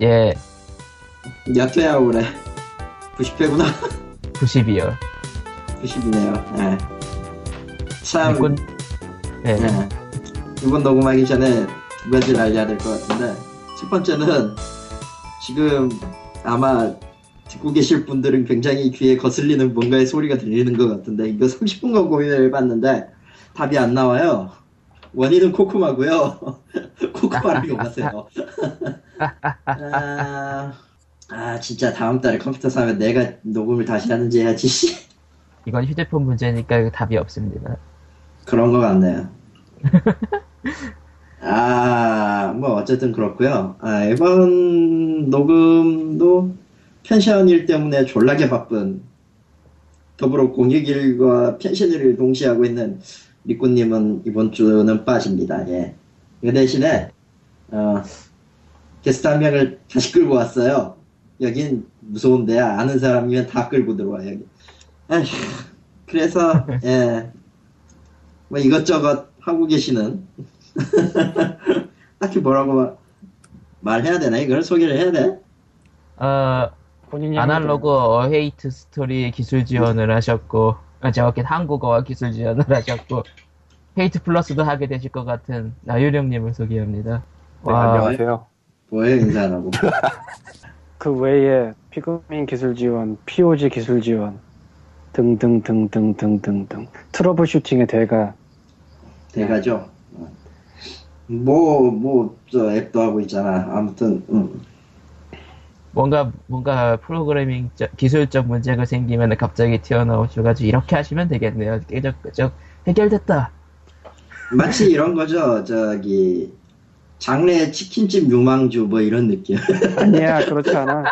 예, 몇 회야 올해? 90회구나. 90이요. 90이네요. 예. 참, 일꾼, 예, 예. 이번 녹음하기 전에 두 가지를 알려야 될 것 같은데, 첫 번째는 지금 아마 듣고 계실 분들은 굉장히 귀에 거슬리는 뭔가의 소리가 들리는 것 같은데, 이거 30분간 고민을 해봤는데, 답이 안 나와요. 원인은 코코마고요. 코코마를 이용하세요. 아, 아, 진짜 다음 달에 컴퓨터 사면 내가 녹음을 다시 하는지 해야지. 씨. 이건 휴대폰 문제니까 답이 없습니다. 그런 것 같네요. 아, 뭐, 어쨌든 그렇고요 아, 이번 녹음도 펜션 일 때문에 졸라게 바쁜, 더불어 공익일과 펜션 일을 동시에 하고 있는 리꾸님은 이번 주는 빠집니다. 예. 그 대신에, 어, 게스트 한 명을 다시 끌고 왔어요. 여긴 무서운데, 아는 사람이면 다 끌고 들어와, 여기. 에휴, 그래서, 예. 뭐 이것저것 하고 계시는 딱히 뭐라고 말- 말해야 되나 이걸 소개를 해야 돼? 어, 본인이 Analogue: A Hate Story 기술 지원을 하셨고, 아, 정확히 한국어화 기술 지원을 하셨고, Hate Plus도 하게 되실 것 같은 나유령님을 소개합니다. 네, 와, 안녕하세요. 뭐예요 인사 안 하고 그 외에 피그민 기술 지원, POG 기술 지원 등등등등등등등 troubleshooting의 대가 대가죠. 뭐뭐 저 앱도 하고 있잖아. 아무튼 음. 뭔가, 뭔가 프로그래밍 기술적 문제가 생기면 갑자기 튀어나오셔가지고 이렇게 하시면 되겠네요. 끄적끄적 해결됐다. 마치 이런 거죠. 저기 장래 치킨집 유망주 뭐 이런 느낌. 아니야 그렇지 않아.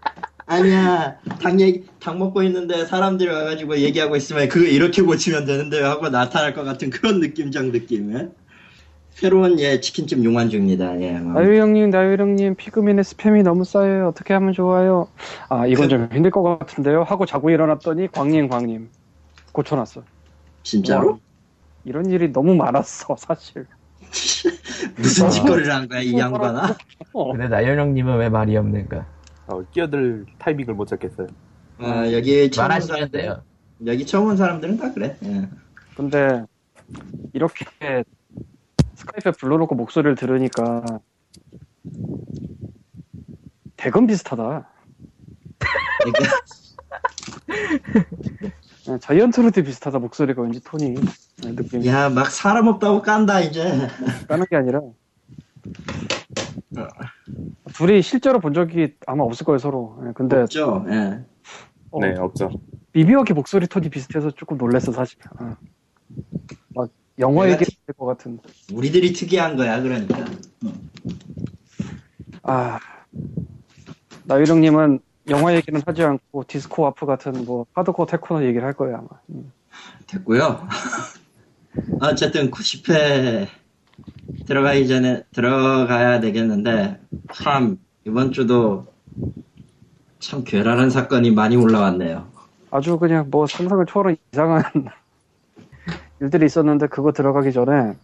아니야. 닭 얘기 닭 먹고 있는데 사람들이 와가지고 얘기하고 있으면 그거 이렇게 고치면 되는데 하고 나타날 것 같은 그런 느낌적 느낌 새로운 예 치킨집 용환주입니다. 예 뭐. 나유 형님 나유 형님 피그민의 스팸이 너무 쌓여요. 어떻게 하면 좋아요? 아 이건 좀 힘들 것 같은데요. 하고 자고 일어났더니 광님 광님. 고쳐놨어 진짜로? 이런 일이 너무 많았어 사실 무슨 짓거리를 한 거야 이 양반아 어. 근데 나유령님은 왜 말이 없는가? 어, 끼어들 타이밍을 못 잡겠어요. 아, 여기 처음 온 말하시면 사람들 돼요. 여기 처음 온 사람들은 다 그래 예. 근데 이렇게 스카이프에 불러놓고 목소리를 들으니까 대금 비슷하다. 그러니까 네, 자이언트로드 비슷하다 목소리가 왠지 톤이 네, 느낌이 야 막 사람 없다고 깐다 이제 까는 게 아니라 둘이 실제로 본 적이 아마 없을 거예요 서로. 네, 근데 없죠 예. 어, 네, 없죠. 미묘하게 목소리 톤이 비슷해서 조금 놀랐어 사실. 어. 막 영화 얘기할 것 같은. 우리들이 특이한 거야 그러니까 아 나유령님은 영화 얘기는 하지 않고 디스코 와프 같은 뭐 하드코어 테크노 얘기를 할 거예요 아마. 음. 됐고요. 어쨌든 90회 들어가기 전에 들어가야 되겠는데 참 이번 주도 참 괴랄한 사건이 많이 올라왔네요. 아주 그냥 뭐 상상을 초월한 이상한 일들이 있었는데 그거 들어가기 전에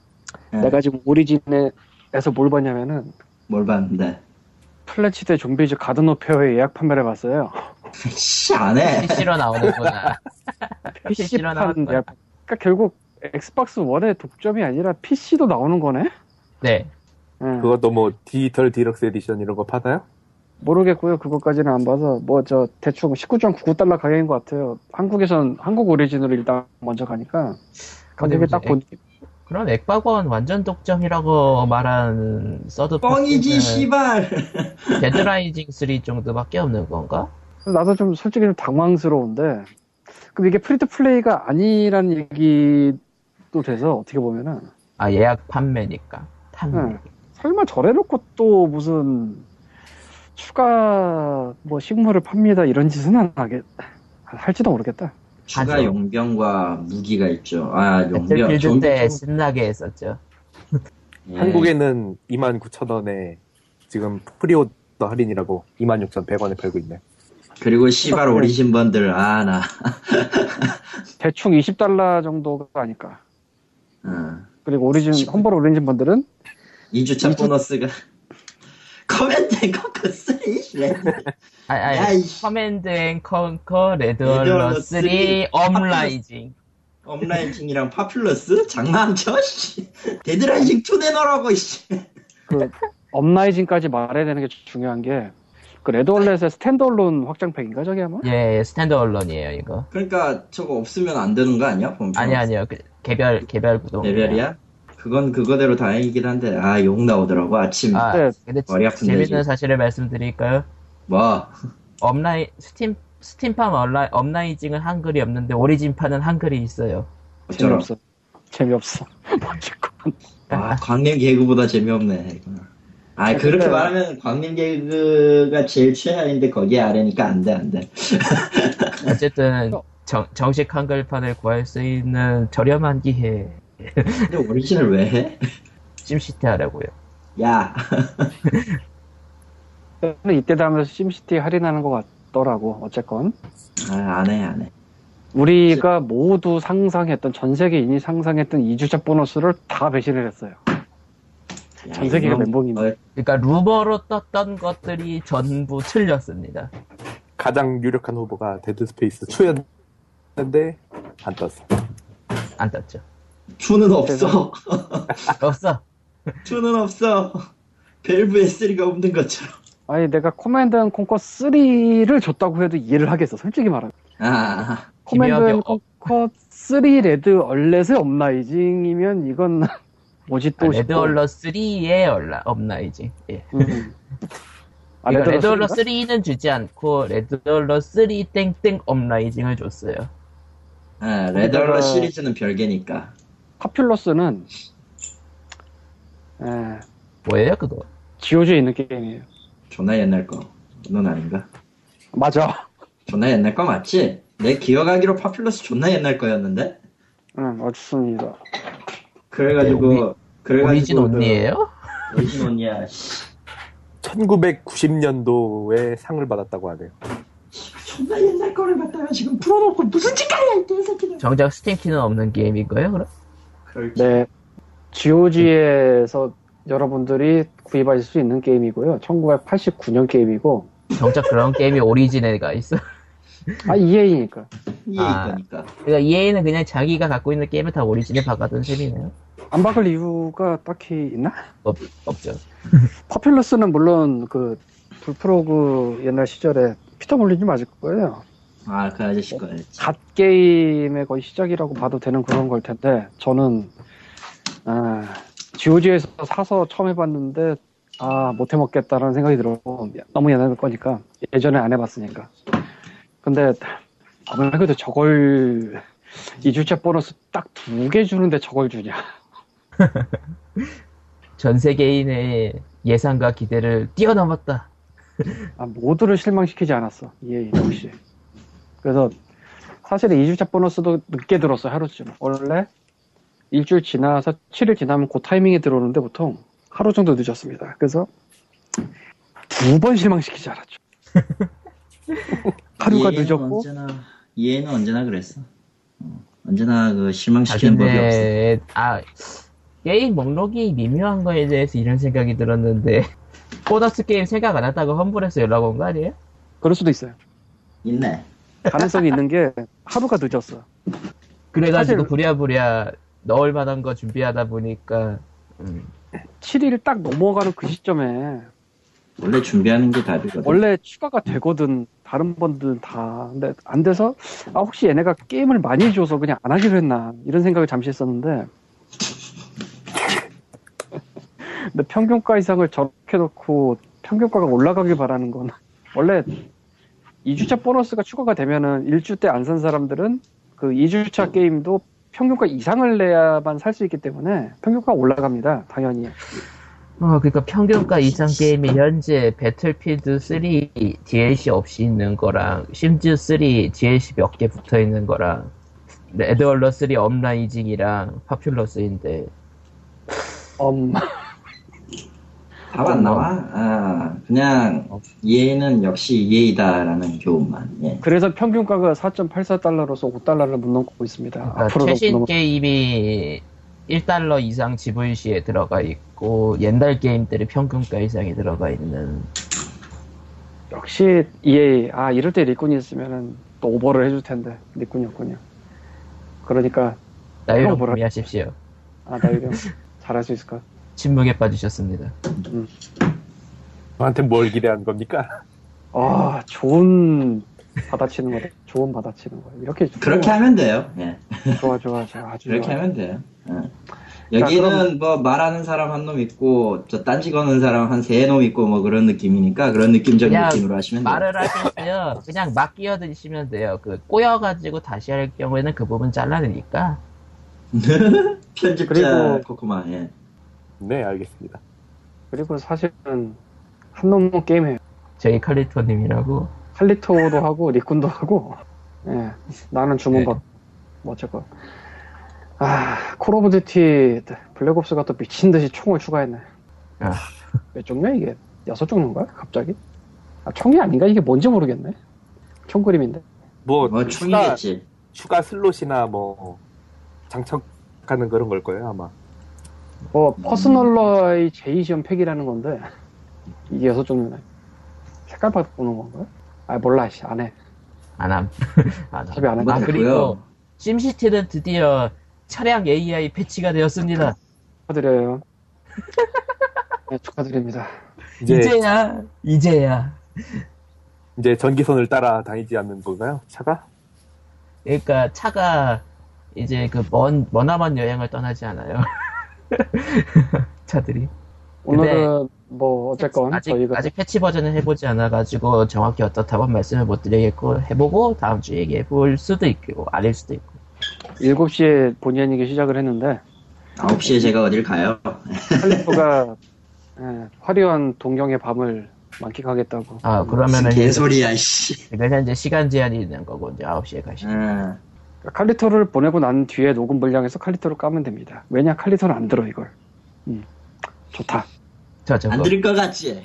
네. 내가 지금 오리진에서 뭘 봤냐면은 뭘 봤는데 Plants vs. Zombies Garden Warfare의 예약 판매를 봤어요. 씨 안 해. PC로 나오는구나. PC로 나오는구나. 예약. 그러니까 결국 엑스박스 1의 독점이 아니라 PC도 나오는 거네. 네. 예. 그것도 뭐 디지털 디럭스 에디션 이런 거 팔아요? 모르겠고요. 그것까지는 안 봐서 뭐 저 대충 19.99달러 가격인 것 같아요. 한국에선 한국 오리진으로 일단 먼저 가니까 가격이 딱 본. 그럼 액박원 완전 독점이라고 말하는 서드 뻥이지 씨발. 데드라이징 3 정도밖에 없는 건가? 나도 좀 솔직히 좀 당황스러운데 그럼 이게 free to play가 아니란 얘기도 돼서 어떻게 보면은 아 예약 판매니까. 판매. 응. 설마 저래놓고 또 무슨 추가 뭐 식물을 팝니다 이런 짓은 안 하겠 할지도 모르겠다. 추가 하죠. 용병과 무기가 있죠. 아 용병. 배틀필드 좀비 때 좀- 신나게 했었죠. 예. 한국에는 29,000원에 지금 preorder 할인이라고 26,100원에 팔고 있네. 그리고 씨발 오리진 번들 아 나. 대충 20달러 정도가 아닐까. 어. 그리고 Origin Humble Origin 분들은 2주차 보너스가 Command and Conquer 3? 아, 아, 야, 이씨. Command and Conquer Red Red Alert Alert 3 three, Uprising. Uprising이랑 Populous? 장난쳐? 씨. Dead Rising 2 내놓으라고, 씨. 그 Uprising까지 말해야 되는 게 중요한 게 그 Red Alert의 standalone 확장팩인가 저게 아마? 예, standalone이에요, 이거. 그러니까 저거 없으면 안 되는 거 아니야? 아니, 아니요. 그, 개별, 개별 구동. 개별이야? 그건 그거대로 다행이긴 한데 아 욕 나오더라고 아침 아, 네. 근데 머리 아픈 재밌는. 사실을 말씀드릴까요? 뭐 Upri, Steam, Steam판 Upri, Uprising은 한글이 없는데 Origin판은 한글이 있어요. 어쩌라 재미없어. 재미없어. 아, 광림 개그보다 재미없네 이거. 아 그렇게 근데- 말하면 광림 개그가 제일 최하인데 거기 아래니까 안돼 안돼 어쨌든 어. 정, 정식 한글판을 구할 수 있는 저렴한 기회 근데 오리진을 왜 해? 찜시티 하라고요. 야 저는 이때 되면서 심시티 할인하는 것 같더라고. 어쨌건 아, 안 해 안 해 우리가 모두 상상했던 전 세계인이 상상했던 2주차 보너스를 다 배신을 했어요. 야, 전 세계가. 뭐, 그러니까 루머로 떴던 것들이 전부 틀렸습니다. 가장 유력한 후보가 Dead Space 2였는데 안 떴어. 안 떴죠. two는 없어 없어. two는 없어 밸브 S3가 없는 것처럼 아니 내가 Command and Conquer 3를 줬다고 해도 이해를 하겠어. 솔직히 말하면. 아 Command and Conquer 3 Red Alert의 Uprising이면 이건 뭐지 또 아, Red. Alert 3의 Alert Uprising. 예. 음. 아, 이거 Red Alert 3인가? 3는 주지 않고 Red Alert 3 땡땡 Uprising을 줬어요. 아, Red Alert 그거가- 시리즈는 별개니까 Populous는 에, 뭐예요 그거? 지오즈에 있는 게임이에요. 존나 옛날 거 넌 아닌가? 맞아. 존나 옛날 거 맞지? 내 기억하기로 Populous 존나 옛날 거였는데? 응, 맞습니다. 그래가지고 네, 오리- 그래가지고 오리진? 그, 오리진 온리야 씨. 1990년도에 상을 받았다고 하네요. 존나 옛날 거를 갖다가 지금 풀어놓고 무슨 짓거리야 이새끼들 정작 스팀키는 없는 게임인 거예요 그럼? 그렇지 네. GOG에서 여러분들이 구입하실 수 있는 게임이고요. 1989년 게임이고, 정작 그런 게임이 오리진에가 있어. 아, EA니까. 이해 아. 그러니까 EA는 그냥 자기가 갖고 있는 게임을 다 오리진에 박아둔 셈이네요. 안 박을 이유가 딱히 있나? 없, 없죠. 퍼퓰러스는 물론 그, 불프로그 옛날 시절에 피터 몰린이 맞을 거예요. 아 그 아저씨 거였지 갓 게임의 거의 시작이라고 봐도 되는 그런 걸 텐데, 저는, 아, GOG에서 사서 처음 해봤는데, 아, 못 해먹겠다라는 생각이 들어. 너무 옛날 거니까. 예전에 안 해봤으니까. 근데, 아무래도 저걸, 2주차 보너스 딱 두 개 주는데 저걸 주냐. 전 세계인의 예상과 기대를 뛰어넘었다. 아, 모두를 실망시키지 않았어. 예, 역시. 그래서, 사실은 2주차 보너스도 늦게 들었어, 하루쯤. 원래, 일주일 지나서 7일 지나면 그 타이밍에 들어오는데 보통 하루 정도 늦었습니다. 그래서, 두 번 실망시키지 않았죠. 하루가 는 늦었고, 언제나 EA는 언제나 그랬어 어, 언제나 그 아, 실망시키는 법이 없어 아, 게임 목록이 미묘한 거에 대해서 이런 생각이 들었는데, 보너스 게임 생각 안 했다고 험불해서 연락 온 거 아니에요? 그럴 수도 있어요. 있네 가능성이 있는 게 하루가 늦었어. 그래가지고 사실- 부랴부랴 넣을 만한 거 준비하다 보니까, 음, 7일 딱 넘어가는 그 시점에 원래 준비하는 게 답이거든 원래 추가가 되거든. 다른 번들은 다. 근데 안 돼서 아 혹시 얘네가 게임을 많이 줘서 그냥 안 하기로 했나? 이런 생각을 잠시 했었는데. 근데 평균가 이상을 저렇게 놓고 평균가가 올라가길 바라는 건 원래 2주차 보너스가 추가가 되면은 1주 때 안 산 사람들은 그 2주차 게임도 평균가 이상을 내야만 살 수 있기 때문에 평균가가 올라갑니다 당연히. 어, 그러니까 평균가 이상 게임이 현재 Battlefield 3 DLC 없이 있는 거랑 Sims 3 DLC 몇 개 붙어 있는 거랑 Red Alert 3 Uprising이랑 Populous인데 음, 답 안 나와 아 그냥 EA는 역시 EA다라는 교훈만 예. 그래서 평균가가 4.84달러로서 5달러를 못 넘고 있습니다. 그러니까 앞으로도 못 최신 넘어. 게임이 1달러 이상 GVC에 들어가 있고 옛날 게임들이 평균가 이상이 들어가 있는 역시 EA 아 이럴 때 리꾼이 있으면은 또 오버를 해줄 텐데 리꾼이었군요. 그러니까 나유령 형 뭐라- 준비하십시오. 아 나유령 잘할 수 있을까? 침묵에 빠지셨습니다. 저한테 뭘 기대한 겁니까? 아 좋은 받아치는 거다. 좋은 받아치는 거. 이렇게 그렇게 하면 돼요. 예. 좋아 좋아 좋아 아주 그렇게 좋아. 하면 돼요. 예. 여기는 뭐 말하는 사람 한 놈 있고 저 딴지 거는 사람 한 세 놈 있고 뭐 그런 느낌이니까 그런 느낌적인 그냥 느낌으로 하시면 돼요. 말을 하시면 그냥 막 끼어드시면 돼요. 그 꼬여가지고 다시 할 경우에는 그 부분 잘라내니까. 편집자 그리고- 코코마 예. 네, 알겠습니다. 그리고 사실은 한 놈은 게임해요. 저희 칼리토님이라고. 칼리토도 하고 리꾼도 하고. 예 나는 주문 네. 받. 뭐 어쨌건. 아 Call of Duty Black Ops가 또 미친 듯이 총을 추가했네. 아. 몇 종류야 이게? 여섯 종류인가? 갑자기? 아 총이 아닌가? 이게 뭔지 모르겠네. 총 그림인데. 뭐, 뭐 추가, 총이겠지. 추가 슬롯이나 뭐, 장착하는 그런 걸 거예요, 아마. 어, personalization pack이라는 건데, 이게 여섯 종류네. 색깔 바꾸는 건가요? 아, 몰라, 씨, 안 해. 안 함. 안함. 어차피 안 해. 뭐 아, 그리고. SimCity는 드디어 차량 AI 패치가 되었습니다. 축하드려요. 네, 축하드립니다. 이제, 이제, 이제야, 이제야. 전기선을 따라 다니지 않는 건가요? 차가? 그러니까 차가 이제 그 먼, 머나먼 여행을 떠나지 않아요. 차들이. 오늘은 뭐, 어쨌건, 아직, 저희가 아직 패치 버전을 해보지 않아가지고 정확히 어떻다고 말씀을 못 드리겠고 해보고 다음 주에 얘기해볼 수도 있고 아닐 수도 있고 7시에 본의 아니게 시작을 했는데, 9시에 제가 어딜 가요? 칼리토가 예, 화려한 동경의 밤을 만끽하겠다고. 아 그러면은 이제 개소리야 씨. 지금 현재 시간 제한이 있는 거고 이제 9시에 가시죠 예. 칼리토를 보내고 난 뒤에 녹음 분량에서 칼리토를 까면 됩니다. 왜냐, 칼리토는 안 들어, 이걸. 음, 좋다. 저 저거 안 들을 것 같지?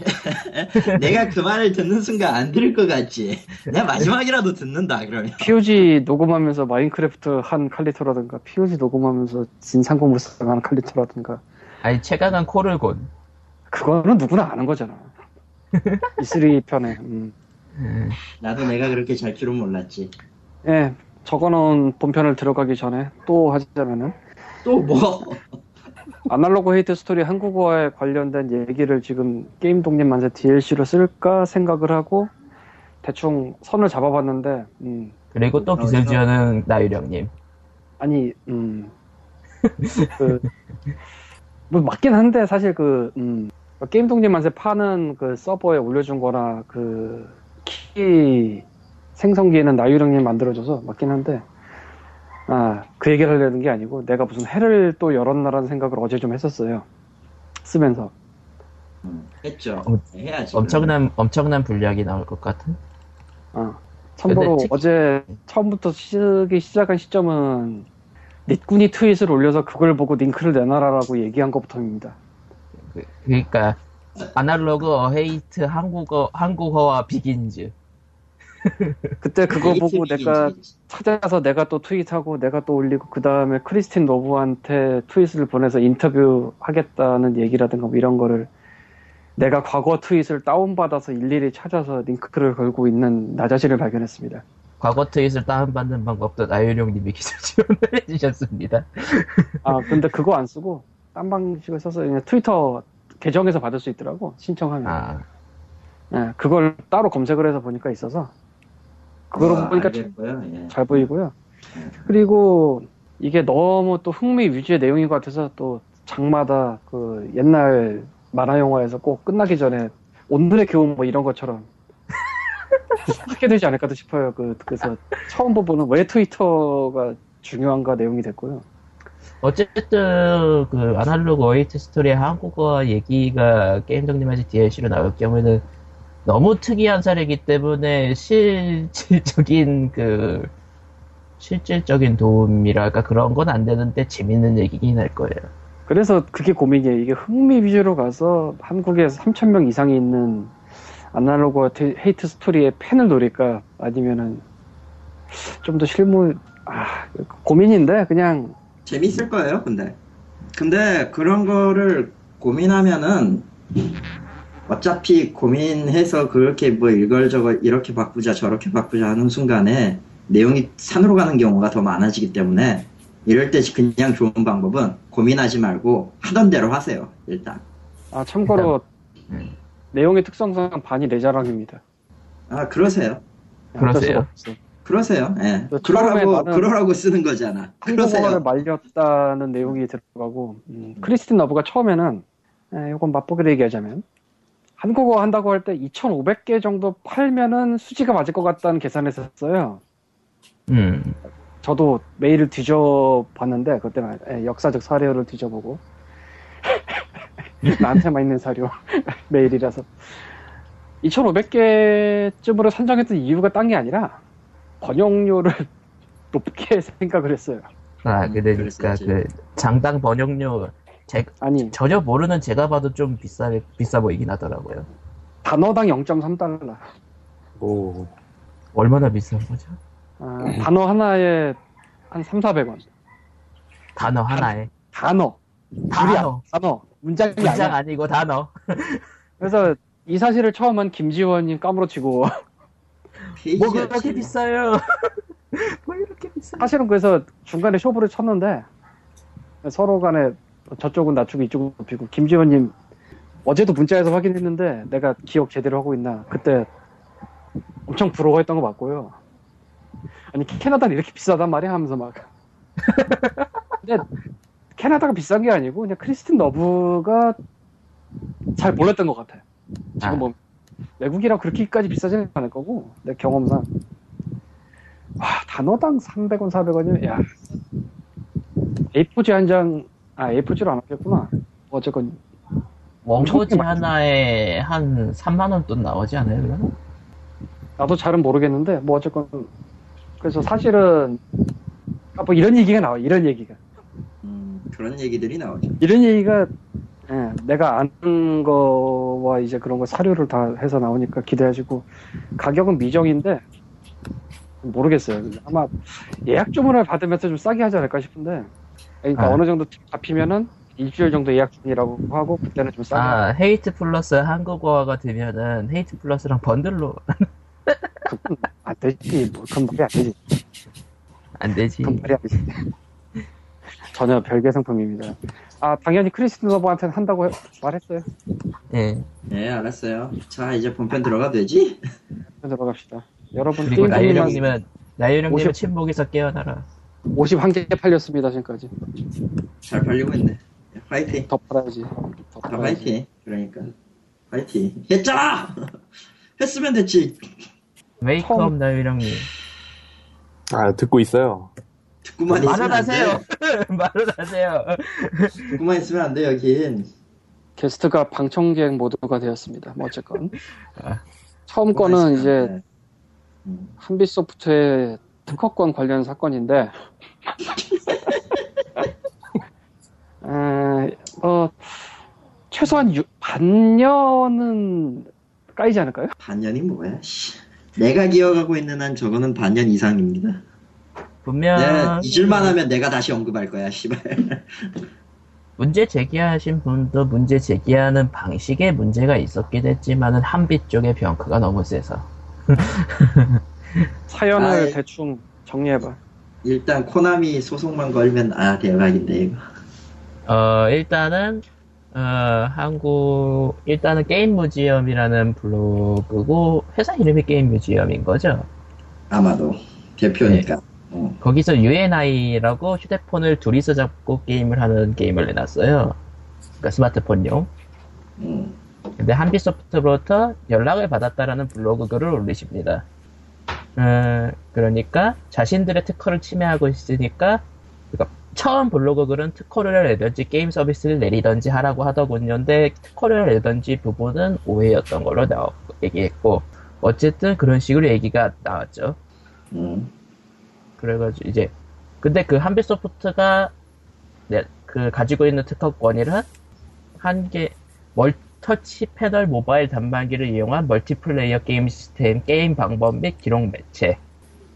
내가 그 말을 듣는 순간 안 들을 것 같지? 내가 마지막이라도 듣는다 그러면 POG 녹음하면서 마인크래프트 한 칼리토라든가 POG 녹음하면서 진상고물상 하는 칼리토라든가 아니 최강한 코를 곤 그거는 누구나 아는 거잖아. E3 편에. 음. 음, 나도 내가 그렇게 잘 줄은 몰랐지 예, 적어놓은 본편을 들어가기 전에 또 하자면은 또 뭐? Analogue Hate Story 한국어에 관련된 얘기를 지금 게임 독립 만세 DLC로 쓸까 생각을 하고 대충 선을 잡아봤는데 음, 그리고 또 어, 기술지원은 나유령님. 아니, 음, 그, 뭐 맞긴 한데 사실 그, 음, 게임 독립 만세 파는 그 서버에 올려준 거나 그, 키 생성기에는 나유령님 만들어줘서 맞긴 한데, 아, 그 얘기를 하려는 게 아니고 내가 무슨 해를 또 열었나라는 생각을 어제 좀 했었어요. 쓰면서. 음, 했죠 어, 해야지 엄청난 엄청난 분량이 나올 것 같은 어. 참고로 특히- 어제 처음부터 쓰기 시작한 시점은 닛군이 트윗을 올려서 그걸 보고 링크를 내놔라라고 얘기한 것부터입니다. 그, 그러니까 아날로그 어헤이트 한국어 한국어와 비긴즈 그때 그거 보고. 내가 찾아서 내가 또 트윗하고 내가 또 올리고 그 다음에 크리스틴 노브한테 트윗을 보내서 인터뷰 하겠다는 얘기라든가 뭐 이런 거를 내가 과거 트윗을 다운받아서 일일이 찾아서 링크를 걸고 있는 나 자신을 발견했습니다. 과거 트윗을 다운받는 방법도 나유령님이 기술 지원을 해주셨습니다. 아 근데 그거 안 쓰고 딴 방식을 써서 그냥 트위터 계정에서 받을 수 있더라고 신청하면. 아 예, 그걸 따로 검색을 해서 보니까 있어서 그걸 아, 보니까 참 알겠고요 예. 잘 보이고요. 그리고 이게 너무 또 흥미 위주의 내용인 것 같아서 또 장마다 그 옛날 만화 영화에서 꼭 끝나기 전에 오늘의 교훈 뭐 이런 것처럼 하게 되지 않을까 싶어요. 그 그래서 처음 부분은 왜 트위터가 중요한가 내용이 됐고요. 어쨌든 그 아날로그 어헤이트 스토리의 한국어 얘기가 게임 정리마지 DLC로 나올 경우에는 너무 특이한 사례이기 때문에 실질적인 그 실질적인 도움이랄까 그런 건 안 되는데 재밌는 얘기긴 할 거예요. 그래서 그게 고민이에요. 이게 흥미 위주로 가서 한국에 3,000명 이상이 있는 아날로그 테- 헤이트 스토리의 팬을 노릴까? 아니면은 좀 더 실무, 아, 고민인데, 그냥, 재밌을 거예요 근데 근데 그런 거를 고민하면은 어차피 고민해서 그렇게 뭐 이걸저걸 이렇게 바꾸자 저렇게 바꾸자 하는 순간에 내용이 산으로 가는 경우가 더 많아지기 때문에 이럴 때 그냥 좋은 방법은 고민하지 말고 하던 대로 하세요 일단 아 참고로 음. 내용의 특성상 반이 내 자랑입니다. 아 그러세요 그러세요. 수가 없어. 그러세요 예그 그러라고 나는 그러라고 쓰는 거잖아 그러세요 말렸다는 내용이 들어가고 음, 크리스틴 러브가 처음에는 에, 이건 맛보기로 얘기하자면 한국어 한다고 할 때 2,500개 정도 팔면은 수지가 맞을 것 같다는 계산했었어요. 음. 저도 메일을 뒤져봤는데 그때는 에, 역사적 사료를 뒤져보고 나한테만 있는 사료 메일이라서 2,500개쯤으로 산정했던 이유가 딴 게 아니라 번역료를 높게 생각을 했어요. 아, 음, 그러니까 그랬어야지. 그 장당 번역료 제, 아니 전혀 모르는 제가 봐도 좀 비싸 비싸 보이긴 하더라고요. 단어당 0.3달러. 오. 얼마나 비싼 거죠? 아, 단어 하나에 한 3, 400원. 단어 하나에 단어. 단어 단어. 문장이 문장 아니야. 아니고 단어. 그래서 이 사실을 처음 한 김지원님 까무러치고 뭐 그렇게 지- 비싸요? 뭐 이렇게 비싸? 사실은 그래서 중간에 쇼부를 쳤는데 서로 간에 저쪽은 낮추고 이쪽은 높이고 김지원님 어제도 문자에서 확인했는데 내가 기억 제대로 하고 있나 그때 엄청 부러워했던 거 맞고요. 아니 캐나다는 이렇게 비싸단 말이야 하면서 막 근데 캐나다가 비싼 게 아니고 그냥 크리스틴 러브가 잘 몰랐던 것 같아. 지금 아. 뭐 외국이라 그렇게까지 비싸지는 않을 거고 내 경험상 와 단어당 300원 400원이면 야 A4지 한 장 아 A4지로 안 하겠구나. 어쨌건. 원고지 하나에 한 3만 원 돈 나오지 않아요, 그러면? 나도 잘은 모르겠는데 뭐 어쨌건. 그래서 사실은 아, 뭐 이런 얘기가 나와 이런 얘기가. 음, 그런 얘기들이 나오죠. 이런 얘기가 예, 내가 아는 거와 이제 그런 거 사료를 다 해서 나오니까 기대하시고 가격은 미정인데 모르겠어요. 아마 예약 주문을 받으면서 좀 싸게 하지 않을까 싶은데 그러니까 아. 어느 정도 잡히면은 일주일 정도 예약 중이라고 하고 그때는 좀 싸게 아, Hate Plus 한국어가 되면은 Hate Plus랑 bundle로 그건 안 되지 뭐 그건 말이 안 되지 안 되지. 그건 말이 안 되지 전혀 별개 상품입니다. 아 당연히 크리스틴 러브한테는 한다고 해- 말했어요. 예. 네 알았어요 자 이제 본편 들어가도 되지? 들어갑시다. 여러분 그리고 나유령님은 나유령님은 50 침묵에서 깨어나라. 51개 팔렸습니다 지금까지. 잘 팔리고 있네 화이팅 더 팔아야지. 더 아, 팔아야지. 화이팅 그러니까 화이팅 했잖아 했으면 됐지 웨이크업 처음- 나유령님. 아, 듣고 있어요. 듣고만 있으면 말을 안 하세요. 돼. 말을 하세요. 듣고만 있으면 안 돼 여긴 게스트가 방청객 모드가 되었습니다. 뭐 어쨌건 아. 처음 거는 이제. 음. 한빛소프트의 특허권 관련 사건인데 에, 어, 최소한 유- 반년은 까이지 않을까요? 반년이 뭐야 씨. 내가 기억하고 있는 한 저거는 반년 이상입니다 분명 내가 잊을만 하면 내가 다시 언급할 거야 씨발 문제 제기하신 분도 문제 제기하는 방식에 문제가 있었긴 했지만은 한빛 쪽의 병크가 너무 세서. 사연을 아이. 대충 정리해봐. 일단 코나미 소송만 걸면 아 대박인데 이거 어, 일단은, 어, 한국, 일단은 Game Museum이라는 블로그고, 회사 이름이 Game Museum인 거죠. 아마도 대표니까 네. 어. 거기서 UNI라고 휴대폰을 둘이서 잡고 게임을 하는 게임을 내놨어요. 그러니까 스마트폰용. 음. 근데 한빛소프트로부터 연락을 받았다라는 블로그 글을 올리십니다. 어, 그러니까 자신들의 특허를 침해하고 있으니까 그러니까 처음 블로그 글은 특허를 내든지 게임 서비스를 내리든지 하라고 하더군요. 근데 특허를 내든지 부분은 오해였던 걸로 나와, 얘기했고 어쨌든 그런 식으로 얘기가 나왔죠. 음. 그래가지고 이제 근데 그 한빛소프트가 네, 그 가지고 있는 특허권이란 한 개의 터치 패널 모바일 단말기를 이용한 멀티플레이어 게임 시스템 게임 방법 및 기록 매체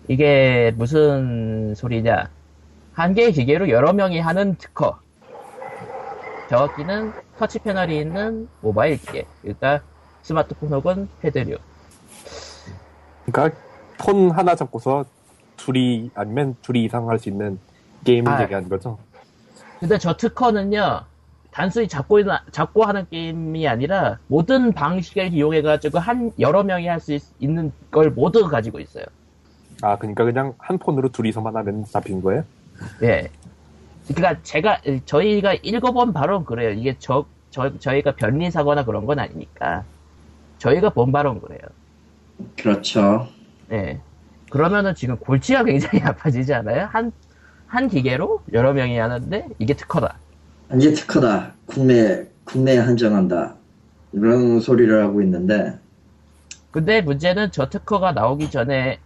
이게 무슨 소리냐 한 개의 기계로 여러 명이 하는 특허 정확히는 터치 패널이 있는 모바일 기계 그러니까 스마트폰 혹은 패드류. 그러니까 폰 하나 잡고서 둘이 아니면 둘이 이상 할 수 있는 게임을 아. 얘기하는 거죠. 근데 저 특허는요, 단순히 잡고, 있는- 잡고 하는 게임이 아니라 모든 방식을 이용해가지고 한, 여러 명이 할 수 있는 걸 모두 가지고 있어요. 아 그러니까 그냥 한 폰으로 둘이서만 하면 잡힌 거예요? 예. 그러니까 제가 저희가 읽어본 바론 그래요. 이게 저, 저 저희가 변리사거나 그런 건 아니니까 저희가 본 바론 그래요. 그렇죠. 예. 그러면은 지금 골치가 굉장히 아파지지 않아요? 한, 한 기계로 여러 명이 하는데 이게 특허다. 이게 특허다. 국내, 국내에 한정한다. 이런 소리를 하고 있는데, 근데 문제는 저 특허가 나오기 전에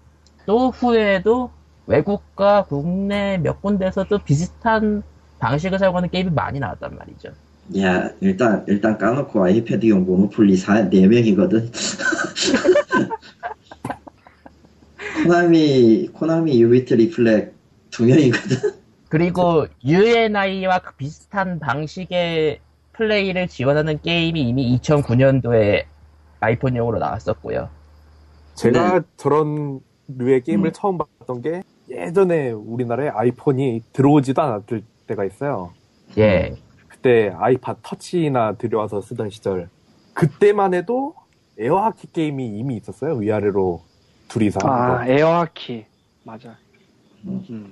또 후에도 외국과 국내 몇 군데서도 비슷한 방식을 사용하는 게임이 많이 나왔단 말이죠. 야, 일단, 일단 까놓고 아이패드용 모노폴리 4, 4명이거든. 코나미, 코나미 유비트 리플렉 2명이거든. 그리고 UNI와 비슷한 방식의 플레이를 지원하는 게임이 이미 2009년도에 아이폰용으로 나왔었고요. 제가 네. 저런 류의 게임을 음. 처음 봤던 게 예전에 우리나라에 아이폰이 들어오지도 않았을 때가 있어요. 예. 그때 아이팟 터치나 들여와서 쓰던 시절. 그때만 해도 에어하키 게임이 이미 있었어요. 위아래로 둘이서 아, 거. 에어하키. 맞아. 음. 음.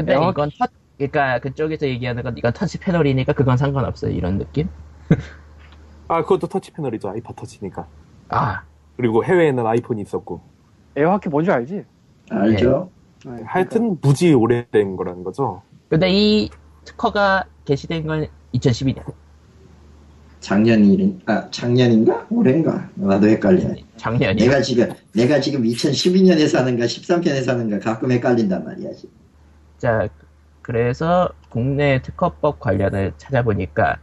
근데 에어- 이건 터, 그러니까 그쪽에서 얘기하는 건 이건 터치 패널이니까 그건 상관없어요. 이런 느낌? 아, 그것도 터치 패널이죠. 아이팟 터치니까. 아, 그리고 해외에는 아이폰이 있었고. 에어하키 뭔지 알지? 알죠? 네, 하여튼 무지 오래된 거라는 거죠. 근데 이 특허가 게시된 건 2012년. 작년이, 아, 작년인가? 올해인가? 나도 헷갈리네. 작년이요. 내가 지금, 내가 지금 2012년에 사는가 13편에 사는가 가끔 헷갈린단 말이야. 지금. 자, 그래서 국내 특허법 관련을 찾아보니까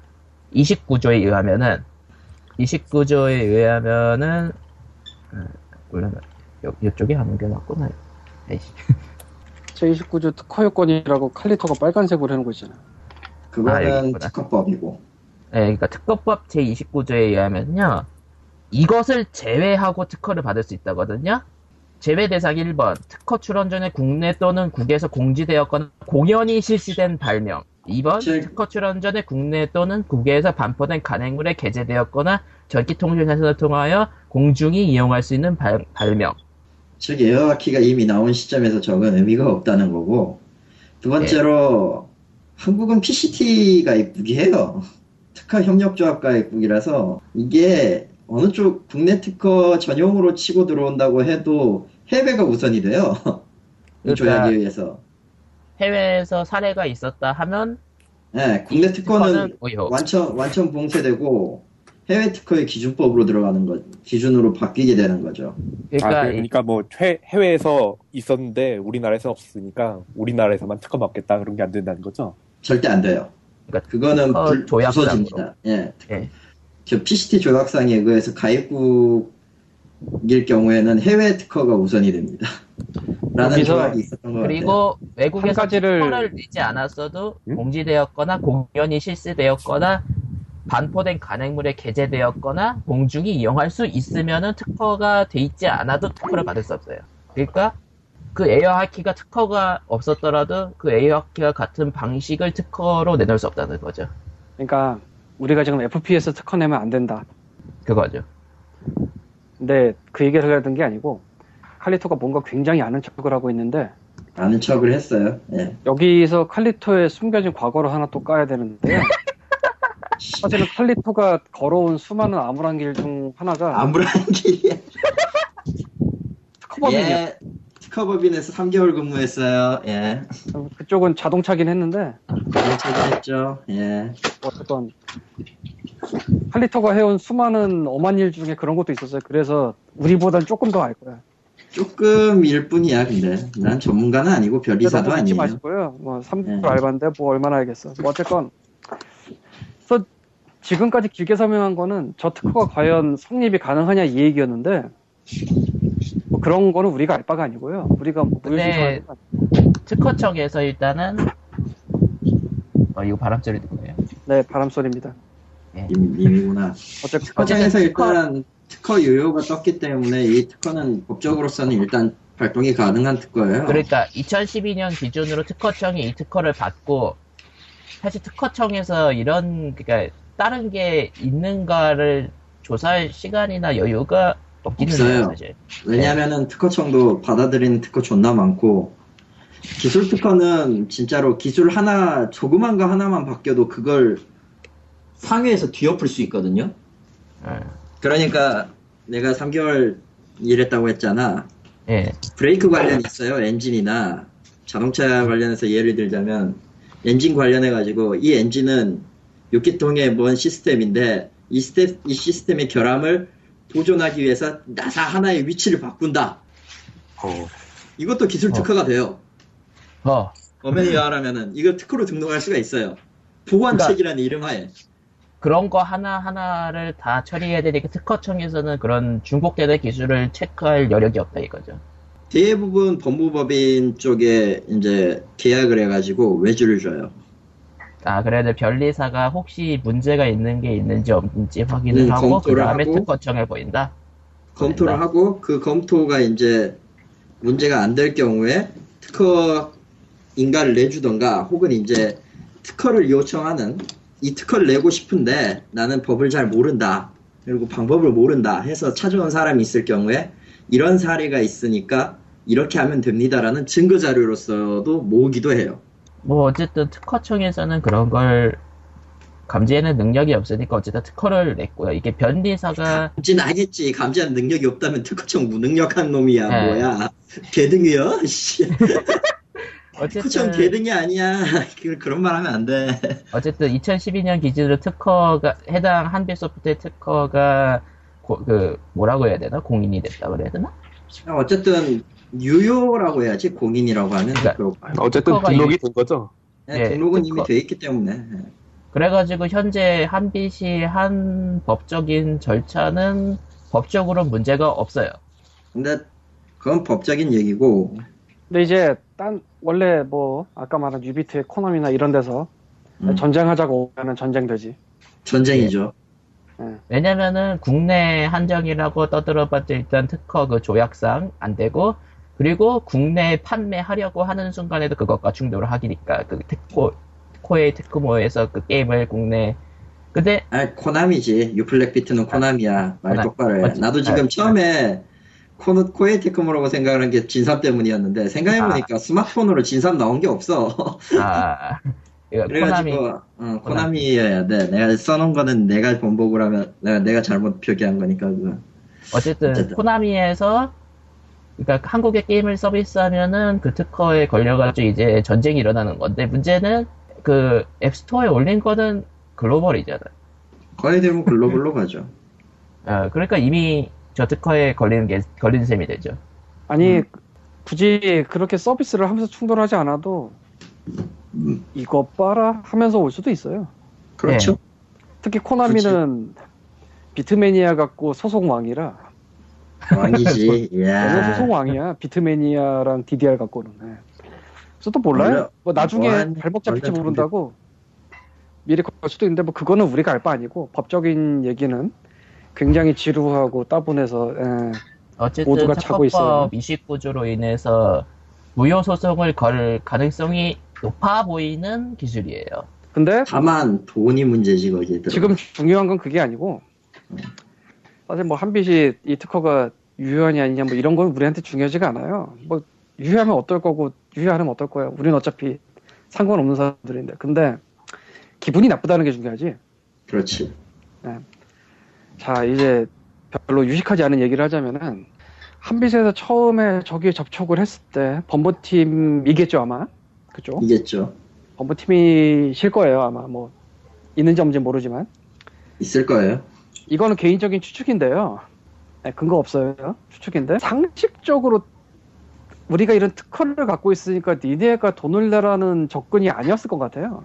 29조에 의하면은 29조에 의하면은 아, 물론 요, 요쪽에 하는 게 맞구나. 에이씨. 제29조 특허 요건이라고 칼리터가 빨간색으로 해놓은 거 있잖아. 아, 그거는 여기구나. 특허법이고. 네, 그러니까 특허법 제29조에 의하면요. 이것을 제외하고 특허를 받을 수 있다거든요. 제외 대상 1번. 특허 출원 전에 국내 또는 국에서 공지되었거나 공연이 실시된 발명. 2번. 제- 특허 출원 전에 국내 또는 국외에서 반포된 간행물에 게재되었거나 전기통신사를 통하여 공중이 이용할 수 있는 발, 발명. 즉 에어하키가 이미 나온 시점에서 적은 의미가 없다는 거고 두 번째로 한국은 PCT가 입국이에요. 특허 협력조합과 입국이라서 이게 어느 쪽 국내 특허 전용으로 치고 들어온다고 해도 해외가 우선이 돼요. 이 그러니까- 조약에 의해서. 해외에서 사례가 있었다 하면 네, 국내 특허는. 완전 완전 봉쇄되고 해외 특허의 기준법으로 들어가는 거 기준으로 바뀌게 되는 거죠. 그러니까, 아, 그러니까 뭐 해, 해외에서 있었는데 우리나라에서 없으니까 우리나라에서만 특허 받겠다 그런 게 안 된다는 거죠. 절대 안 돼요. 그러니까 그거는 불, 조약상으로. 부서집니다. 예. 예. 저 PCT 조약상에 의해서 가입국일 경우에는 해외 특허가 우선이 됩니다. 라는 조약이 있었던 것 같아요. 그리고 외국에서 한 가지를- 특허를 내지 않았어도 응? 공지되었거나 공연이 실시되었거나 반포된 간행물에 게재되었거나 공중이 이용할 수 있으면은 특허가 돼 있지 않아도 특허를 받을 수 없어요. 그러니까 그 에어하키가 특허가 없었더라도 그 에어하키와 같은 방식을 특허로 내놓을 수 없다는 거죠. 그러니까 우리가 지금 FPS 특허 내면 안 된다. 그거죠. 근데 그 얘기를 하려던 게 아니고 칼리토가 뭔가 굉장히 아는 척을 하고 있는데 아는 척을 했어요. 예. 여기서 칼리토의 숨겨진 과거를 하나 또 까야 되는데 사실은 칼리토가 걸어온 수많은 암울한 길 중 하나가 아무런 길이야. 특허법이냐 예. 특허법인에서 3개월 근무했어요. 예. 그쪽은 자동차긴 했는데 괜찮했죠. 예. 어쨌건 칼리토가 해온 수많은 엄한 일 중에 그런 것도 있었어요. 그래서 우리보단 조금 더 알 거야. 조금 일 뿐이야, 근데. 난 전문가는 아니고 별 근데 이사도 너무 믿지 아니에요. 마시고요. 뭐 3개월 네. 알바인데 뭐 얼마나 알겠어. 뭐 어쨌건 그래서 지금까지 길게 설명한 거는 저 특허가 과연 성립이 가능하냐 이 얘기였는데 뭐 그런 거는 우리가 알 바가 아니고요. 우리가 뭐 근데- 특허청에서 일단은 어 이거 바람 소리 듣고요. 네 바람 소리입니다. 어쨌건 특허청에서 어쨌든 특허- 일단 특허 유효가 떴기 때문에 이 특허는 법적으로서는 일단 발동이 가능한 특허예요. 그러니까 2012년 기준으로 특허청이 이 특허를 받고 사실 특허청에서 이런 그러니까 다른 게 있는가를 조사할 시간이나 여유가 해요 없어요. 사실. 왜냐하면은 특허청도 받아들이는 특허 존나 많고 기술 특허는 진짜로 기술 하나 조그만 거 하나만 바뀌어도 그걸 상회에서 뒤엎을 수 있거든요. 예. 그러니까 내가 3개월 일했다고 했잖아. 예. 브레이크 관련 있어요. 엔진이나 자동차 관련해서 예를 들자면 엔진 관련해 가지고 이 엔진은 6기통의 뭔 시스템인데 이, 스텝, 이 시스템의 결함을 보완하기 위해서 나사 하나의 위치를 바꾼다. 어, 이것도 기술 특허가 돼요. 어. 어메니 유하라면은 이거 특허로 등록할 수가 있어요. 보완책이라는 이름 하에. 그런 거 하나 하나를 다 처리해야 되니까 특허청에서는 그런 중복되는 기술을 체크할 여력이 없다 이거죠. 대부분 법무법인 쪽에 이제 계약을 해가지고 외주를 줘요. 아, 그래도 변리사가 혹시 문제가 있는 게 있는지 없는지 확인을 음, 하고, 그 검토를 다음에 하고. 특허청에 보인다? 검토를 보낸다. 하고 그 검토가 이제 문제가 안 될 경우에 특허 인가를 내주던가 혹은 이제 특허를 요청하는 이 특허를 내고 싶은데 나는 법을 잘 모른다 그리고 방법을 모른다 해서 찾아온 사람이 있을 경우에 이런 사례가 있으니까 이렇게 하면 됩니다라는 증거 자료로서도 모으기도 해요. 뭐, 어쨌든 특허청에서는 그런 걸 감지해낸 능력이 없으니까 어쨌든 특허를 냈고요. 이게 변리사가, 감지는 하겠지. 감지하는 능력이 없다면 특허청 무능력한 놈이야. 네. 뭐야. 개등이요? 씨. 특허청 어쨌든, 개등이 아니야. 그- 그런 말 하면 안 돼. 어쨌든 2012년 기준으로 특허가, 해당 한빛소프트의 특허가, 고- 그, 뭐라고 해야 되나? 공인이 됐다 그래야 되나? 어쨌든 유효라고 해야지 공인이라고 하면 그러니까- 그 어쨌든 특허가 등록이 된 거죠. 네, 예, 등록은 특허. 이미 돼 있기 때문에 그래가지고 현재 한빛이 한 법적인 절차는 법적으로 문제가 없어요. 근데 그건 법적인 얘기고 근데 이제 딴 원래 뭐 아까 말한 유비트의 코나미나 이런 데서 음, 전쟁하자고 하면 전쟁되지. 전쟁이죠. 왜냐면은 국내 한정이라고 떠들어봤자 일단 특허 그 조약상 안 되고 그리고 국내에 판매하려고 하는 순간에도 그것과 충돌을 하기니까 그 특허 코에이 테크모에서 그 게임을 국내 근데 아 코나미지. 리플렉비트는 코나미야. 말 똑바로 해. 맞지. 나도 지금 아, 처음에 코노 코에이 테크모라고 생각을 한게 진삼 때문이었는데 생각해보니까 스마트폰으로 진삼 나온 게 없어. 아 그래가지고 코나미 어, 코나미여야 돼. 내가 써놓은 거는 내가 번복을 하면 내가 내가 잘못 표기한 거니까 그거. 어쨌든 어쨌든. 코나미에서 그러니까 한국에 게임을 서비스하면은 그 특허에 걸려가지고 이제 전쟁이 일어나는 건데 문제는 그 앱스토어에 올린 거는 글로벌이잖아. 거의 대부분 글로벌로 가죠. 아, 그러니까 이미 저 특허에 걸리는 게 걸린 셈이 되죠. 아니 음. 굳이 그렇게 서비스를 하면서 충돌하지 않아도 음, 이거 봐라 하면서 올 수도 있어요. 그렇죠. 특히 코나미는 비트매니아 갖고 소속 왕이라 왕이지. 얘는 소속 이야. 왕이야. 비트매니아랑 DDR 갖고는. 네. 그래서 또 몰라요. 몰라. 뭐 나중에 뭐한- 발목 잡힐지 원래 모른다고 미리 걸 수도 있는데 뭐 그거는 우리가 알 바 아니고 법적인 얘기는 굉장히 지루하고 따분해서 예. 어쨌든 모두가 차고 있어요. 특허법 29조로 인해서 무효 소송을 걸 가능성이 높아 보이는 기술이에요. 근데 다만 돈이 문제지 거기에 들어. 지금 중요한 건 그게 아니고 사실 뭐 한빛이 이 특허가 유효하냐 아니냐 뭐 이런 건 우리한테 중요하지가 않아요. 뭐 유효하면 어떨 거고 유효하면 어떨 거야. 우리는 어차피 상관없는 사람들인데. 근데 기분이 나쁘다는 게 중요하지. 그렇지. 자 이제 별로 유식하지 않은 얘기를 하자면은 한빛에서 처음에 저기에 접촉을 했을 때 범버팀이겠죠 아마 그죠? 이겠죠. 범버팀이실 거예요 아마 뭐 있는지 없는지 모르지만 있을 거예요. 이거는 개인적인 추측인데요. 네, 근거 없어요. 추측인데 상식적으로 우리가 이런 특허를 갖고 있으니까 니네가 돈을 내라는 접근이 아니었을 것 같아요.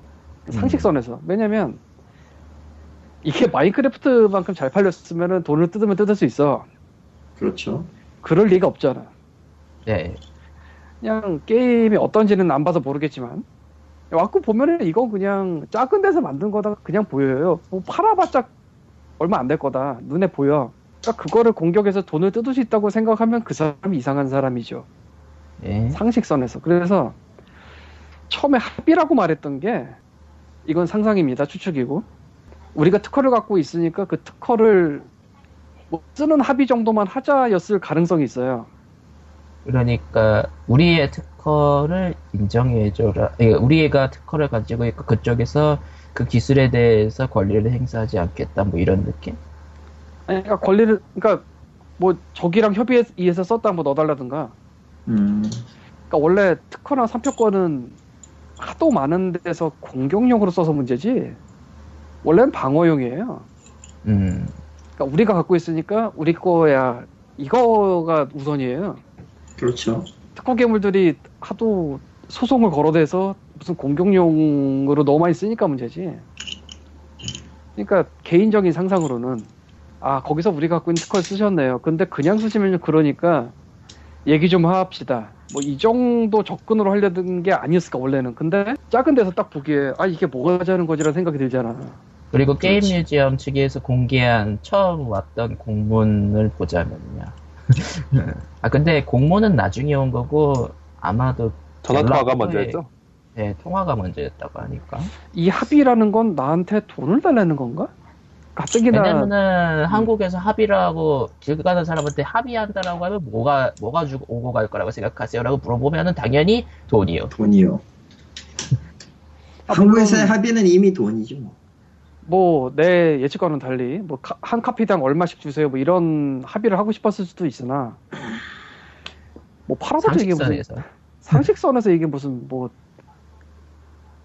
상식선에서. 왜냐면 이게 마인크래프트만큼 잘 팔렸으면 돈을 뜯으면 뜯을 수 있어. 그렇죠. 그럴 리가 없잖아. 네. 그냥 게임이 어떤지는 안 봐서 모르겠지만 와꾸 보면은 이건 그냥 작은 데서 만든 거다 그냥 보여요. 뭐 팔아봤자 얼마 안 될 거다 눈에 보여. 그러니까 그거를 공격해서 돈을 뜯을 수 있다고 생각하면 그 사람이 이상한 사람이죠. 예. 상식선에서. 그래서 처음에 합의라고 말했던 게 이건 상상입니다. 추측이고. 우리가 특허를 갖고 있으니까 그 특허를 뭐 쓰는 합의 정도만 하자였을 가능성이 있어요. 그러니까 우리의 특허를 인정해줘라. 예, 우리가 특허를 가지고 있고 그쪽에서 그 기술에 대해서 권리를 행사하지 않겠다. 뭐 이런 느낌? 아니, 그러니까 권리를, 그러니까 뭐 저기랑 협의해서 썼다 뭐 넣어달라든가. 음, 그러니까 원래 특허나 상표권은 하도 많은 데서 공격용으로 써서 문제지. 원래는 방어용이에요. 음. 그러니까 우리가 갖고 있으니까 우리 거야 이거가 우선이에요. 그렇죠. 특허 괴물들이 하도 소송을 걸어대서 무슨 공격용으로 너무 많이 쓰니까 문제지. 그러니까 개인적인 상상으로는 아 거기서 우리가 갖고 있는 특허를 쓰셨네요. 근데 그냥 쓰시면 그러니까 얘기 좀 합시다. 뭐 이 정도 접근으로 하려던 게 아니었을까 원래는. 근데 작은 데서 딱 보기에 아 이게 뭐가 하자는 거지라는 생각이 들잖아. 그리고 게임 그렇지. 뮤지엄 측에서 공개한 처음 왔던 공문을 보자면요. 아 근데 공문은 나중에 온 거고 아마도 전화 통화가 연락처에- 먼저였죠. 네, 통화가 먼저였다고 하니까. 이 합의라는 건 나한테 돈을 달라는 건가? 가뜩이나 왜냐면은 한국에서 합의를 하고 길 가는 사람한테 합의한다라고 하면 뭐가 뭐가 주고 오고 갈 거라고 생각하세요 라고 물어보면은 당연히 돈이요. 돈이요. 아, 한국에서의 합의는 이미 돈이죠. 뭐. 뭐내 예측과는 달리 뭐 한 카피당 얼마씩 주세요 뭐 이런 합의를 하고 싶었을 수도 있으나 뭐 팔아도 이게 무슨. 상식선에서 이게 무슨 뭐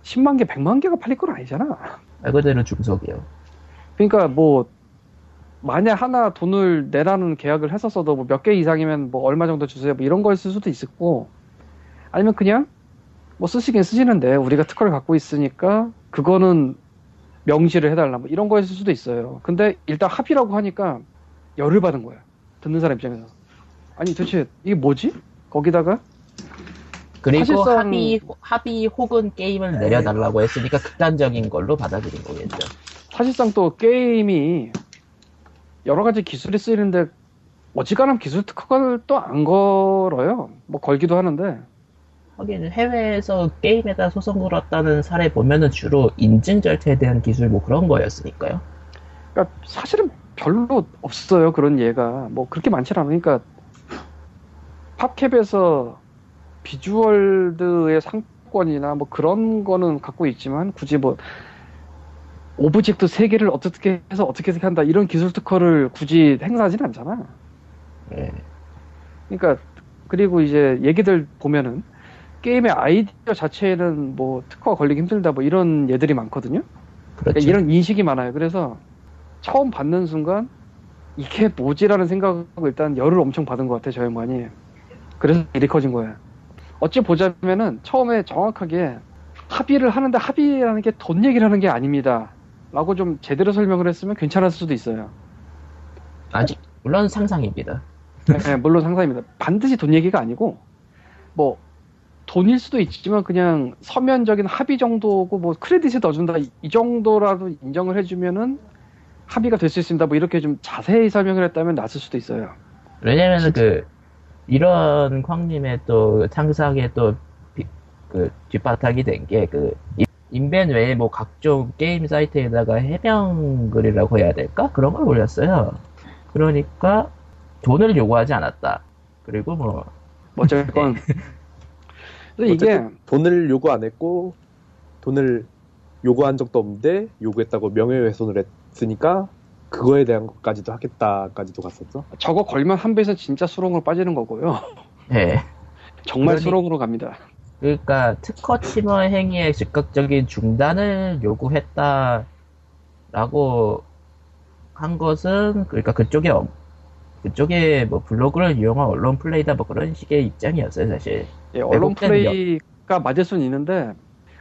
10만 개, 100만 개가 팔릴 건 아니잖아. 말 그대로 중속이요. 그러니까 뭐 만약 하나 돈을 내라는 계약을 했었어도 뭐 몇 개 이상이면 뭐 얼마 정도 주세요 뭐 이런 거였을 수도 있었고 아니면 그냥 뭐 쓰시긴 쓰시는데 우리가 특허를 갖고 있으니까 그거는 명시를 해달라 뭐 이런 거였을 수도 있어요. 근데 일단 합의라고 하니까 열을 받은 거야. 듣는 사람 입장에서. 아니 도대체 이게 뭐지? 거기다가 그리고 사실상- 합의 합의 혹은 게임을 내려달라고 했으니까 극단적인 걸로 받아들인 거겠죠. 사실상 또 게임이 여러 가지 기술이 쓰이는데 어지간하면 기술 특허를 또 안 걸어요. 뭐 걸기도 하는데 하긴 해외에서 게임에다 소송 걸었다는 사례 보면은 주로 인증 절차에 대한 기술 뭐 그런 거였으니까요. 그러니까 사실은 별로 없어요 그런 예가 뭐 그렇게 많지 않으니까 팝캡에서 비주얼드의 상표권이나 뭐 그런 거는 갖고 있지만 굳이 뭐 object 세 개를 어떻게 해서 어떻게 한다 이런 기술 특허를 굳이 행사하지는 않잖아. 예. 그러니까 그리고 이제 얘기들 보면은 게임의 아이디어 자체에는 뭐 특허가 걸리기 힘들다 뭐 이런 예들이 많거든요. 그렇죠. 그러니까 이런 인식이 많아요. 그래서 처음 받는 순간 이게 뭐지라는 생각하고 일단 열을 엄청 받은 것 같아 저 양반이. 그래서 일이 커진 거야. 어찌 보자면은 처음에 정확하게 합의를 하는데 합의라는 게 돈 얘기를 하는 게 아닙니다. 라고 좀 제대로 설명을 했으면 괜찮았을 수도 있어요. 아직 물론 상상입니다. 네, 물론 상상입니다. 반드시 돈 얘기가 아니고 뭐 돈일 수도 있지만 그냥 서면적인 합의 정도고 뭐 크레딧을 넣어준다 이- 이 정도라도 인정을 해주면은 합의가 될 수 있습니다. 뭐 이렇게 좀 자세히 설명을 했다면 낫을 수도 있어요. 왜냐면은 그 이런 광님의 또 상상에 또그 뒷바탕이 된 게 그 인벤 외에 뭐 각종 게임 사이트에다가 해명 글이라고 해야 될까 그런 걸 올렸어요. 그러니까 돈을 요구하지 않았다. 그리고 뭐뭐 어쨌건 근데 이게 돈을 요구 안 했고 돈을 요구한 적도 없는데 요구했다고 명예훼손을 했으니까 그거에 대한 것까지도 하겠다까지도 갔었죠. 저거 걸면 한 배에서 진짜 수렁으로 빠지는 거고요. 예. 정말 그러니- 수렁으로 갑니다. 그러니까 특허 침해 행위의 즉각적인 중단을 요구했다라고 한 것은 그러니까 그쪽에 어- 그쪽에 뭐 블로그를 이용한 언론 플레이다 뭐 그런 식의 입장이었어요 사실. 예, 언론 플레이가 맞을 수는 있는데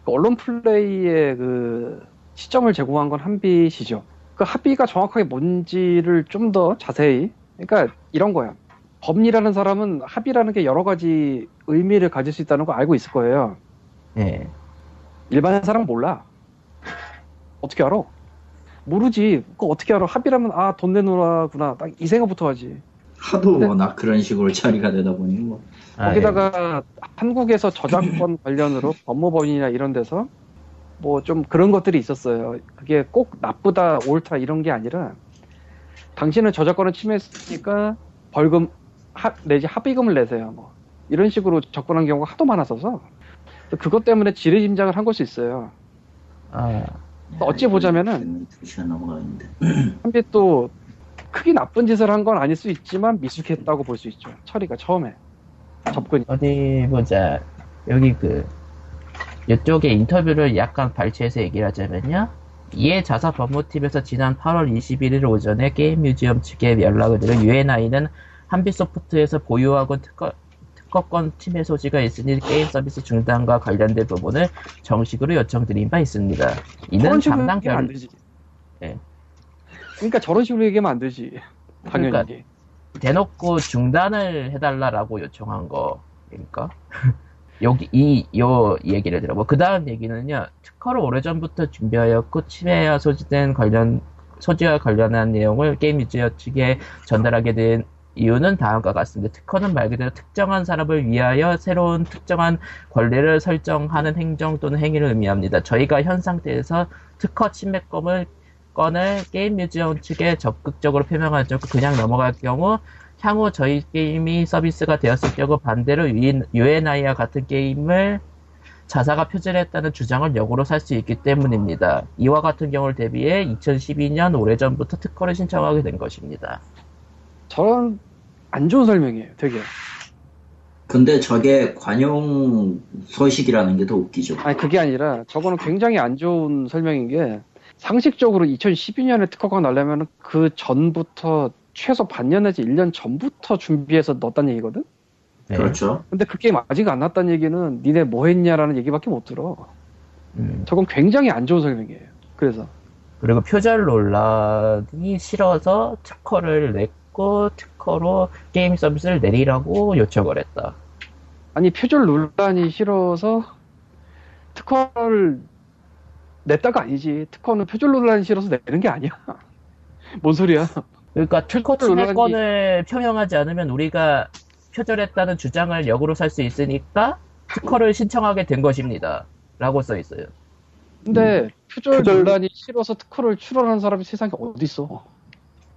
그 언론 플레이의 그 시점을 제공한 건 한빛이죠. 그 합의가 정확하게 뭔지를 좀 더 자세히 그러니까 이런 거야. 법리라는 사람은 합의라는 게 여러 가지 의미를 가질 수 있다는 거 알고 있을 거예요. 예. 일반 사람은 몰라. 어떻게 알아? 모르지. 그거 어떻게 알아? 합의라면 아 돈 내놓으라구나. 딱 이 생각부터 하지. 하도 네. 워낙 그런 식으로 처리가 되다 보니 뭐 아, 거기다가 한국에서 저작권 관련으로 법무법인이나 이런 데서 뭐 좀 그런 것들이 있었어요. 그게 꼭 나쁘다, 옳다 이런 게 아니라 당신은 저작권을 침해했으니까 벌금 하- 내지 합의금을 내세요. 뭐 이런 식으로 접근한 경우가 하도 많았어서 그것 때문에 지뢰 짐작을 한 것이 있어요. 아, 어찌 보자면은 두 시간 넘어가는데 한비 또 크게 나쁜 짓을 한 건 아닐 수 있지만 미숙했다고 볼 수 있죠. 처리가 처음에 접근이. 어디 보자. 여기 그 이쪽에 인터뷰를 약간 발췌해서 얘기를 하자면요. 이에 자사 법무팀에서 지난 8월 21일 오전에 게임 뮤지엄 측에 연락을 드려 UNI는 한빛소프트에서 보유하고 특허, 특허권 침해 소지가 있으니 게임 서비스 중단과 관련된 부분을 정식으로 요청드린 바 있습니다. 이는 장난 얘기하면 안결 되지. 예. 그러니까 저런 식으로 얘기하면 안 되지. 당연히. 그러니까 대놓고 중단을 해달라라고 요청한 거니까 여기 이 요 얘기를 들어 뭐그 다음 얘기는요 특허를 오래전부터 준비하였고 침해와 소지된 관련 소지와 관련한 내용을 게임 유저 측에 전달하게 된 이유는 다음과 같습니다. 특허는 말 그대로 특정한 사람을 위하여 새로운 특정한 권리를 설정하는 행정 또는 행위를 의미합니다. 저희가 현 상태에서 특허 침해권을 건을 게임 뮤지엄 측에 적극적으로 표명하죠. 그냥 넘어갈 경우 향후 저희 게임이 서비스가 되었을 경우 반대로 UNI와 같은 게임을 자사가 표절했다는 주장을 역으로 살 수 있기 때문입니다. 이와 같은 경우를 대비해 2012년 오래전부터 특허를 신청하게 된 것입니다. 저런 안 좋은 설명이에요, 되게. 근데 저게 관용 소식이라는 게 더 웃기죠 아니, 그게 아니라 저거는 굉장히 안 좋은 설명인 게 상식적으로 2012년에 특허가 나려면 그 전부터 최소 반년 내지 1년 전부터 준비해서 넣었다는 얘기거든? 네. 그렇죠 근데 그 게임 아직 안 났다는 얘기는 니네 뭐 했냐라는 얘기밖에 못 들어. 음, 저건 굉장히 안 좋은 설명이에요. 그래서. 그리고 표절 논란이 싫어서 특허를 냈고 특허로 게임 서비스를 내리라고 요청을 했다. 아니, 표절 논란이 싫어서 특허를 냈다가 아니지. 특허는 표절 논란이 싫어서 내는 게 아니야. 뭔 소리야. 그러니까 특허 표절 논란이- 침해권을 표명하지 않으면 우리가 표절했다는 주장을 역으로 살 수 있으니까 특허를 신청하게 된 것입니다. 라고 써 있어요. 근데 표절, 표절- 논란이 싫어서 특허를 출원하는 사람이 세상에 어디 있어?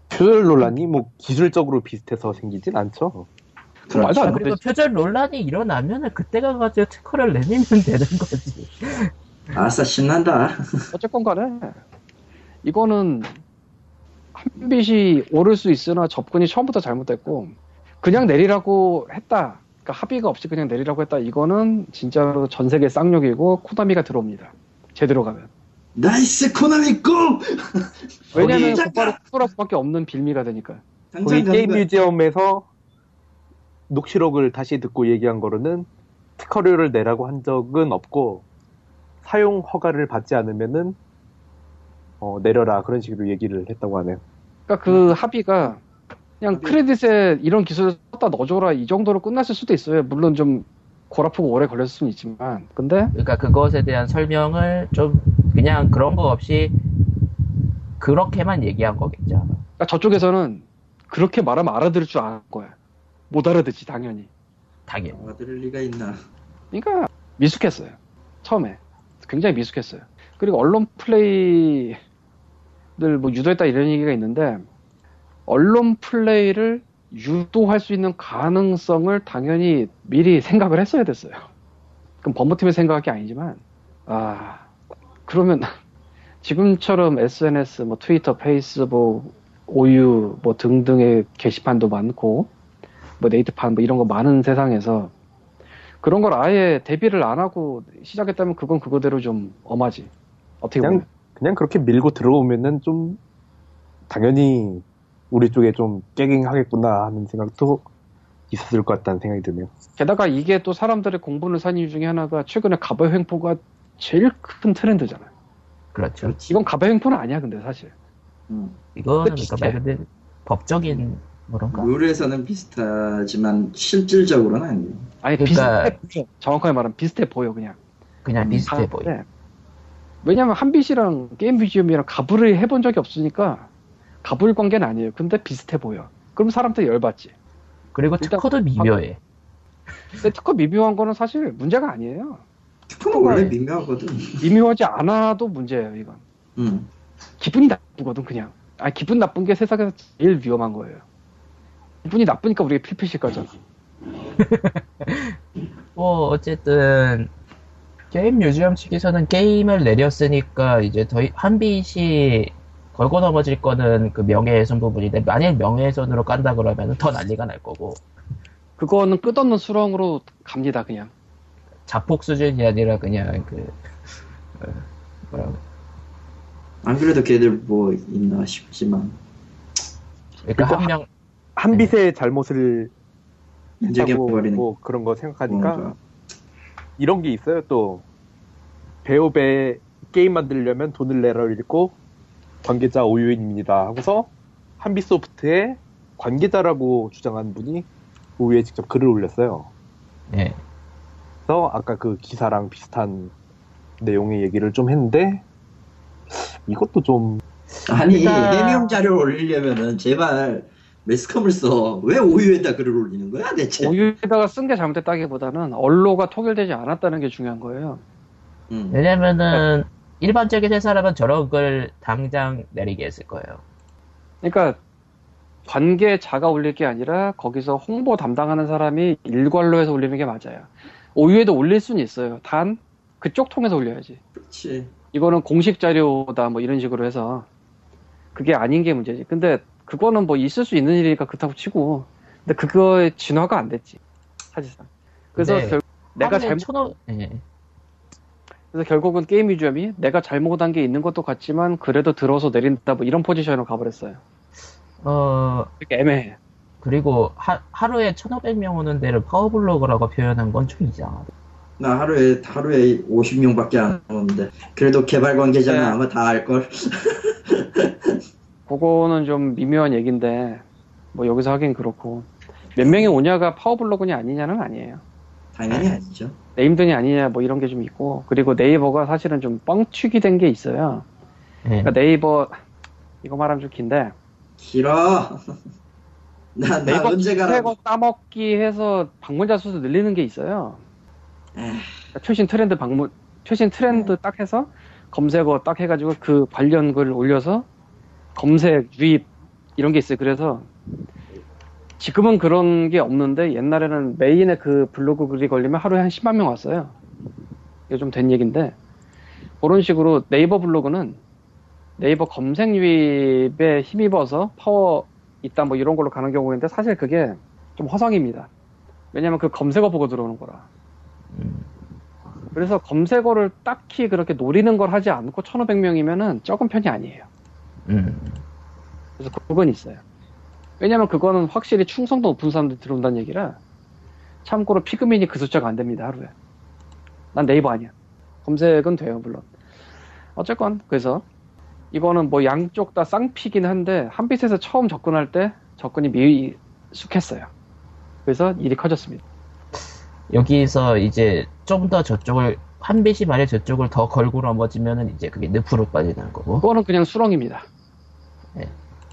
표절 논란이 뭐 기술적으로 비슷해서 생기진 않죠. 그렇죠. 말도 안 그리고 되지. 표절 논란이 일어나면은 그때가 가지고 특허를 내리면 되는 거지. 아싸 신난다. 어쨌건 간에 이거는 한 빛이 오를 수 있으나 접근이 처음부터 잘못됐고 그냥 내리라고 했다. 그러니까 합의가 없이 그냥 내리라고 했다. 이거는 진짜로 전 세계 쌍욕이고 코나미가 들어옵니다. 제대로 가면. nice 코나미 go! 왜냐면 곧바로 그럴 수밖에 없는 빌미가 되니까. 가는 게임. 뮤지엄에서 녹취록을 다시 듣고 얘기한 거로는 특허료를 내라고 한 적은 없고 사용 허가를 받지 않으면은 어, 내려라 그런 식으로 얘기를 했다고 하네요. 그러니까 그 합의가 그냥 크레딧에 이런 기술을 갖다 넣어줘라 이 정도로 끝났을 수도 있어요. 물론 좀 골아프고 오래 걸렸을 수는 있지만. 근데 그러니까 그것에 대한 설명을 좀 그냥 그런 거 없이 그렇게만 얘기한 거겠죠. 그러니까 저쪽에서는 그렇게 말하면 알아들을 줄 알 거야. 못 알아듣지 당연히. 당연히. 알아들을 리가 있나. 그러니까 미숙했어요. 처음에 굉장히 미숙했어요. 그리고 언론 플레이를 뭐 유도했다 이런 얘기가 있는데 언론 플레이를 유도할 수 있는 가능성을 당연히 미리 생각을 했어야 됐어요. 그럼 법무팀의 생각이 아니지만 아 그러면 지금처럼 SNS, 뭐 트위터, 페이스북, 오유 뭐 등등의 게시판도 많고 뭐 네이트판 뭐 이런 거 많은 세상에서 그런 걸 아예 대비를 안 하고 시작했다면 그건 그거대로 좀 엄하지. 어떻게 보면. 그냥 그렇게 밀고 들어오면은 좀 당연히 우리 쪽에 좀 깨갱하겠구나 하는 생각도 있었을 것 같다는 생각이 드네요. 게다가 이게 또 사람들의 공분을 산 이유 중에 하나가 최근에 가발 횡포가 제일 큰 트렌드잖아요. 그렇죠. 이건 가발 횡포는 아니야, 근데 사실. 음. 이거는 그러니까. 말 그대로 법적인 뭐런가? 룰에서는 비슷하지만 실질적으로는 아니에요. 아니, 그러니까- 비슷해 보여. 정확하게 말하면 비슷해 보여, 그냥. 그냥 음, 비슷해 아, 보여. 네. 왜냐면 한빛이랑 게임 뮤지엄이랑 가불을 해본 적이 없으니까 가불 관계는 아니에요. 근데 비슷해 보여. 그럼 사람들이 열받지. 그리고 특허도 미묘해. 근데 특허 미묘한 거는 사실 문제가 아니에요. 특허는 원래 미묘하거든. 미묘하지 않아도 문제예요, 이건. 음. 기분이 나쁘거든, 그냥. 아, 기분 나쁜 게 세상에서 제일 위험한 거예요. 기분이 나쁘니까 우리가 필필실 거잖아. 뭐 어쨌든 게임 뮤지엄 측에서는 게임을 내렸으니까 이제 더 이- 한빛이 걸고 넘어질 거는 그 명예훼손 부분인데 만약 명예훼손으로 깐다 그러면 더 난리가 날 거고 그거는 끝없는 수렁으로 갑니다, 그냥. 자폭 수준이 아니라 그냥 그 어, 뭐라고 안 그래도 걔들 뭐 있나 싶지만 그러니까 한 명 한빛의 잘못을 인정해버리는 뭐 그런 거 생각하니까 뭔가. 이런 게 있어요. 또 배우 배 게임 만들려면 돈을 내라 읽고 관계자 오유인입니다 하고서 한빛소프트의 관계자라고 주장한 분이 그 위에 직접 글을 올렸어요. 예. 그래서 아까 그 기사랑 비슷한 내용의 얘기를 좀 했는데 이것도 좀 아니 해명 자료를 올리려면은 제발 매스컴을 써. 왜 오유에다 글을 올리는 거야 대체? 오유에다가 쓴 게 잘못됐다기보다는 언로가 통일되지 않았다는 게 중요한 거예요. 음. 왜냐면은 일반적인 회사라면 저런 걸 당장 내리게 했을 거예요. 그러니까 관계자가 올릴 게 아니라 거기서 홍보 담당하는 사람이 일괄로 해서 올리는 게 맞아요. 오유에도 올릴 수는 있어요. 단 그쪽 통해서 올려야지. 그렇지. 이거는 공식 자료다 뭐 이런 식으로 해서 그게 아닌 게 문제지. 근데 그거는 뭐 있을 수 있는 일이니까 그렇다고 치고 근데 그거의 진화가 안 됐지 사실상. 그래서 근데 결- 내가 잘못 천오, 예. 그래서 결국은 게임 뮤지엄이 내가 잘못한 게 있는 것도 같지만 그래도 들어서 내린다 뭐 이런 포지션으로 가버렸어요. 어, 그게 애매해. 그리고 하, 하루에 1500명 오는 데를 파워블로그라고 표현한 건 좀 이상하다. 나 하루에 하루에 50명밖에 안 오는데 그래도 개발 관계자는 네. 아마 다 알 걸. 그거는 좀 미묘한 얘기인데 뭐 여기서 하긴 그렇고 몇 명이 오냐가 파워블로그냐 아니냐는 아니에요. 당연히 아니죠. 네임드냐 아니냐 뭐 이런 게 좀 있고 그리고 네이버가 사실은 좀 뻥튀기 된 게 있어요. 예. 그러니까 네이버 이거 말하면 좀 긴데 길어. 나, 나 네이버 언제 가라. 검색어 따먹기 해서 방문자 수도 늘리는 게 있어요. 그러니까 최신 트렌드 방문 최신 트렌드 딱 해서 검색어 딱 해가지고 그 관련 글 올려서 검색 유입 이런 게 있어요. 그래서 지금은 그런 게 없는데 옛날에는 메인에 그 블로그 글이 걸리면 하루에 한 10만 명 왔어요. 이게 좀 된 얘기인데 그런 식으로 네이버 블로그는 네이버 검색 유입에 힘입어서 파워 있다 뭐 이런 걸로 가는 경우인데 사실 그게 좀 허상입니다. 왜냐면 그 검색어 보고 들어오는 거라. 음. 그래서 검색어를 딱히 그렇게 노리는 걸 하지 않고 1500명이면은 적은 편이 아니에요. 음. 그래서 그건 있어요. 왜냐면 그거는 확실히 충성도 높은 사람들이 들어온다는 얘기라 참고로 피그민이 그 숫자가 안 됩니다, 하루에. 난 네이버 아니야. 검색은 돼요, 물론. 어쨌건, 그래서 이거는 뭐 양쪽 다 쌍피긴 한데 한빛에서 처음 접근할 때 접근이 미숙했어요. 그래서 일이 커졌습니다. 여기서 이제 좀 더 저쪽을 한 빛이 만약 저쪽을 더 걸고 넘어지면은 이제 그게 늪으로 빠지는 거고. 그거는 그냥 수렁입니다. 네.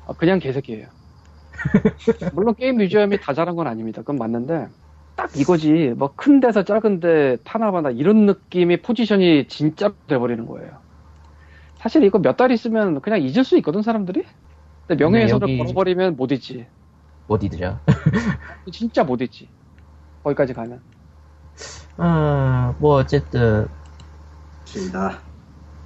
아, 그냥 개새끼예요. 물론 게임 뮤지엄이 다 잘한 건 아닙니다. 그건 맞는데 딱 이거지. 뭐 큰 데서 작은 데 타나바나 이런 느낌의 포지션이 진짜 돼버리는 거예요. 사실 이거 몇 달 있으면 그냥 잊을 수 있거든 사람들이. 근데 명예훼손을 여기- 걸어버리면 못 잊지. 못 잊으죠. 진짜 못 잊지. 거기까지 가면. 아, 뭐 어쨌든 길다.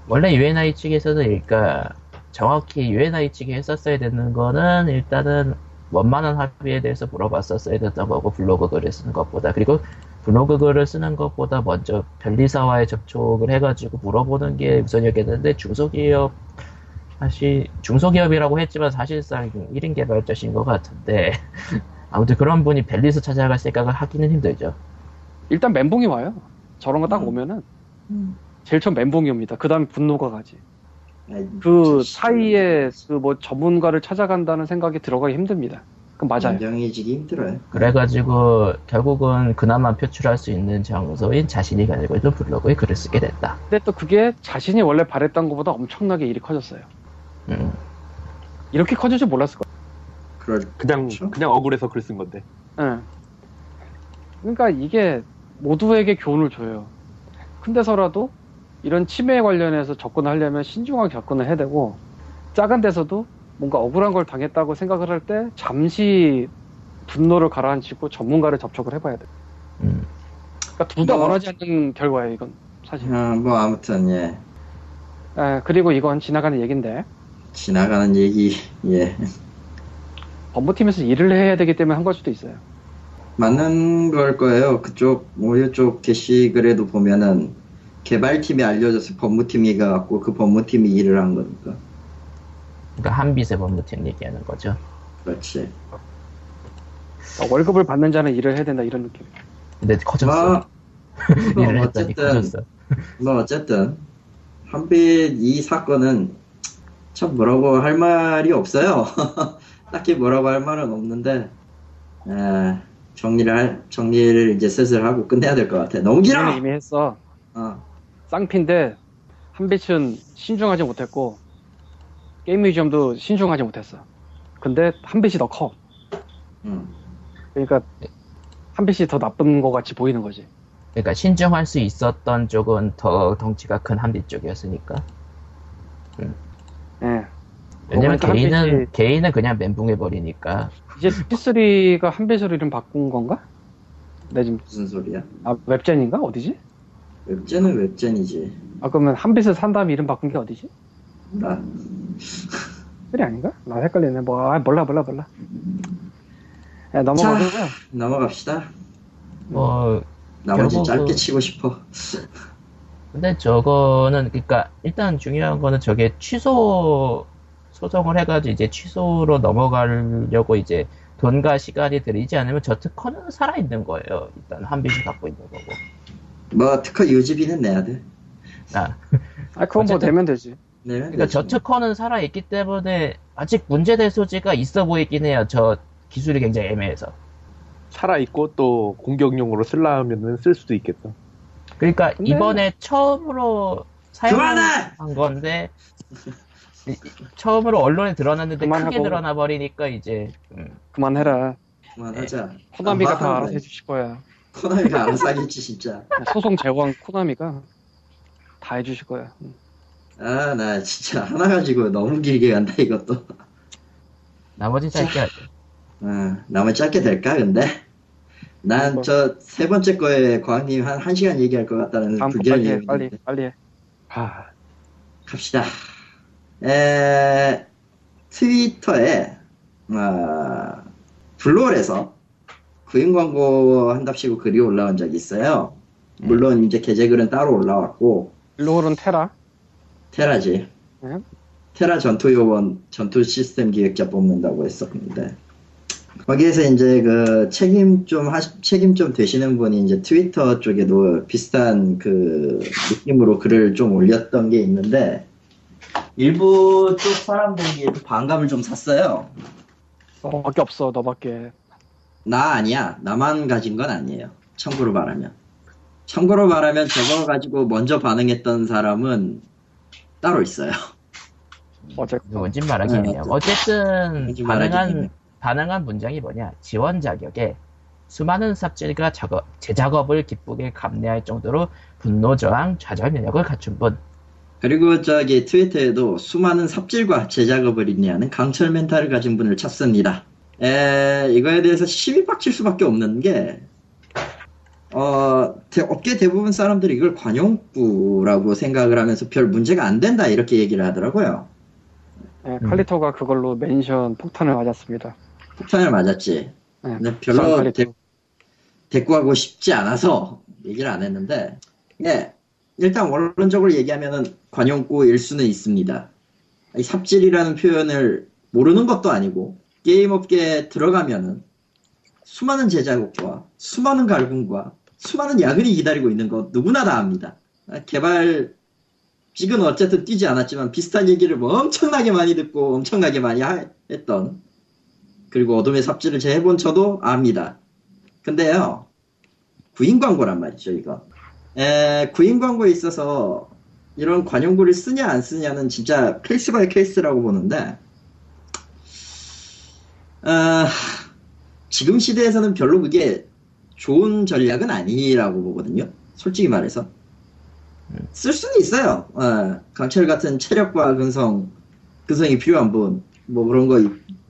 원래 UNI 측에서는 그러니까 정확히 UNI 측이 했었어야 되는 거는 일단은 원만한 합의에 대해서 물어봤었어야 됐던 거고 블로그 글을 쓰는 것보다 그리고 블로그 글을 쓰는 것보다 먼저 변리사와의 접촉을 해가지고 물어보는 게 우선이었겠는데 중소기업 사실 중소기업이라고 했지만 사실상 1인 개발자신 것 같은데 아무튼 그런 분이 벨리스 찾아갈 생각을 하기는 힘들죠. 일단 멘붕이 와요. 저런 거딱 음. 오면은 제일 처음 멘붕이 옵니다. 그 다음에 분노가 가지. 아이, 그. 사이에 그 뭐 전문가를 찾아간다는 생각이 들어가기 힘듭니다. 그 맞아요. 인정해지기 힘들어요. 그래가지고 결국은 그나마 표출할 수 있는 장소인 자신이 가지고 있는 블로그에 글을 쓰게 됐다. 근데 또 그게 자신이 원래 바랬던 것보다 엄청나게 일이 커졌어요. 음. 이렇게 커질 줄 몰랐을 거예요. 그냥 그렇죠. 그냥 억울해서 글 쓴 건데. 예. 그러니까 이게 모두에게 교훈을 줘요. 큰데서라도 이런 치매에 관련해서 접근하려면 신중하게 접근을 해야 되고 작은 데서도 뭔가 억울한 걸 당했다고 생각을 할 때 잠시 분노를 가라앉히고 전문가를 접촉을 해봐야 돼. 음. 그러니까 둘다 뭐- 원하지 않는 결과예요, 이건 사실. 아, 뭐 아무튼 예 예, 그리고 이건 지나가는 얘기인데 지나가는 얘기 예 법무팀에서 일을 해야 되기 때문에 한 걸 수도 있어요. 맞는 걸 거예요. 그쪽 모유 쪽 게시글에도 보면은 개발팀이 알려져서 법무팀이 가갖고 그 법무팀이 일을 한 거니까 그러니까 한빛의 법무팀 얘기하는 거죠. 그렇지. 그러니까 월급을 받는 자는 일을 해야 된다 이런 느낌. 근데 커졌어. 뭐, 일을 뭐 어쨌든 커졌어. 뭐 어쨌든 한빛 이 사건은 참 뭐라고 할 말이 없어요. 딱히 뭐라고 할 말은 없는데 에, 정리를 할, 정리를 이제 슬슬 하고 끝내야 될 것 같아. 너무 길어. 이미 했어. 어, 쌍피인데 한빛은 신중하지 못했고 게임 뮤지엄도 신중하지 못했어. 근데 한빛이 더 커. 음. 그러니까 한빛이 더 나쁜 것 같이 보이는 거지. 그러니까 신중할 수 있었던 쪽은 더 덩치가 큰 한빛 쪽이었으니까. 예. 왜냐면 그러니까 개인은 한빛이- 개인은 그냥 멘붕해 버리니까. 이제 T3가 한빛으로 이름 바꾼 건가? 내 지금 무슨 소리야? 아 웹젠인가 어디지? 웹젠은 웹젠이지. 아 그러면 한빛을 산 다음에 이름 바꾼 게 어디지? 나 그게 아닌가? 나 헷갈리네. 뭐 아, 몰라 몰라 몰라. 야, 넘어가고요. 넘어갑시다. 뭐 나머지 결국은- 짧게 치고 싶어. 근데 저거는 그러니까 일단 중요한 거는 저게 취소 소송을 해가지고 이제 취소로 넘어가려고 이제 돈과 시간이 들이지 않으면 저 특허는 살아 있는 거예요. 일단 한빛이 갖고 있는 거고. 뭐 특허 유지비는 내야 돼. 아, 아 그건 뭐 되면 되지. 그러니까. 저 특허는 살아 있기 때문에 아직 문제될 소지가 있어 보이긴 해요. 저 기술이 굉장히 애매해서. 살아 있고 또 공격용으로 쓰려면은 쓸 수도 있겠다. 그러니까 근데- 이번에 처음으로 사용한! 건데 처음으로 언론에 드러났는데 그만하고. 크게 드러나 버리니까 이제 음, 그만해라. 그만하자. 코나미가 아, 다 알아서 해주실 거야. 코나미가 알아서 하겠지 진짜. 소송 제왕 코나미가 다 해주실 거야. 음. 아나 진짜 하나 가지고 너무 길게 간다 이것도. 나머지 짧게 하죠. 아, 나머지 짧게 될까 근데? 난 뭐. 저세 번째 거에 과학님 한 1시간 얘기할 것 같다는 불길한 얘기 빨리 빨리 해. 하, 갑시다. 에, 트위터에, 아, 블로그에서 구인 광고 한답시고 글이 올라온 적이 있어요. 물론 이제 게재글은 따로 올라왔고, 일로는 테라. 테라지. 네. 테라 전투 요원, 전투 시스템 기획자 뽑는다고 했었는데, 거기에서 이제 그 책임 좀 하시, 책임 좀 되시는 분이 이제 트위터 쪽에도 비슷한 그 느낌으로 글을 좀 올렸던 게 있는데, 일부 쪽 사람들이 반감을 좀 샀어요. 너밖에 없어 너밖에. 나 아니야. 나만 가진 건 아니에요. 참고로 말하면. 참고로 말하면 저거 가지고 먼저 반응했던 사람은 따로 있어요. 말하기 네. 어쨌든 누군지 말하기 반응한 힘해. 반응한 문장이 뭐냐? 지원 자격에 수많은 삽질과 작업, 재작업을 기쁘게 감내할 정도로 분노 저항, 좌절 면역을 갖춘 분. 그리고 저기 트위터에도 수많은 삽질과 제작업을 인내하는 강철 멘탈을 가진 분을 찾습니다. 에, 이거에 대해서 시비 빡칠 수밖에 없는 게, 어, 대- 업계 대부분 사람들이 이걸 관용구라고 생각을 하면서 별 문제가 안 된다 이렇게 얘기를 하더라고요. 예, 칼리토가 그걸로 멘션 폭탄을 맞았습니다. 폭탄을 맞았지. 예, 근데 별로. 대, 대꾸하고 싶지 않아서 얘기를 안 했는데, 예, 일단 원론적으로 얘기하면은 관용구일 수는 있습니다. 이 삽질이라는 표현을 모르는 것도 아니고, 게임 업계에 들어가면은 수많은 제작업과 수많은 갈굼과 수많은 야근이 기다리고 있는 거 누구나 다 압니다. 아, 개발 직은 어쨌든 뛰지 않았지만 비슷한 얘기를 뭐 엄청나게 많이 듣고 엄청나게 많이 하- 했던 그리고 어둠의 삽질을 제 해본 저도 압니다. 근데요, 구인 광고란 말이죠, 이거. 에, 구인 광고에 있어서 이런 관용구를 쓰냐 안 쓰냐는 진짜 case by case라고 보는데, 아, 지금 시대에서는 별로 그게 좋은 전략은 아니라고 보거든요. 솔직히 말해서. 쓸 수는 있어요. 어, 강철 같은 체력과 근성, 근성이 필요한 분, 뭐 그런 거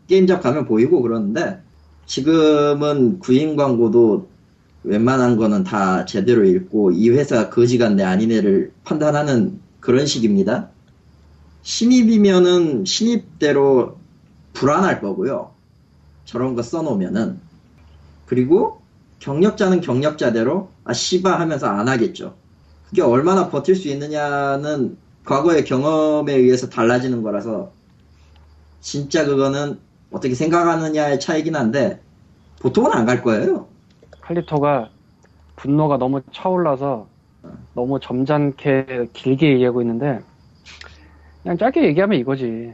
게임잡 가면 보이고 그러는데, 지금은 구인 광고도 웬만한 거는 다 제대로 읽고 이 회사 거지 같네 아니네를 판단하는 그런 식입니다. 신입이면은 신입대로 불안할 거고요. 저런 거 써놓으면은. 그리고 경력자는 경력자대로 아 씨바 하면서 안 하겠죠. 그게 얼마나 버틸 수 있느냐는 과거의 경험에 의해서 달라지는 거라서 진짜 그거는 어떻게 생각하느냐의 차이긴 한데 보통은 안 갈 거예요. 칼리토가 분노가 너무 차올라서 너무 점잖게 길게 얘기하고 있는데 그냥 짧게 얘기하면 이거지.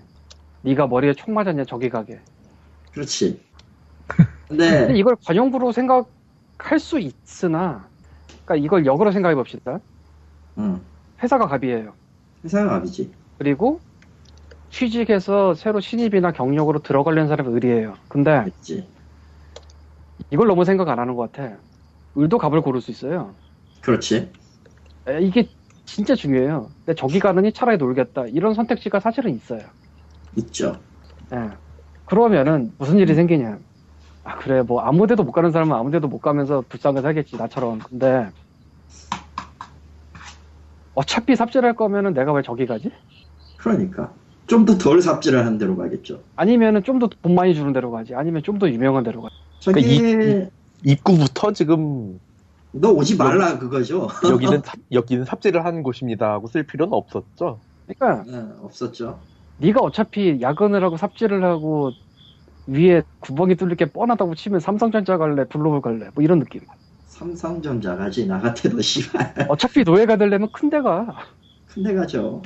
네가 머리에 총 맞았냐 저기 가게. 그렇지. 근데 근데 이걸 관용구로 생각할 수 있으나 그러니까 이걸 역으로 생각해 봅시다. 응, 회사가 갑이에요. 회사가 압이지. 그리고 취직해서 새로 신입이나 경력으로 들어가려는 사람이 의리예요. 근데 그렇지. 이걸 너무 생각 안 하는 것 같아. 을도 갑을 고를 수 있어요. 그렇지. 에, 이게 진짜 중요해요. 근데 저기 가느니 차라리 놀겠다. 이런 선택지가 사실은 있어요. 있죠. 예. 그러면은 무슨 일이 생기냐. 아, 그래, 뭐 아무 데도 못 가는 사람은 아무 데도 못 가면서 불쌍하게 살겠지, 나처럼. 근데 어차피 삽질할 거면은 내가 왜 저기 가지? 그러니까. 좀 더 덜 삽질을 하는 데로 가겠죠. 아니면은 좀 더 돈 많이 주는 데로 가지. 아니면 좀 더 유명한 데로 가지. 저기, 그러니까 입구부터 지금 너 오지 말라 그거죠. 여기는 삽- 여기는 삽질을 하는 곳입니다 하고 쓸 필요는 없었죠. 그러니까 네, 없었죠. 네가 어차피 야근을 하고 삽질을 하고 위에 구멍이 뚫릴 게 뻔하다고 치면 삼성전자 갈래, 블루홀 갈래, 뭐 이런 느낌. 삼성전자 가지 나 같아도 씨발 어차피 노예가 되려면 큰 데가 큰 데 가죠.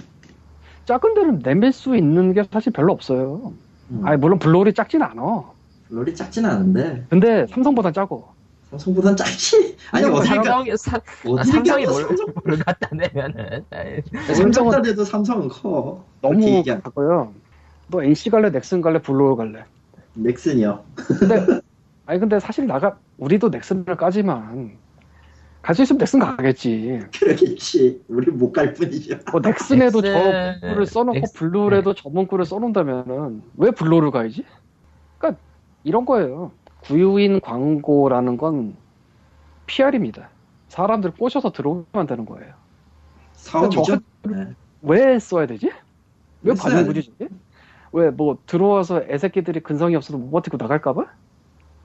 작은 데는 내밀 수 있는 게 사실 별로 없어요. 음, 아니 물론 블루홀이 작진 않아. 롤이 작진 않은데 근데 삼성보다 작고. 삼성보단 작지. 아니 뭐 어딜 가 삼성이 사, 아, 삼성이 뭘, 삼성 뭘 갖다 내면은 삼성은 돼도 삼성은 커. 너무 작고요. 너 NC 갈래, 넥슨 갈래, 블루홀 갈래. 넥슨이요. 근데 아니 근데 사실 나가 우리도 넥슨을 까지만 갈 수 있으면 넥슨 가겠지. 그러겠지. 우리 못 갈 뿐이죠. 뭐 넥슨에도 넥슨, 저 문구를 써놓고 넥슨. 블루홀에도 저 문구를 써놓는다면은 왜 블루홀을 가야지? 그러니까 이런 거예요. 구인 광고라는 건 PR입니다. 사람들 꼬셔서 들어오면 되는 거예요. 사업이죠. 네. 왜 써야 되지? 왜 관용구지 저게? 왜뭐 들어와서 애새끼들이 근성이 없어서 못 버티고 나갈까봐?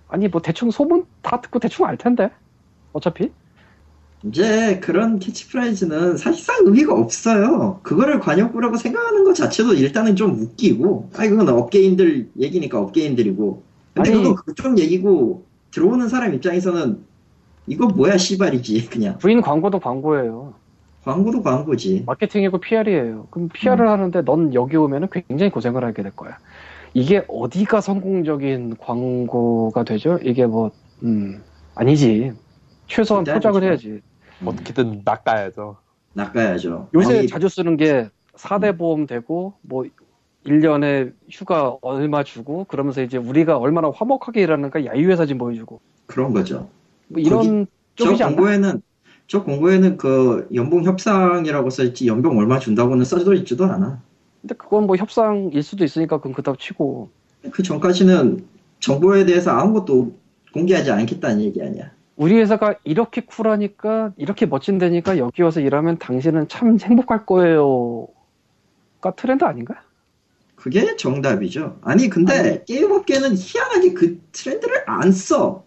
아니 뭐 대충 소문 다 듣고 대충 알 텐데 어차피 이제 그런 캐치프레이즈는 사실상 의미가 없어요. 그거를 관용구라고 생각하는 것 자체도 일단은 좀 웃기고, 아니 그건 업계인들 얘기니까 업계인들이고. 근데 아니- 그건 그쪽 얘기고 들어오는 사람 입장에서는 이거 뭐야 씨발이지 그냥 부인 광고도 광고예요. 광고도 광고지. 마케팅이고 PR이에요. 그럼 PR을 하는데 넌 여기 오면은 굉장히 고생을 하게 될 거야. 이게 어디가 성공적인 광고가 되죠? 이게 뭐, 음, 아니지. 최소한 포장을. 해야지. 어떻게든 낚아야죠. 낚아야죠. 요새 아니, 자주 쓰는 게 4대 보험 되고, 뭐, 1년에 휴가 얼마 주고, 그러면서 이제 우리가 얼마나 화목하게 일하는가 야유회 사진 보여주고, 그런 거죠. 뭐 이런 저 쪽이지 않나? 공고에는 저 공고에는 그 연봉 협상이라고 써있지 연봉 얼마 준다고는 써져 있지도 않아. 근데 그건 뭐 협상일 수도 있으니까 그건 그닥 치고, 그 전까지는 정보에 대해서 아무것도 공개하지 않겠다는 얘기 아니야. 우리 회사가 이렇게 쿨하니까 이렇게 멋진 데니까 여기 와서 일하면 당신은 참 행복할 거예요가 트렌드 아닌가? 그게 정답이죠. 아니 근데 게임업계는 희한하게 그 트렌드를 안 써.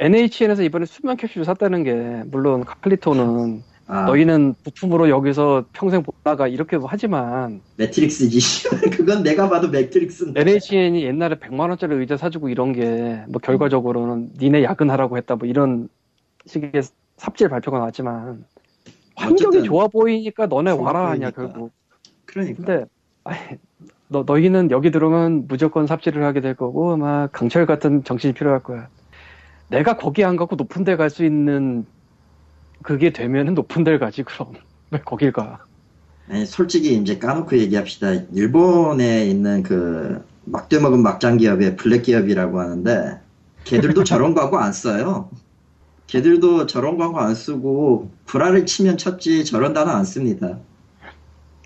NHN에서 이번에 수면 캡슐 샀다는 게 물론 칼리토는 아, 너희는 부품으로 여기서 평생 못 나가 이렇게 하지만 매트릭스지. 그건 내가 봐도 매트릭스인데. NHN이 옛날에 100만 원짜리 의자 사주고 이런 게 뭐 결과적으로는 니네 야근하라고 했다 뭐 이런 식의 삽질 발표가 나왔지만 환경이 좋아 보이니까 너네 좋아 와라 하냐 보이니까. 결국 그러니까. 근데 아이, 너, 너희는 여기 들어오면 무조건 삽질을 하게 될 거고, 막 강철 같은 정신이 필요할 거야. 내가 거기 안 가고 높은 데 갈 수 있는 그게 되면은 높은 데를 가지, 그럼. 왜 거길 가? 아니, 솔직히 이제 까놓고 얘기합시다. 일본에 있는 그 막대 먹은 막장 기업의 블랙 기업이라고 하는데 걔들도 저런 광고 안 써요. 걔들도 저런 광고 안 쓰고 불화를 치면 쳤지 저런 단어 안 씁니다.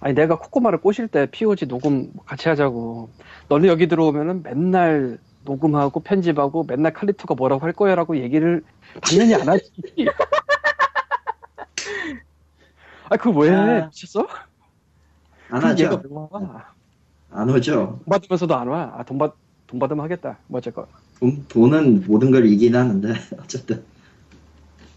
아니, 내가 코코마를 꼬실 때 POG 녹음 같이 하자고. 너는 여기 들어오면은 맨날 녹음하고 편집하고 맨날 칼리토가 뭐라고 할 거야라고 얘기를 당연히 안 하지. 아, 그거 왜 해? 아. 미쳤어? 안 하죠. 안 오죠. 돈 받으면서도 안 와. 아, 돈 받, 돈 받으면 하겠다. 뭐 어쨌건. 돈, 돈은 모든 걸 이긴 하는데 어쨌든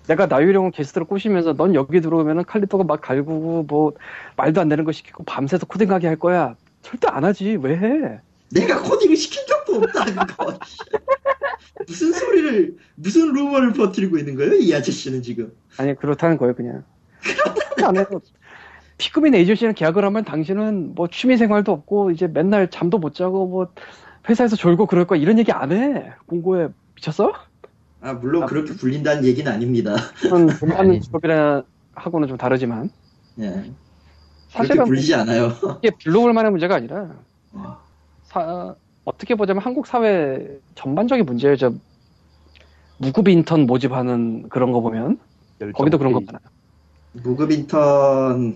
내가 나유령 게스트로 꼬시면서 넌 여기 들어오면은 칼리토가 막 갈구고 뭐 말도 안 되는 거 시키고 밤새서 코딩하게 할 거야. 절대 안 하지. 왜 해? 내가 코딩을 시킨 적도 없다 그거. 무슨 소리를 무슨 루머를 퍼뜨리고 있는 거예요 이 아저씨는 지금. 아니, 그렇다는 거예요, 그냥. 안 해도. 피크민 에이전시랑 계약을 하면 당신은 뭐 취미 생활도 없고 이제 맨날 잠도 못 자고 뭐 회사에서 졸고 그럴 거야. 이런 얘기 안 해. 공고에 미쳤어? 아 물론 그렇게 불린다는 얘기는 아닙니다. 그건 돈 받는 아니지. 직업이라 하고는 좀 다르지만 예. 그렇게 사실은 불리지 않아요. 이게 블로글만의 문제가 아니라 어. 사- 어떻게 보자면 한국 사회 전반적인 문제예요. 저 무급 인턴 모집하는 그런 거 보면 거기도 그런 거 많아요. 무급 인턴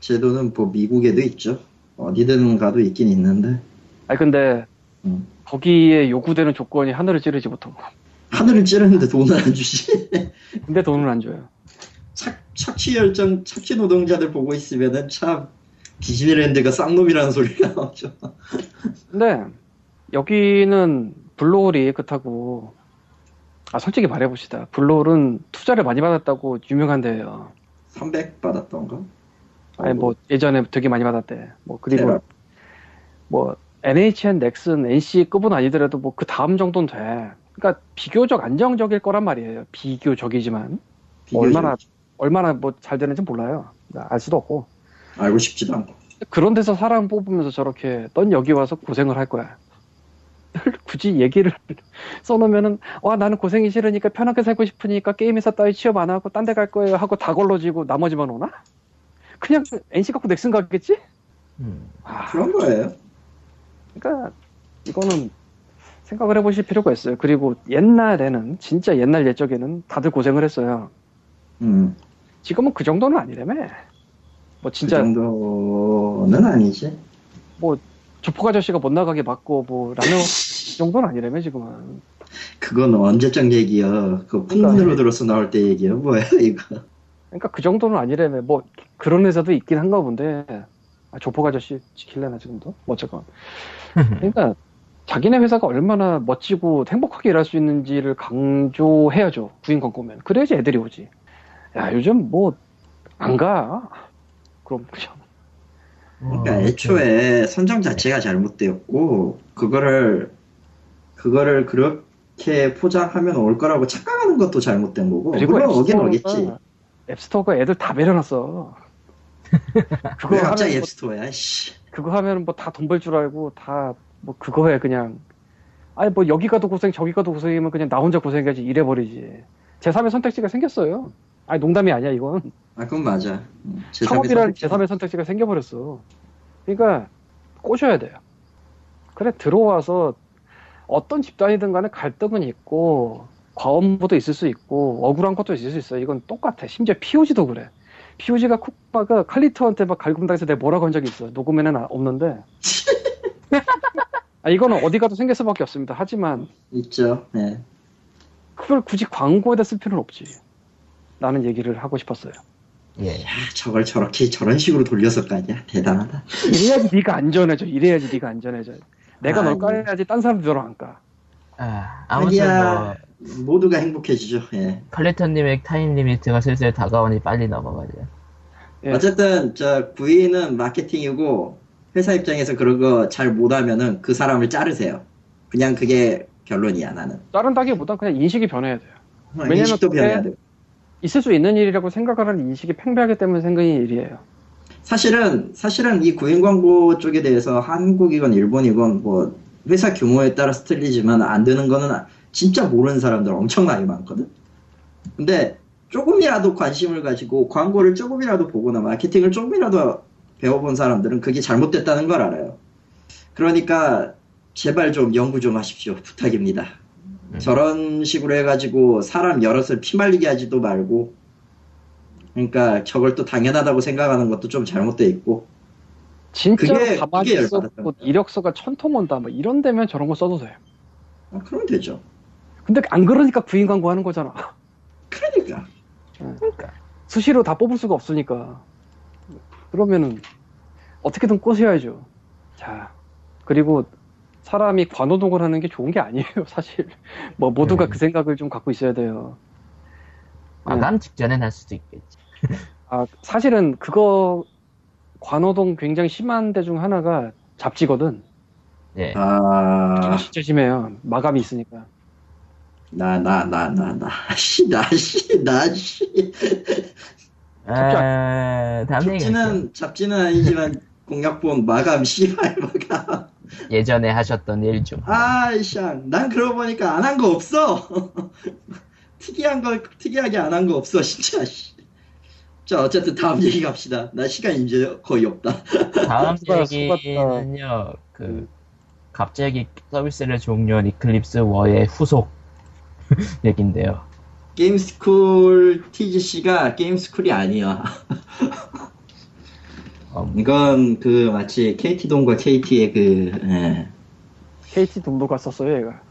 제도는 뭐 미국에도 있죠. 어디든 가도 있긴 있는데 아니 근데 음. 거기에 요구되는 조건이 하늘을 찌르지 못하고 하늘을 찌르는데 돈을 안 주시. 근데 돈을 안 줘요. 착, 착취 열정, 착취 노동자들 보고 있으면은 참 디즈니랜드가 쌍놈이라는 소리가 나오죠. 근데 여기는 블로홀이 그렇다고 아 솔직히 말해봅시다. 블로홀은 투자를 많이 받았다고 유명한 데예요. 300 받았던가? 아니 뭐 예전에 되게 많이 받았대. 뭐 그리고 테라. 뭐 NHN, 넥슨, NC급은 아니더라도 뭐 그 다음 정도는 돼. 그러니까 비교적 안정적일 거란 말이에요. 비교적이지만 비교적. 얼마나 얼마나 뭐 잘 되는지 몰라요. 알 수도 없고 알고 싶지도 않고. 그런 데서 사람 뽑으면서 저렇게 넌 여기 와서 고생을 할 거야. 굳이 얘기를 써놓으면은 와 나는 고생이 싫으니까 편하게 살고 싶으니까 게임 회사 따위 취업 안 하고 딴 데 갈 거예요 하고 다 걸러지고 나머지만 오나? 그냥 NC 갖고 넥슨 가겠지? 음. 아, 그런 거예요. 그러니까 이거는 생각을 해보실 필요가 있어요. 그리고 옛날에는 진짜 옛날 옛적에는 다들 고생을 했어요. 음, 지금은 그 정도는 아니라며. 뭐그 진짜 정도는 아니지. 조폭 아저씨가 못 나가게 막고 뭐 라면 이 정도는 아니라며 지금은. 그건 언제적 얘기야. 그 풍문으로 들어서 나올 때 얘기야. 뭐야, 이거. 그러니까 그 정도는 아니라며. 뭐 그런 회사도 있긴 한가 본데. 아, 조폭 아저씨 지킬래나 지금도? 뭐 어쨌건. 그러니까 자기네 회사가 얼마나 멋지고 행복하게 일할 수 있는지를 강조해야죠. 구인 광고면. 그래야지 애들이 오지. 야 요즘 뭐 안 가. 그럼 그냥 그러니까 어, 애초에 선정 자체가 잘못되었고, 그거를, 그거를 그렇게 포장하면 올 거라고 착각하는 것도 잘못된 거고, 그리고 물론 오긴 오겠지. 앱스토어가 애들 다 매려놨어. 그거 왜 갑자기 뭐, 앱스토어야, 씨. 그거 하면 뭐 다 돈 벌 줄 알고 다 뭐 그거 해 그냥. 아니 뭐 여기 가도 고생 저기 가도 고생이면 그냥 나 혼자 고생해야지 이래버리지. 제3의 선택지가 생겼어요. 아니 농담이 아니야 이건. 아, 그건 맞아. 음, 제3의 창업이라는 선택지. 제3의 선택지가 생겨버렸어. 그러니까 꼬셔야 돼요. 그래 들어와서 어떤 집단이든 간에 갈등은 있고 과업무도 있을 수 있고 억울한 것도 있을 수 있어요. 이건 똑같아. 심지어 POG도 그래. POG가 쿡바가 칼리토한테 막 갈굼당해서 내가 뭐라고 한 적이 있어요. 녹음에는 아- 없는데. 아, 이거는 어디 가도 생길 수밖에 없습니다. 하지만 있죠. 예. 그걸 굳이 광고에다 쓸 필요는 없지. 라는 얘기를 하고 싶었어요. 예. 아, 저걸 저렇게 저런 식으로 돌려서 까냐 대단하다. 이래야지 네가 안전해져. 이래야지 네가 안전해져. 내가 널 아이고. 까야지 딴 사람들 너를 안 까. 아, 아무튼 뭐 아니야. 모두가 행복해지죠. 예. 칼리턴님의 time limit가 슬슬 다가오니 빨리 넘어가죠. 예. 어쨌든 저 구인은 마케팅이고 회사 입장에서 그런 거 잘 못하면은 그 사람을 자르세요. 그냥 그게 결론이야 나는. 자른다기보다 그냥 인식이 변해야 돼요. 왜냐면 인식도 변해야 돼. 있을 수 있는 일이라고 생각하는 인식이 팽배하기 때문에 생긴 일이에요. 사실은 사실은 이 구인 광고 쪽에 대해서 한국이건 일본이건 뭐 회사 규모에 따라서 틀리지만 안 되는 거는 진짜 모르는 사람들 엄청나게 많거든. 근데 조금이라도 관심을 가지고 광고를 조금이라도 보거나 마케팅을 조금이라도 배워본 사람들은 그게 잘못됐다는 걸 알아요. 그러니까 제발 좀 연구 좀 하십시오. 부탁입니다. 음. 저런 식으로 해가지고 사람 여럿을 피말리게 하지도 말고 그러니까 저걸 또 당연하다고 생각하는 것도 좀 잘못돼 있고 진짜 그게- 가만히 그게 열받았던 이력서가 천통 온다. 뭐 이런 데면 저런 거 써도 돼요. 어, 그러면 되죠. 근데 안 그러니까 구인 광고 하는 거잖아. 그러니까 수시로 다 뽑을 수가 없으니까. 그러면은 어떻게든 꼬셔야죠. 자, 그리고 사람이 관호동을 하는 게 좋은 게 아니에요, 사실. 뭐 모두가 음. 그 생각을 좀 갖고 있어야 돼요. 마감 직전엔 할 수도 있겠지. 아, 사실은 그거 관호동 굉장히 심한 데 중 하나가 잡지거든. 예. 아, 진짜 심해요. 마감이 있으니까. 나, 나, 나, 나, 나, 씨, 나, 씨, 나, 씨. 아, 다음 잡지는, 잡지는 아니지만, 공약본 마감, 씨발, 마감. 예전에 하셨던 일 중. 아이씨, 난 그러고 보니까 안 한 거 없어. 특이한 거, 특이하게 안 한 거 없어, 진짜, 씨. 자, 어쨌든 다음 얘기 갑시다. 나 시간 이제 거의 없다. 다음 수고하- 얘기는요, 그, 갑자기 서비스를 종료한 이클립스 워의 후속 얘긴데요. 게임스쿨 TGC가 게임스쿨이 아니야. 어, 이건 그 마치 KT동과 KT의 그, 예. KT 돈도 갔었어요, 얘가.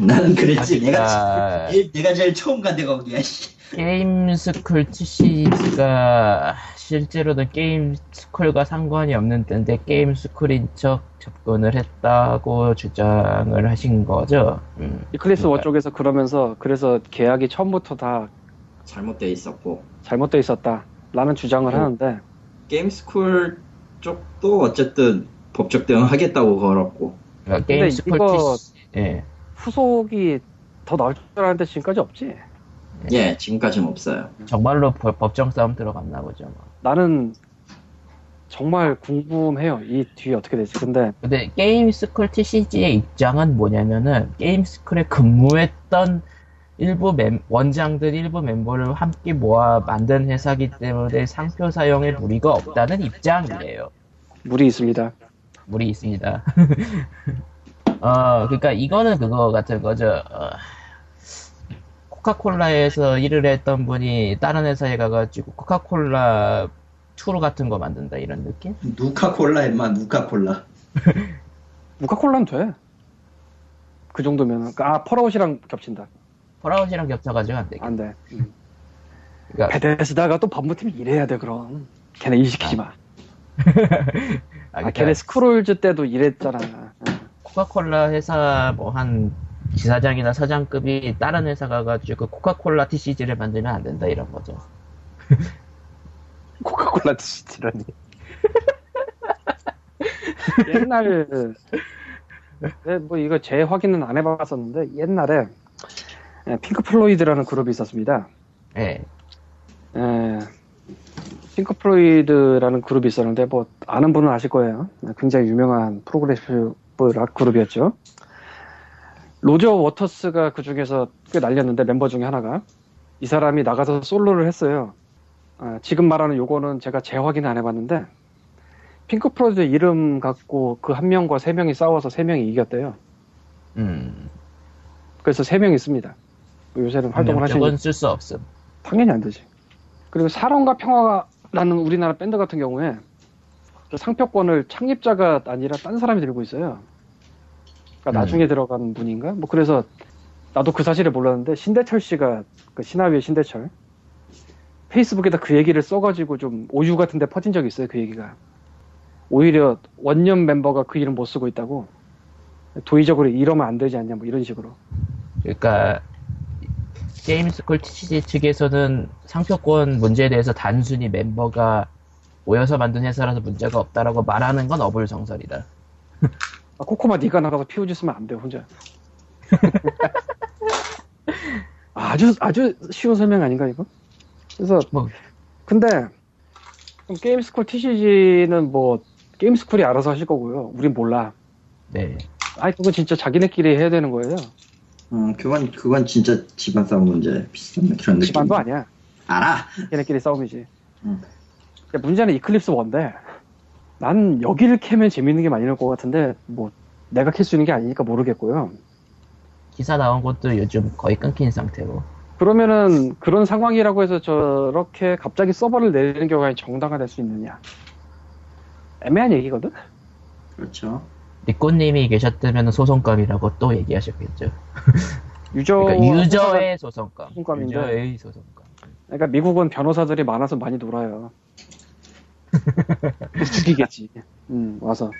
나는 그랬지. 내가, 아, 제일- 내가 제일 처음 간 데가 거기야, 씨. 게임스쿨 TC가 실제로는 게임스쿨과 상관이 없는 때인데 게임스쿨인 척 접근을 했다고 주장을 하신 거죠. 음. 이클립스 워 그러니까 쪽에서 그러면서 그래서 계약이 처음부터 다 잘못돼 있었고. 잘못돼 있었다. 라는 주장을 음. 하는데 게임스쿨 쪽도 어쨌든 법적 대응 하겠다고 걸었고. 그러니까 게임스쿨 이거- TC, 예. 후속이 더 나올 줄 알았는데 지금까지 없지. 예, 지금까지는 없어요. 정말로 법- 법정 싸움 들어갔나 보죠. 뭐. 나는 정말 궁금해요. 이 뒤에 어떻게 될지. 근데 근데 게임스쿨 TCG의 입장은 뭐냐면은 게임스쿨에 근무했던 일부 멤, 원장들 일부 멤버를 함께 모아 만든 회사기 때문에 상표 사용에 무리가 없다는 입장이에요. 물이 있습니다. 무리 있습니다. 어, 그러니까 이거는 그거 같은 거죠. 어, 코카콜라에서 일을 했던 분이 다른 회사에 가가지고 코카콜라 투르 같은 거 만든다 이런 느낌? 누카콜라, 임마, 누카콜라. 무카콜라는 돼. 그 정도면 아 폴아웃이랑 겹친다. 폴아웃이랑 겹쳐가지고 안 돼. 안 돼. 음. 그러니까 베데스다가 또 법무팀 일해야 돼 그럼. 걔네 일 시키지 마. 아, 아, 그러니까 걔네 스크롤즈 때도 일했잖아. 코카콜라 회사 뭐 한 지사장이나 사장급이 다른 회사 가가지고 코카콜라 TCG를 만들면 안 된다 이런 거죠. 코카콜라 드시지라니. 옛날 네, 뭐 이거 재확인은 안 해봤었는데 옛날에 예, 핑크 플로이드라는 그룹이 있었습니다. 예. 예, 핑크 플로이드라는 그룹이 있었는데 뭐 아는 분은 아실 거예요. 굉장히 유명한 progressive rock 그룹이었죠. 로저 워터스가 그 중에서 꽤 날렸는데 멤버 중에 하나가 이 사람이 나가서 솔로를 했어요. 아, 지금 말하는 요거는 제가 재확인 안 해봤는데 핑크 플로이드 이름 갖고 그 한 명과 세 명이 싸워서 세 명이 이겼대요. 음. 그래서 세 명 있습니다. 요새는 활동을 하시는 명적은 쓸수 없음. 당연히 안 되지. 그리고 사랑과 평화라는 우리나라 밴드 같은 경우에 그 상표권을 창립자가 아니라 딴 사람이 들고 있어요. 그러니까 음. 나중에 들어간 분인가? 뭐 그래서 나도 그 사실을 몰랐는데 신대철 씨가 그 시나위의 신대철 페이스북에다 그 얘기를 써가지고 좀 오유 같은데 퍼진 적이 있어요. 그 얘기가 오히려 원년 멤버가 그 이름 못 쓰고 있다고 도의적으로 이러면 안 되지 않냐 뭐 이런 식으로 그러니까 게임스쿨 TCG 측에서는 상표권 문제에 대해서 단순히 멤버가 모여서 만든 회사라서 문제가 없다라고 말하는 건 어불성설이다. 아, 코코마 네가 나가서 POG 쓰면 안 돼, 혼자. 아주, 아주 쉬운 설명 아닌가, 이거? 그래서, 뭐. 근데, 그럼 게임스쿨 TCG는 뭐 게임스쿨이 알아서 하실 거고요. 우린 몰라. 네. 아이 그건 진짜 자기네끼리 해야 되는 거예요. 음, 그건, 그건 진짜 집안 싸움 문제 비슷한 그런 느낌. 집안도 아니야. 알아! 걔네끼리 싸움이지. 음. 그러니까 문제는 이클립스 원데 난 여기를 캐면 재밌는 게 많이 나올 것 같은데 뭐 내가 캘 수 있는 게 아니니까 모르겠고요. 기사 나온 것도 요즘 거의 끊긴 상태고. 그러면은 그런 상황이라고 해서 저렇게 갑자기 서버를 내리는 경우가 정당화될 수 있느냐? 애매한 얘기거든. 그렇죠. 니꼬님이 계셨다면 소송감이라고 또 얘기하셨겠죠. 유저 그러니까 유저의 소송감. 소송감인데. 유저의 소송감. 그러니까 미국은 변호사들이 많아서 많이 놀아요. 죽이겠지. 음 와서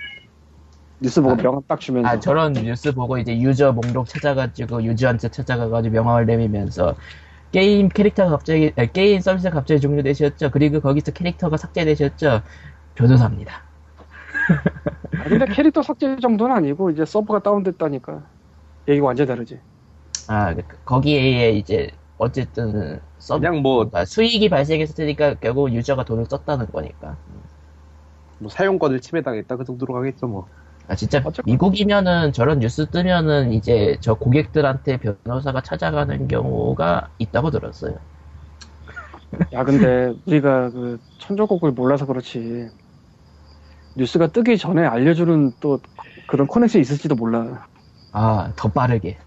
뉴스 보고 아, 명함 딱 주면서 아 저런 뉴스 보고 이제 유저 목록 찾아가지고 유저한테 찾아가가지고 명함을 내밀면서 게임 캐릭터가 갑자기 아니, 게임 서비스가 갑자기 종료되셨죠. 그리고 거기서 캐릭터가 삭제되셨죠. 변호사입니다. 아, 근데 캐릭터 삭제 정도는 아니고 이제 서버가 다운됐다니까 얘기가 완전 다르지. 아 그- 거기에 이제 어쨌든 서버 그냥 뭐, 그러니까 수익이 발생했으니까 결국 유저가 돈을 썼다는 거니까. 뭐 사용권을 침해당했다 그 정도로 가겠죠 뭐. 아 진짜 어쨌건- 미국이면은 저런 뉴스 뜨면은 이제 저 고객들한테 변호사가 찾아가는 경우가 있다고 들었어요. 야 근데 우리가 그 천조국을 몰라서 그렇지 뉴스가 뜨기 전에 알려주는 또 그런 커넥션이 있을지도 몰라. 아 더 빠르게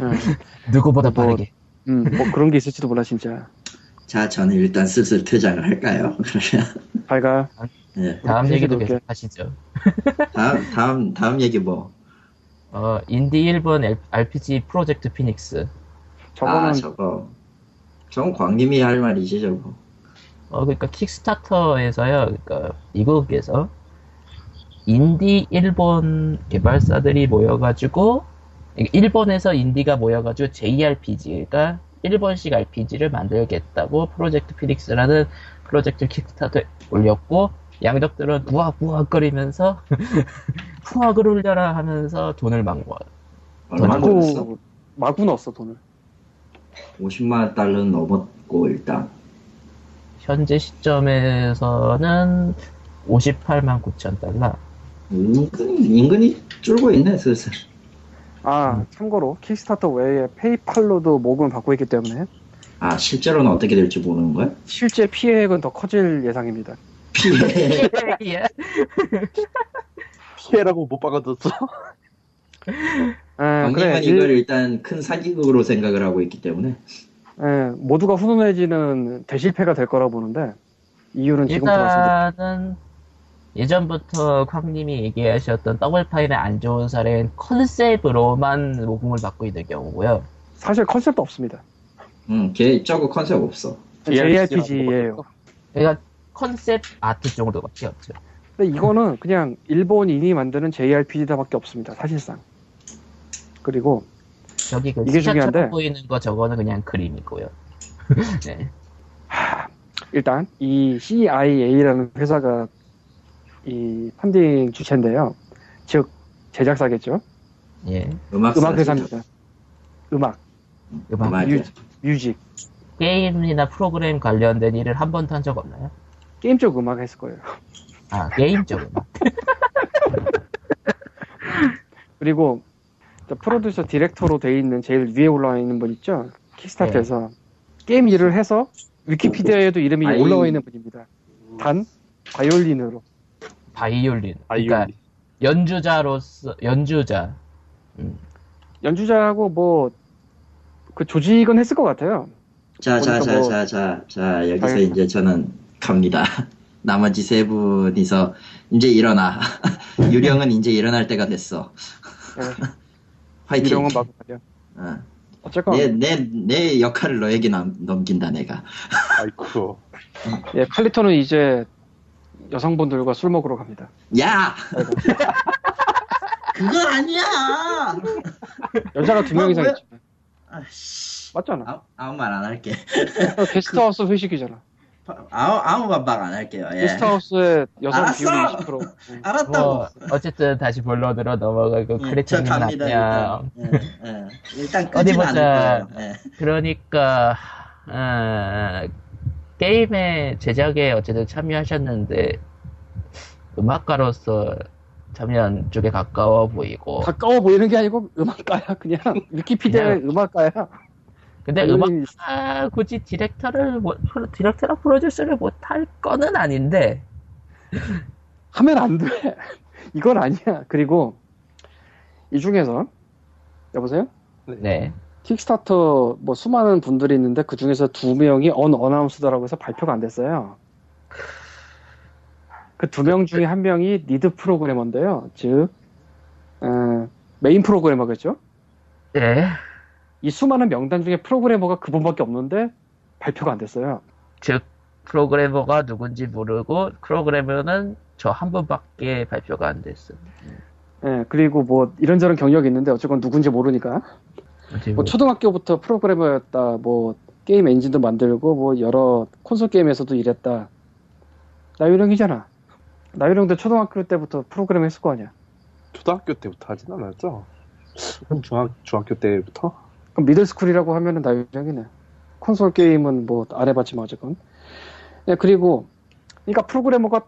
응. 누구보다 뭐, 빠르게. 음, 뭐 그런 게 있을지도 몰라 진짜. 자, 저는 일단 슬슬 퇴장을 할까요? 그러면. 발가 네. 다음 얘기도 얘기 계속 하시죠. 다음, 다음, 다음 얘기 뭐. 어 인디 1번 L- RPG 프로젝트 피닉스. 저거는 아, 저거. 저건 광님이 할 말이지, 저거. 어 그러니까 킥스타터에서요. 그러니까 미국에서 인디 일본 개발사들이 모여가지고 일본에서 인디가 모여가지고 JRPG, 그러니까 일본식 RPG를 만들겠다고 프로젝트 피닉스라는 프로젝트 킥스타터 올렸고 양덕들은 우악우악거리면서 풍악을 울려라 하면서 돈을 막 모아. 마구 마구 넣었어 돈을. 50만 달러는 넘었고, 일단. 현재 시점에서는 58만 9천 달러. 은근, 은근히 줄고 있네, 슬슬. 아 참고로 킥스타터 외에 페이팔로도 모금을 받고 있기 때문에 아, 실제로는 어떻게 될지 모르는 거야? 실제 피해액은 더 커질 예상입니다. 피해. 예. 피해라고 못 박아줬어. 아, 그래 이걸 일- 일단 큰 사기극으로 생각을 하고 있기 때문에. 예, 모두가 훈훈해지는 대실패가 될 거라고 보는데 이유는 지금부터 말씀드릴게요. 일단은 예전부터 쾅님이 얘기하셨던 더블 파일의 안 좋은 사례는 컨셉으로만 모금을 받고 있는 경우고요. 사실 컨셉도 없습니다. 응, 걔 저거 컨셉 없어. JRPG예요. 그러니까 컨셉 아트 정도밖에 없죠. 근데 이거는 그냥 일본인이 만드는 JRPG다밖에 없습니다. 사실상. 그리고 저기 그 이게 중요한데. 보이는 거 저거는 그냥 그림이고요. 네. 일단 이 CIA라는 회사가 이 펀딩 주체인데요. 즉 제작사겠죠. 예. 음악 음악 회사입니다. 음악, 음악. music, 게임이나 프로그램 관련된 일을 한 번도 한 적 없나요? 게임 쪽 음악 했을 거예요. 아, 게임 쪽 음악. 그리고 저 프로듀서 디렉터로 돼 있는 제일 위에 올라와 있는 분 있죠. 킥스타트에서 게임 일을 해서 위키피디아에도 이름이 아이. 올라와 있는 분입니다. 단 바이올린으로. 바이올린. 아, 그러니까 이 연주자로서, 연주자. 음. 연주자하고 뭐 그 조직은 했을 것 같아요. 자, 자, 자, 뭐- 자, 자, 자, 여기서 알겠다. 이제 저는 갑니다. 나머지 세 분이서 이제 일어나. 유령은 이제 일어날 때가 됐어. 네, 화이팅. 유령은 막 말이야. 어. 어쨌건 내, 내, 내 역할을 너에게 남, 넘긴다, 내가. 아이쿠. 예, 칼리토는 이제 여성분들과 술 먹으러 갑니다. 야! 그거 아니야! 여자가 두명 아, 이상 왜? 있죠. 아씨. 맞잖아. 아무, 아무 말 안 할게. 게스트하우스 회식이잖아. 아무, 아무 말안 할게요. 예. 게스트하우스에 여성 알았어! 비율이 20%. 응. 알았다고. 뭐, 어쨌든 다시 본론으로 넘어가고, 예, 저 크레처님 갑니다, 나쁘냐. 일단. 예, 예. 일단 어디 보자. 예. 그러니까, 아, 게임의 제작에 어쨌든 참여하셨는데 음악가로서 참여한 쪽에 가까워 보이고 가까워 보이는 게 아니고 음악가야 그냥 위키피디아의 음악가야. 근데 당연히 음악가 굳이 디렉터를 못- 프로- 디렉터랑 프로듀서를 못할 거는 아닌데 하면 안 돼. 이건 아니야. 그리고 이 중에서 여보세요? 네 킥스타터 뭐 수많은 분들이 있는데 그 중에서 두 명이 unannounced라고 해서 발표가 안 됐어요. 그 두 명 중에 한 명이 lead 프로그래머인데요. 즉 어, 메인 프로그래머겠죠. 네. 이 수많은 명단 중에 프로그래머가 그분밖에 없는데 발표가 안 됐어요. 즉 프로그래머가 누군지 모르고 프로그래머는 저 한 분밖에 발표가 안 됐어. 예, 그리고 뭐 이런저런 경력이 있는데 어쨌건 누군지 모르니까 뭐 초등학교부터 프로그래머였다. 뭐 게임 엔진도 만들고 뭐 여러 콘솔 게임에서도 일했다. 나유령이잖아. 나유령도 초등학교 때부터 프로그래머 했을 거 아니야. 초등학교 때부터 하진 않았죠. 중학, 중학교 때부터? 그럼 middle school이라고 하면은 나유령이네. 콘솔 게임은 뭐 안 해봤지만 어쨌건. 네, 그리고 그러니까 프로그래머가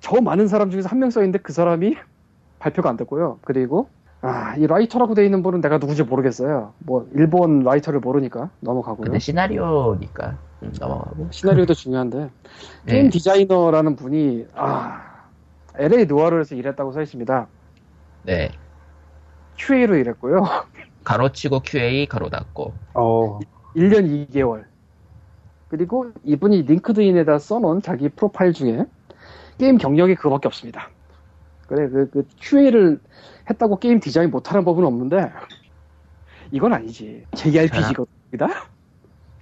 저 많은 사람 중에서 한 명 써있는데 그 사람이 발표가 안 됐고요. 그리고 아, 이 writer라고 돼 있는 분은 내가 누군지 모르겠어요. 뭐 일본 writer를 모르니까 넘어가고요. 근데 시나리오니까 음, 넘어가고. 시나리오도 중요한데 네. 게임 디자이너라는 분이 아 LA 노아르에서 일했다고 써 있습니다. 네. QA로 일했고요. 가로치고 QA 가로 닫고. 어, 1년 2개월. 그리고 이분이 링크드인에다 써놓은 자기 프로파일 중에 게임 경력이 그거밖에 없습니다. 그래 그, 그 QA를 했다고 게임 디자인 못하는 법은 없는데 이건 아니지. JRPG거든요.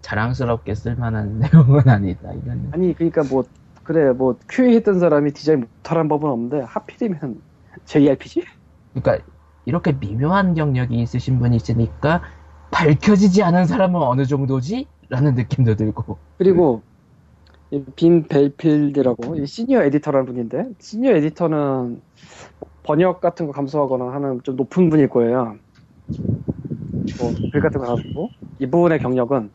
자랑스럽게 쓸만한 내용은 아니다. 이건 아니 그러니까 뭐 그래 뭐 QA 했던 사람이 디자인 못하는 법은 없는데 하필이면 JRPG? 그러니까 이렇게 미묘한 경력이 있으신 분이 있으니까 밝혀지지 않은 사람은 어느 정도지? 라는 느낌도 들고. 그리고 이빈 벨필드라고 이 시니어 에디터라는 분인데 시니어 에디터는 번역 같은 거 감수하거나 하는 좀 높은 분일 거예요. 뭐글 같은 거 하고 이 부분의 경력은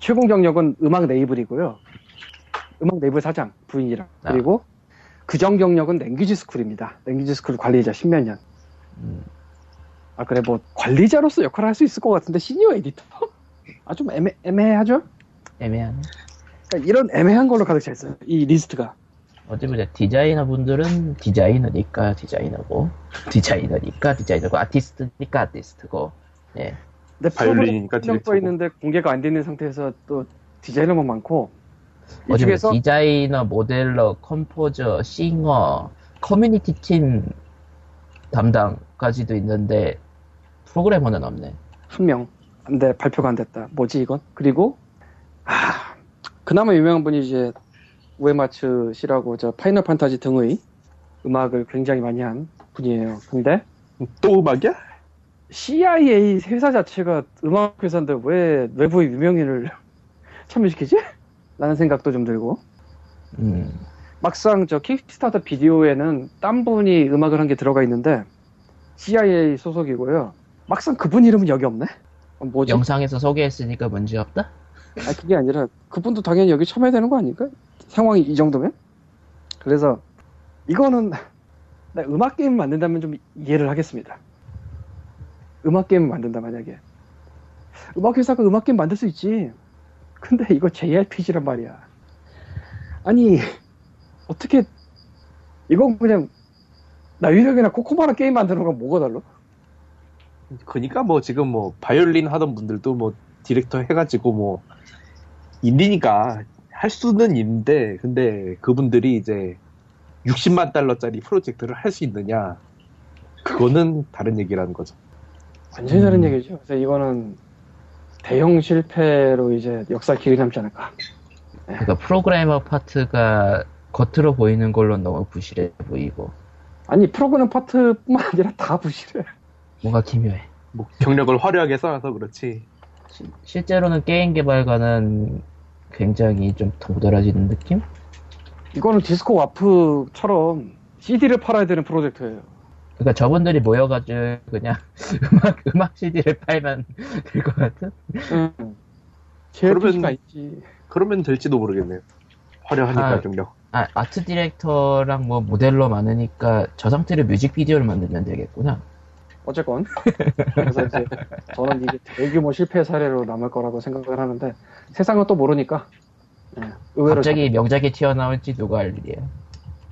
최고 경력은 음악 네이블이고요. 음악 네이블 사장 부인이랑 아. 그리고 그전 경력은 language school입니다. language school 관리자 십몇 년. 음, 아 그래 뭐 관리자로서 역할을 할 수 있을 것 같은데 senior editor? 아 좀 애매 애매하죠? 애매하네. 그러니까 이런 애매한 걸로 가득 차 있어요. 이 리스트가. 보자 디자이너 분들은 디자이너니까 디자이너고 디자이너니까 디자이너고 아티스트니까 아티스트고 예 근데 바이올린이니까 디렉터고. 있는데 공개가 안 되는 상태에서 또 디자이너만 많고 중에서 디자이너 modeler composer singer 커뮤니티 팀 담당까지도 있는데 프로그래머는 없네 한 명. 근데 발표가 안 됐다. 뭐지 이건? 그리고 아, 그나마 유명한 분이 이제 우에마츠 씨라고 저 파이널 판타지 등의 음악을 굉장히 많이 한 분이에요. 근데 또 음악이야? CIA 회사 자체가 음악 회사인데 왜 외부의 유명인을 참여시키지? 라는 생각도 좀 들고 음 막상 저 킥스타터 비디오에는 딴 분이 음악을 한 게 들어가 있는데 CIA 소속이고요. 막상 그분 이름은 여기 없네. 어, 뭐지? 영상에서 소개했으니까 문제 없다 아 그게 아니라 그분도 당연히 여기 참여해야 되는 거 아닐까? 상황이 이 정도면? 그래서 이거는 나 음악 게임 만든다면 좀 이해를 하겠습니다. 음악 게임 만든다 만약에 음악 회사가 음악 게임 만들 수 있지. 근데 이거 JRPG란 말이야. 아니 어떻게 이건 그냥 나 유령이나 코코마랑 게임 만드는 건 뭐가 달라? 그니까 뭐 지금 뭐 바이올린 하던 분들도 뭐 디렉터 해가지고 뭐 인디니까 할 수는 있는데 근데 그분들이 이제 60만 달러짜리 프로젝트를 할 수 있느냐 그거는 다른 얘기라는 거죠. 완전히 다른 음. 얘기죠. 그래서 이거는 대형 실패로 이제 역사 기억이 남지 않을까. 그러니까 프로그래머 파트가 겉으로 보이는 걸로 너무 부실해 보이고 아니 프로그램 파트뿐만 아니라 다 부실해. 뭔가 기묘해 뭐 경력을 화려하게 쌓아서 그렇지. 시- 실제로는 게임 개발과는 굉장히 좀 동떨어지는 느낌? 이거는 디스코 와프처럼 CD를 팔아야 되는 프로젝트예요. 그러니까 저분들이 모여가지고 그냥 음악 음악 CD를 팔면 될 것 같은? 그러면- 있지. 그러면 될지도 모르겠네요. 화려하니까 아. 능력. 아, 아트 디렉터랑 뭐 모델러 많으니까 저 상태로 뮤직비디오를 만들면 되겠구나. 어쨌건 그래서 이제 저는 이게 대규모 실패 사례로 남을 거라고 생각을 하는데 세상은 또 모르니까 예, 의외로 갑자기 명작이 튀어나올지 누가 알 일이에요.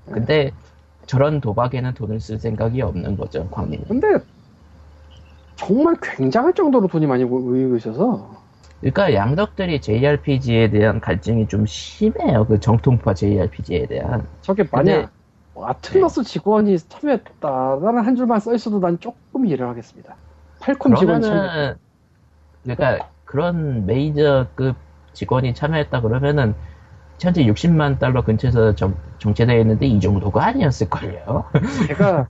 네. 근데 저런 도박에는 돈을 쓸 생각이 없는 거죠, 광민이. 근데 정말 굉장할 정도로 돈이 많이 모이고 있어서 그러니까 양덕들이 JRPG에 대한 갈증이 좀 심해요. 그 정통파 JRPG에 대한. 저게 만약 뭐 아틀러스 직원이 참여했다라는 한 줄만 써 있어도 난 조금 이해를 하겠습니다. 팔콤 직원이 참여. 그러니까 그런 메이저급 직원이 참여했다 그러면은 현재 60만 달러 근처에서 정, 정체되어 있는데 이 정도가 아니었을걸요. 제가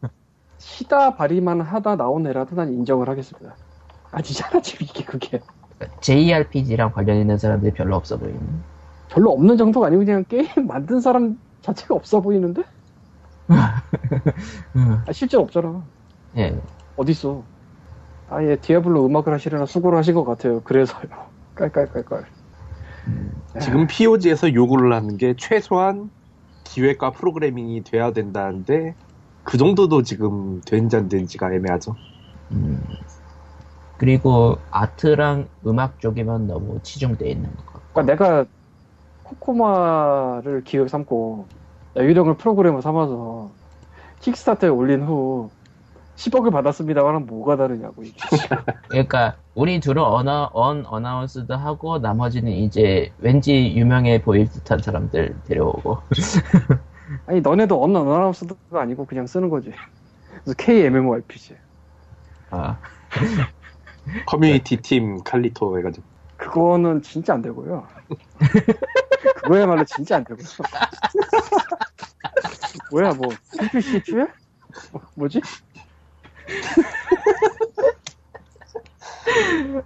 시다 발이만 하다 나온 애라도 난 인정을 하겠습니다. 아니잖아 지금 이게 그게 JRPG랑 관련 있는 사람들이 별로 없어 보이는. 별로 없는 정도가 아니고 그냥 게임 만든 사람 자체가 없어 보이는데 음, 아, 실제로 없잖아. 예. 어딨어? 아예 디아블로 음악을 하시려나 수고를 하신 것 같아요. 그래서요. 깔깔깔깔. 지금 POG에서 요구를 하는 게 최소한 기획과 프로그래밍이 돼야 된다는데 그 정도도 지금 된지 안 된지가 애매하죠. 음. 그리고 아트랑 음악 쪽에만 너무 치중돼 있는 것 같고. 그러니까 내가 코코마를 기획 삼고 유령을 프로그래머 삼아서 킥스타터에 올린 후 10억을 받았습니다만 뭐가 다르냐고 이게. 그러니까 우리 둘은 una unannounced 하고 나머지는 이제 왠지 유명해 보일 듯한 사람들 데려오고. 아니 너네도 unannounced가 아니고 그냥 쓰는 거지. 그래서 KMMORPG. 아, 커뮤니티 팀 칼리토 해가지고 그거는 진짜 안 되고요. 그거야말로 진짜 안 되고요. 뭐야 뭐 NPC 튜야? 뭐지?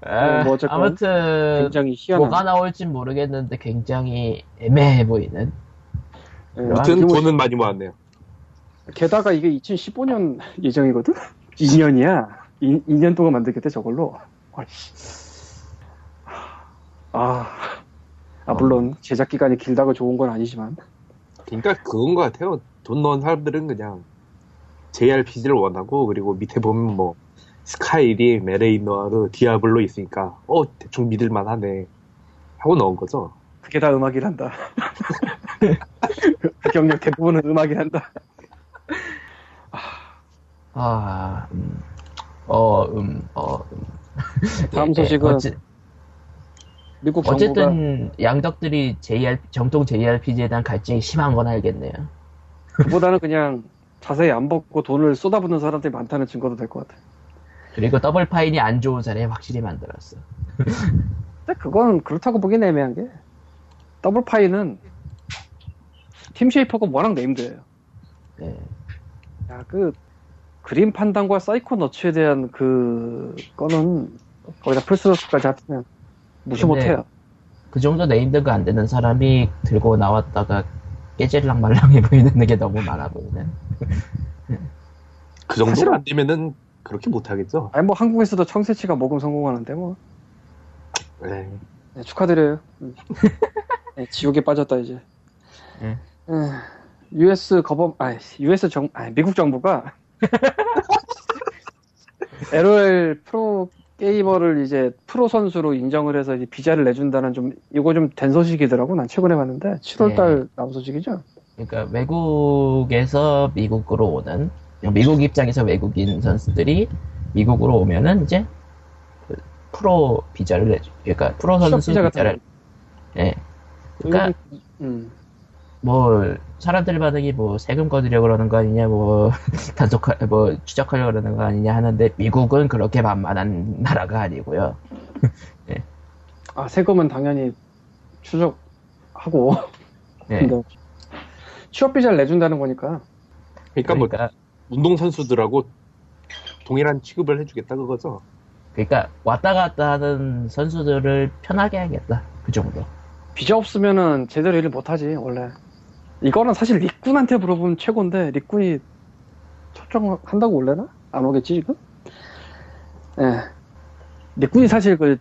아, 뭐 어쨌건 아무튼 굉장히 희한한. 뭐가 나올진 모르겠는데 굉장히 애매해 보이는. 예, 아무튼 돈은 많이 모았네요. 게다가 이게 2015년 예정이거든? 2년이야. 2, 년 동안 만들겠대, 저걸로. 아, 아, 물론 제작 기간이 길다고 좋은 건 아니지만. 그러니까 그건 것 같아요. 돈 넣은 사람들은 그냥 JRPG를 원하고 그리고 밑에 보면 뭐 스카이림, LA 노아르, 디아블로 있으니까 어 대충 믿을만 하네 하고 넣은 거죠. 그게 다 음악이란다. 그 경력 대부분은 음악이란다. 아, 음, 어, 음, 어, 음. 다음 예, 소식은 어찌- 미국 정부가 어쨌든 양덕들이 JR 정통 JRPG에 대한 갈증이 심한 건 알겠네요. 그보다는 그냥 자세히 안 벗고 돈을 쏟아붓는 사람들이 많다는 증거도 될 것 같아. 그리고 더블 파인이 안 좋은 사례 확실히 만들었어. 근데 그건 그렇다고 보기엔 애매한 게 더블 파인은 팀 쉐이퍼가 워낙 named예요. 예. 야, 그 그림 판당고와 사이코 너츠에 대한 그 거는 거기다 플스로스까지 합치면 무시 근데 못해요. 그 정도 named가 안 되는 사람이 들고 나왔다가 깨질랑 말랑해 보이는 게 너무 많아 보이는. 그 정도 사실은- 안 되면은 그렇게 못 하겠죠. 아니 뭐 한국에서도 청새치가 모금 성공하는데 뭐 네. 네, 축하드려요. 음. 네, 지옥에 빠졌다 이제. 예. 음, US 거범, 아, US 정, 아, 미국 정부가 LOL 프로 게이머를 이제 프로 선수로 인정을 해서 이제 비자를 내준다는 좀 이거 좀 된 소식이더라고. 난 최근에 봤는데 7월달 나온 소식이죠. 그러니까 외국에서 미국으로 오는 미국 입장에서 외국인 선수들이 미국으로 오면은 이제 그 프로 비자를 내줘. 그러니까 프로 선수 비자 비자를 예. 그러니까 음, 뭐 사람들 반응이 뭐 세금 거두려 그러는 거 아니냐 뭐 단속하 뭐 추적하려 그러는 거 아니냐 하는데 미국은 그렇게 만만한 나라가 아니고요. 아 세금은 당연히 추적하고 예. 근데 취업 비자를 내준다는 거니까 그러니까 뭐 그러니까 운동 선수들하고 동일한 취급을 해주겠다 그거죠. 그러니까 왔다 갔다 하는 선수들을 편하게 하겠다 그 정도. 비자 없으면은 제대로 일을 못하지 원래 이거는 사실 릭군한테 물어보면 최고인데 릭군이 초청한다고 올래나? 안 오겠지 지금? 예 릭군이 사실 그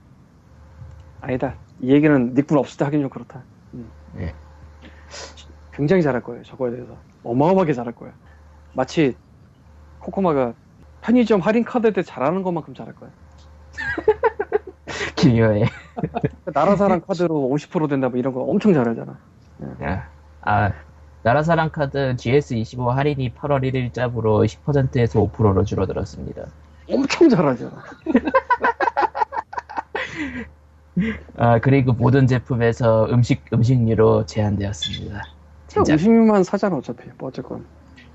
아니다 이 얘기는 닉분 없을 때 하긴 좀 그렇다. 음. 예. 굉장히 잘할 거예요. 저거에 대해서 어마어마하게 잘할 거예요. 마치 코코마가 편의점 할인 카드에 대해 잘하는 것만큼 잘할 거예요. 기묘해. 나라사랑 카드로 50% 된다 뭐 이런 거 엄청 잘하잖아. 야, 아, 나라사랑 카드 GS25 할인이 8월 1일자부로 10%에서 5%로 줄어들었습니다. 엄청 잘하잖아. 아, 그리고 모든 제품에서 음식, 음식료로 제한되었습니다. 진짜. 음식료만 사잖아 어차피. 뭐 어쨌건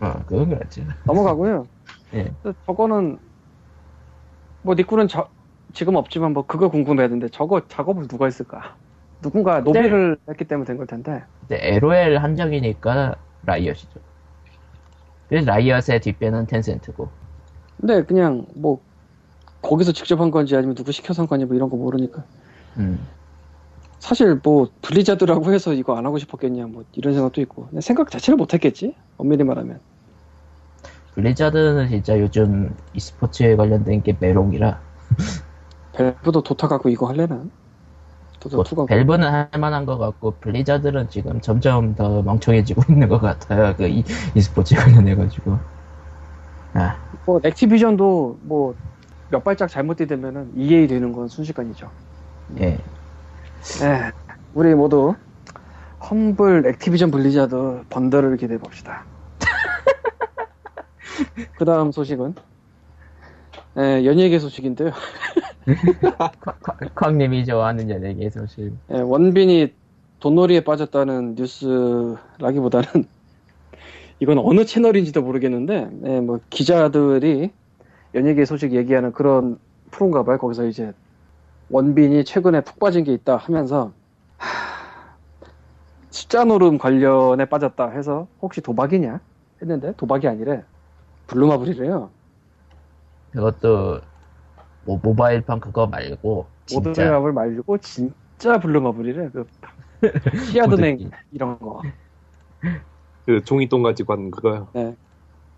어, 그건 그렇죠. 넘어가고요. 예. 저거는 뭐 닉군은 저- 지금 없지만 뭐 그거 궁금해하던데 저거 작업을 누가 했을까? 누군가 노비를 했기 때문에 된 걸 텐데 근데 LOL 한정이니까 라이엇이죠. 그래서 라이엇의 뒷배는 텐센트고. 근데 그냥 뭐 거기서 직접 한 건지 아니면 누구 시켜서 한 건지 뭐 이런 거 모르니까 음. 사실 뭐 블리자드라고 해서 이거 안 하고 싶었겠냐 뭐 이런 생각도 있고 생각 자체를 못 했겠지 엄밀히 말하면 블리자드는 진짜 요즘 e스포츠에 관련된 게 메롱이라. 밸브도 도타 갖고 이거 할래나? 뭐, 2가 밸브는 할 만한 것 같고, 블리자드는 지금 점점 더 멍청해지고 있는 것 같아요. 그 이, e스포츠에 관련해가지고. 아, 뭐 액티비전도 뭐 몇 발짝 잘못 디디면은 EA 되는 건 순식간이죠 예. 예, 우리 모두 험블 액티비전 블리자드 번들을 기대해 봅시다. 그 다음 소식은 예, 연예계 소식인데요. 쾅님이 좋아하는 연예계 소식. 예, 원빈이 돈놀이에 빠졌다는 뉴스라기보다는 이건 어느 채널인지도 모르겠는데 예, 뭐 기자들이 연예계 소식 얘기하는 그런 프로인가 봐요. 거기서 이제 원빈이 최근에 푹 빠진 게 있다 하면서 하, 숫자 노름 관련에 빠졌다 해서 혹시 도박이냐 했는데 도박이 아니래 블루마블이래요. 그것도, 뭐, 모바일판 그거 말고, 진짜. 모드맵을 말고 진짜 블루마블이래. 그 씨앗은행 이런 거. 그 종이돈 가지고 하는 그거요.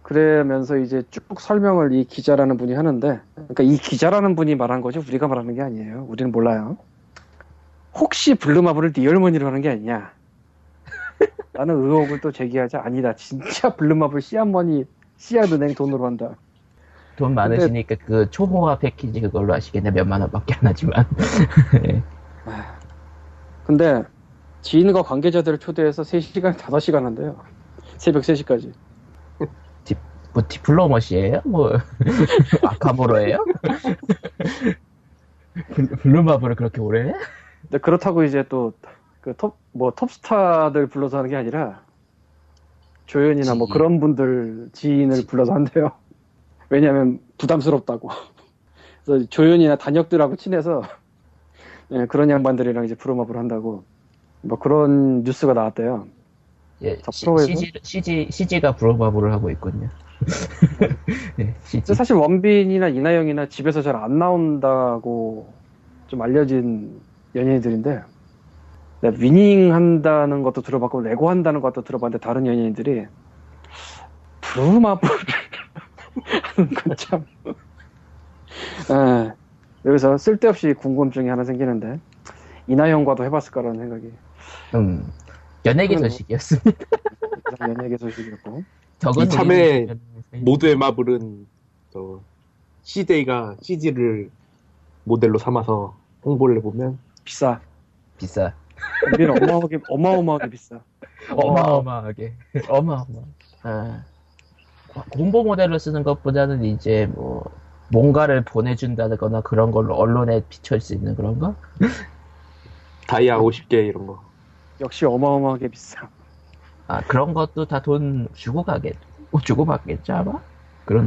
그러면서 이제 쭉 설명을 이 기자라는 분이 하는데, 그러니까 이 기자라는 분이 말한 거죠. 우리가 말하는 게 아니에요. 우리는 몰라요. 혹시 블루마블을 real money로 하는 게 아니냐? 라는 의혹을 또 제기하자 아니다. 진짜 블루마블 씨앗머니 씨앗은행 돈으로 한다. 돈 많으시니까 그 초호화 패키지 그걸로 하시겠네. 몇만 원밖에 안 하지만. 예. 근데 지인과 관계자들을 초대해서 3시간, 5시간 한대요. 새벽 3시까지. 뭐 디플로머시예요? 뭐 아카모로예요? 블- 블루마블을 그렇게 오래 해? 근데 그렇다고 이제 또 그 톱 뭐 톱스타들 불러서 하는 게 아니라 조연이나 뭐 지인. 그런 분들 지인을 불러서 한대요. 왜냐하면 부담스럽다고. 그래서 조연이나 단역들하고 친해서 예, 그런 양반들이랑 이제 프로마블 한다고 뭐 그런 뉴스가 나왔대요. 예? CG, CG, CG가 블루마블을 하고 있군요. 네, CG. 사실 원빈이나 이나영이나 집에서 잘 안 나온다고 좀 알려진 연예인들인데 내가 위닝 한다는 것도 들어봤고 레고 한다는 것도 들어봤는데 다른 연예인들이 브루마블 하는 건참 예, 여기서 쓸데없이 궁금증이 하나 생기는데 이나영과도 해봤을까라는 생각이 음, 연예계 소식이었습니다. 연예계 소식이었고 적은 이참에 모두의 마블은 저 CJ가 CG를 모델로 삼아서 홍보를 해보면 비싸 비싸. 원빈은 어마어마하게 어마어마하게 비싸 어마어마하게. 어마어마. 아, 공보 모델로 쓰는 것보다는 이제 뭐 뭔가를 보내준다거나 그런 걸로 언론에 비춰질 수 있는 그런 거? 다이아 50개 이런 거. 역시 어마어마하게 비싸 아 그런 것도 다 돈 주고 가겠, 주고 받겠죠 아마? 그런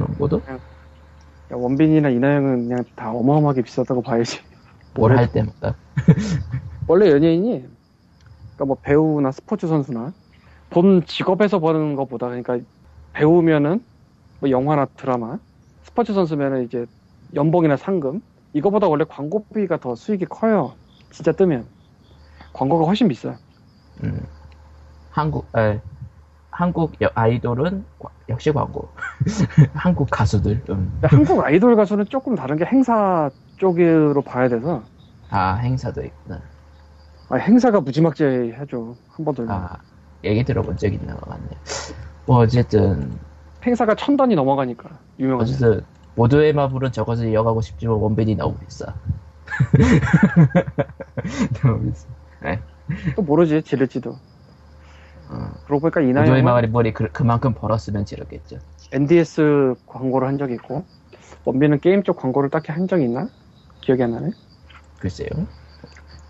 야, 원빈이나 이나영은 그냥 다 어마어마하게 비싸다고 봐야지. 뭘 할 때마다. 원래 연예인이, 그러니까 뭐 배우나 스포츠 선수나 본 직업에서 버는 것보다, 그러니까 배우면은 뭐 영화나 드라마, 스포츠 선수면은 이제 연봉이나 상금, 이거보다 원래 광고비가 더 수익이 커요. 진짜 뜨면. 광고가 훨씬 비싸. 음. 한국, 에, 한국 여- 아이돌은 과- 역시 광고. 한국 가수들. 음. 한국 아이돌 가수는 조금 다른 게 행사 쪽으로 봐야 돼서, 아 행사도 있구나. 아, 행사가 무지막지해 하죠. 한 번 돌면. 아, 얘기 들어본 적 있는 것 같네. 뭐, 어쨌든, 행사가 천 단이 넘어가니까 유명하죠. 어쨌든, 모두의 마블은 저것을 이어가고 싶지만 원빈이 너무 비싸. 너무 비싸. 또 모르지 지를지도. 어. 그러고 보니까 모두의 이나영은 마블이 머리 그, 그만큼 벌었으면 지르겠죠. NDS 광고를 한 적이 있고 원빈은 게임 쪽 광고를 딱히 한 적이 있나? 기억이 안 나네. 글쎄요.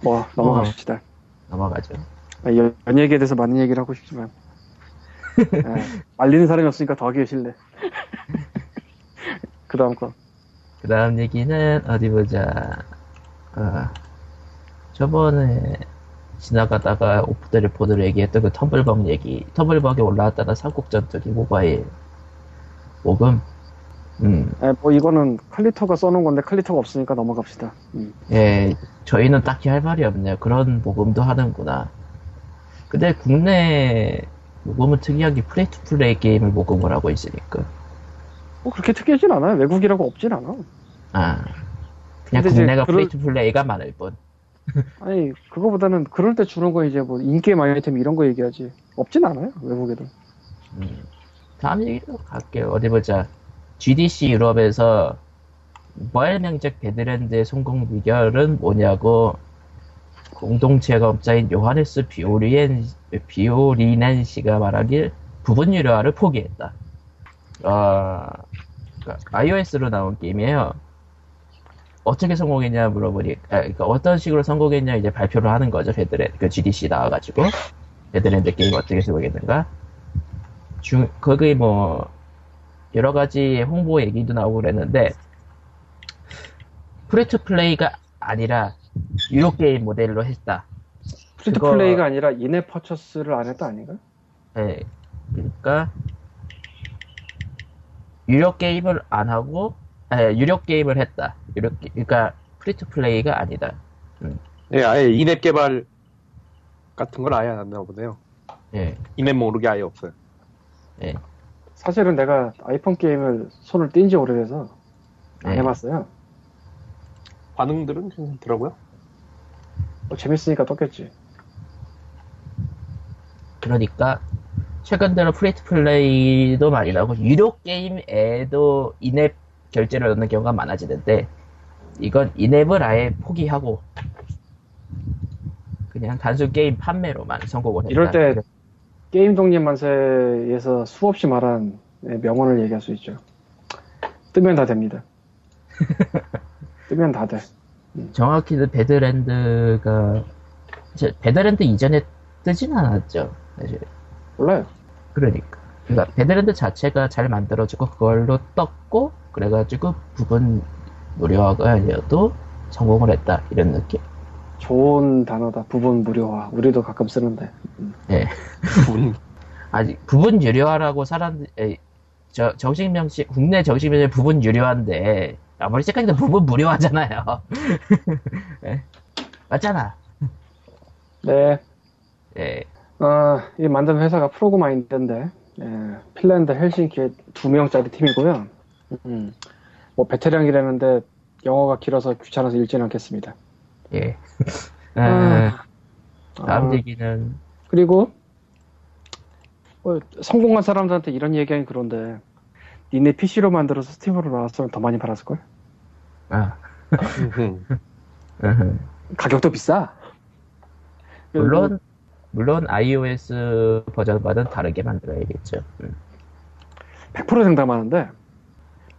뭐 넘어갑시다. 넘어가죠. 아, 연, 연예계에 대해서 많은 얘기를 하고 싶지만 아, 말리는 사람이 없으니까 더 하기 싫네. 그 다음 거. 그 다음 얘기는, 어디 보자. 어, 저번에 지나가다가 off the record로 얘기했던 그 텀블벅 얘기. 텀블벅에 올라왔다가 삼국전투기 모바일. 모금? 음, 아, 뭐 이거는 칼리터가 써놓은 건데 칼리터가 없으니까 넘어갑시다. 음. 예, 저희는 딱히 할 말이 없네요. 그런 모금도 하는구나. 근데 국내 모금은 특이하게 free to play 게임을 모금을 하고 있으니까. 뭐 그렇게 특이하진 않아요. 외국이라고 없진 않아. 아. 그냥 국내가 그럴- free to play가 많을 뿐. 아니 그거보다는 그럴 때 주는 거 이제 뭐 in-game 아이템 이런 거 얘기하지. 없진 않아요. 외국에도. 음. 다음 얘기로 갈게요. 어디 보자. GDC 유럽에서 모바일 명작 배드랜드의 성공 비결은 뭐냐고 공동 창업자인 요하네스 비오리엔, 비오리넨 씨가 말하길 부분 유료화를 포기했다. 어, 그러니까 iOS로 나온 게임이에요. 어떻게 성공했냐 물어보니, 아, 그러니까 어떤 식으로 성공했냐 이제 발표를 하는 거죠. 배드랜드, 그 GDC 나와가지고. 배드랜드 게임 어떻게 성공했는가. 중, 거기 뭐, 여러 가지 홍보 얘기도 나오고 그랬는데, free to play가 아니라, 유료 게임 모델로 했다. free to 그거- play가 아니라 in-app purchase를 안 했다 아닌가? 예. 그러니까, 유료 게임을 안 하고, 예, 유료 게임을 했다. 유료, 게- 그러니까, free to play가 아니다. 예, 아예 in-app 개발 같은 걸 아예 안 했나 보네요. 예, in-app 목록이 아예 없어요. 예. 사실은 내가 아이폰 게임을 손을 띈지 오래돼서 안 예. 해봤어요. 반응들은 괜찮더라고요. 뭐 재밌으니까 떴겠지. 그러니까 최근 들어 free to play도 많이 나오고 유료 게임에도 인앱 결제를 넣는 경우가 많아지는데 이건 in-app을 아예 포기하고 그냥 단순 게임 판매로만 성공을 했다. 이럴 때 게임 독립 만세에서 수없이 말한 네, 명언을 얘기할 수 있죠. 뜨면 다 됩니다. 뜨면 다 돼. 정확히는 배드랜드가 이제 배드랜드 이전에 뜨진 않았죠. 사실. 몰라요. 그러니까. 그러니까 배드랜드 자체가 잘 만들어지고 그걸로 떴고 그래가지고 부분 무료화가 아니어도 성공을 했다 이런 느낌. 좋은 단어다. 부분 무료화. 우리도 가끔 쓰는데. 분. 아직 부분 유료화라고 사람들 에, 저 정식 명칭 국내 정식 명칭 부분 유료화인데 아무리 생각해도 부분 무료화잖아요. 예. 맞잖아. 네. 예. 어, 이 만든 회사가 프로그 마인드인데, 예, 핀란드 헬싱키에 두 명짜리 팀이고요. 음, 뭐 베테랑이라는데 영어가 길어서 귀찮아서 읽지는 않겠습니다. 예. 아. 아, 다음 아, 얘기는 그리고 뭐, 성공한 사람들한테 이런 얘기하긴 그런데 니네 PC로 만들어서 스팀으로 나왔으면 더 많이 팔았을 걸? 아, 음. 가격도 비싸. 물론 물론 iOS 버전과는 다르게 만들어야겠죠. 음. 100% 생담하는데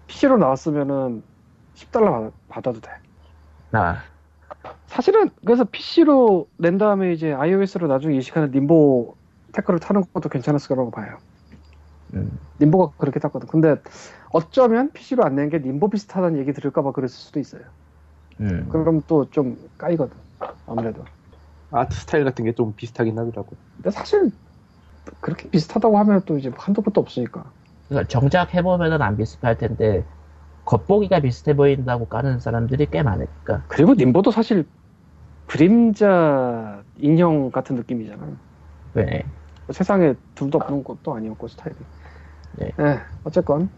PC로 나왔으면은 10달러 받 아도 돼. 나 사실은 그래서 PC로 낸 다음에 이제 iOS로 나중에 이식하는 림보 tech를 타는 것도 괜찮았을 거라고 봐요. 음. 림보가 그렇게 탔거든. 근데 어쩌면 PC로 안낸게 림보 비슷하다는 얘기 들을까봐 그랬을 수도 있어요. 음. 그럼 또 좀 까이거든. 아무래도. 아트 스타일 같은 게 좀 비슷하긴 하더라고요. 근데 사실 그렇게 비슷하다고 하면 또 이제 한도 끝도 없으니까. 그러니까 정작 해보면은 안 비슷할 텐데 겉보기가 비슷해 보인다고 까는 사람들이 꽤 많으니까. 그리고 님보도 사실 그림자 인형 같은 느낌이잖아. 네. 뭐 세상에 둘도 없는 것도 아니었고 스타일이. 네. 예, 어쨌건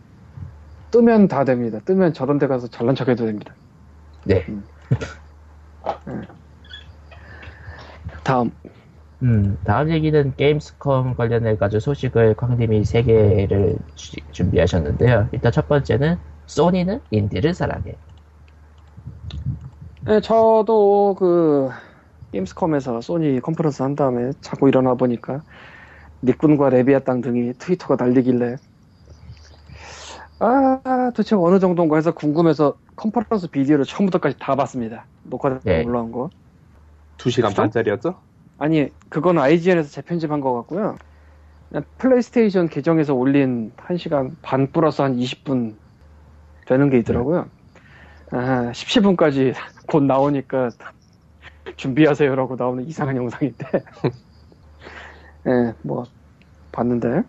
뜨면 다 됩니다. 뜨면 저런 데 가서 잘난 척 해도 됩니다. 네. 다음. 음, 다음 얘기는 게임스컴 관련해 가지고 소식을 광님이 세 개를 주- 준비하셨는데요. 일단 첫 번째는 소니는 인디를 사랑해. 네, 저도 그 게임스컴에서 소니 컨퍼런스 한 다음에 자꾸 일어나 보니까 닉군과 레비아땅 등이 트위터가 달리길래 아 도대체 어느 정도인가 해서 궁금해서 컨퍼런스 비디오를 처음부터까지 다 봤습니다. 녹화돼서 네. 올라온 거. 2시간 그죠? 반짜리였죠? 아니 그건 IGN에서 재편집한 것 같고요. 그냥 플레이스테이션 계정에서 올린 1시간 반 플러스 한 20분 되는 게 있더라고요. 아, 17분까지 곧 나오니까 준비하세요라고 나오는 이상한 영상인데 예, 뭐 봤는데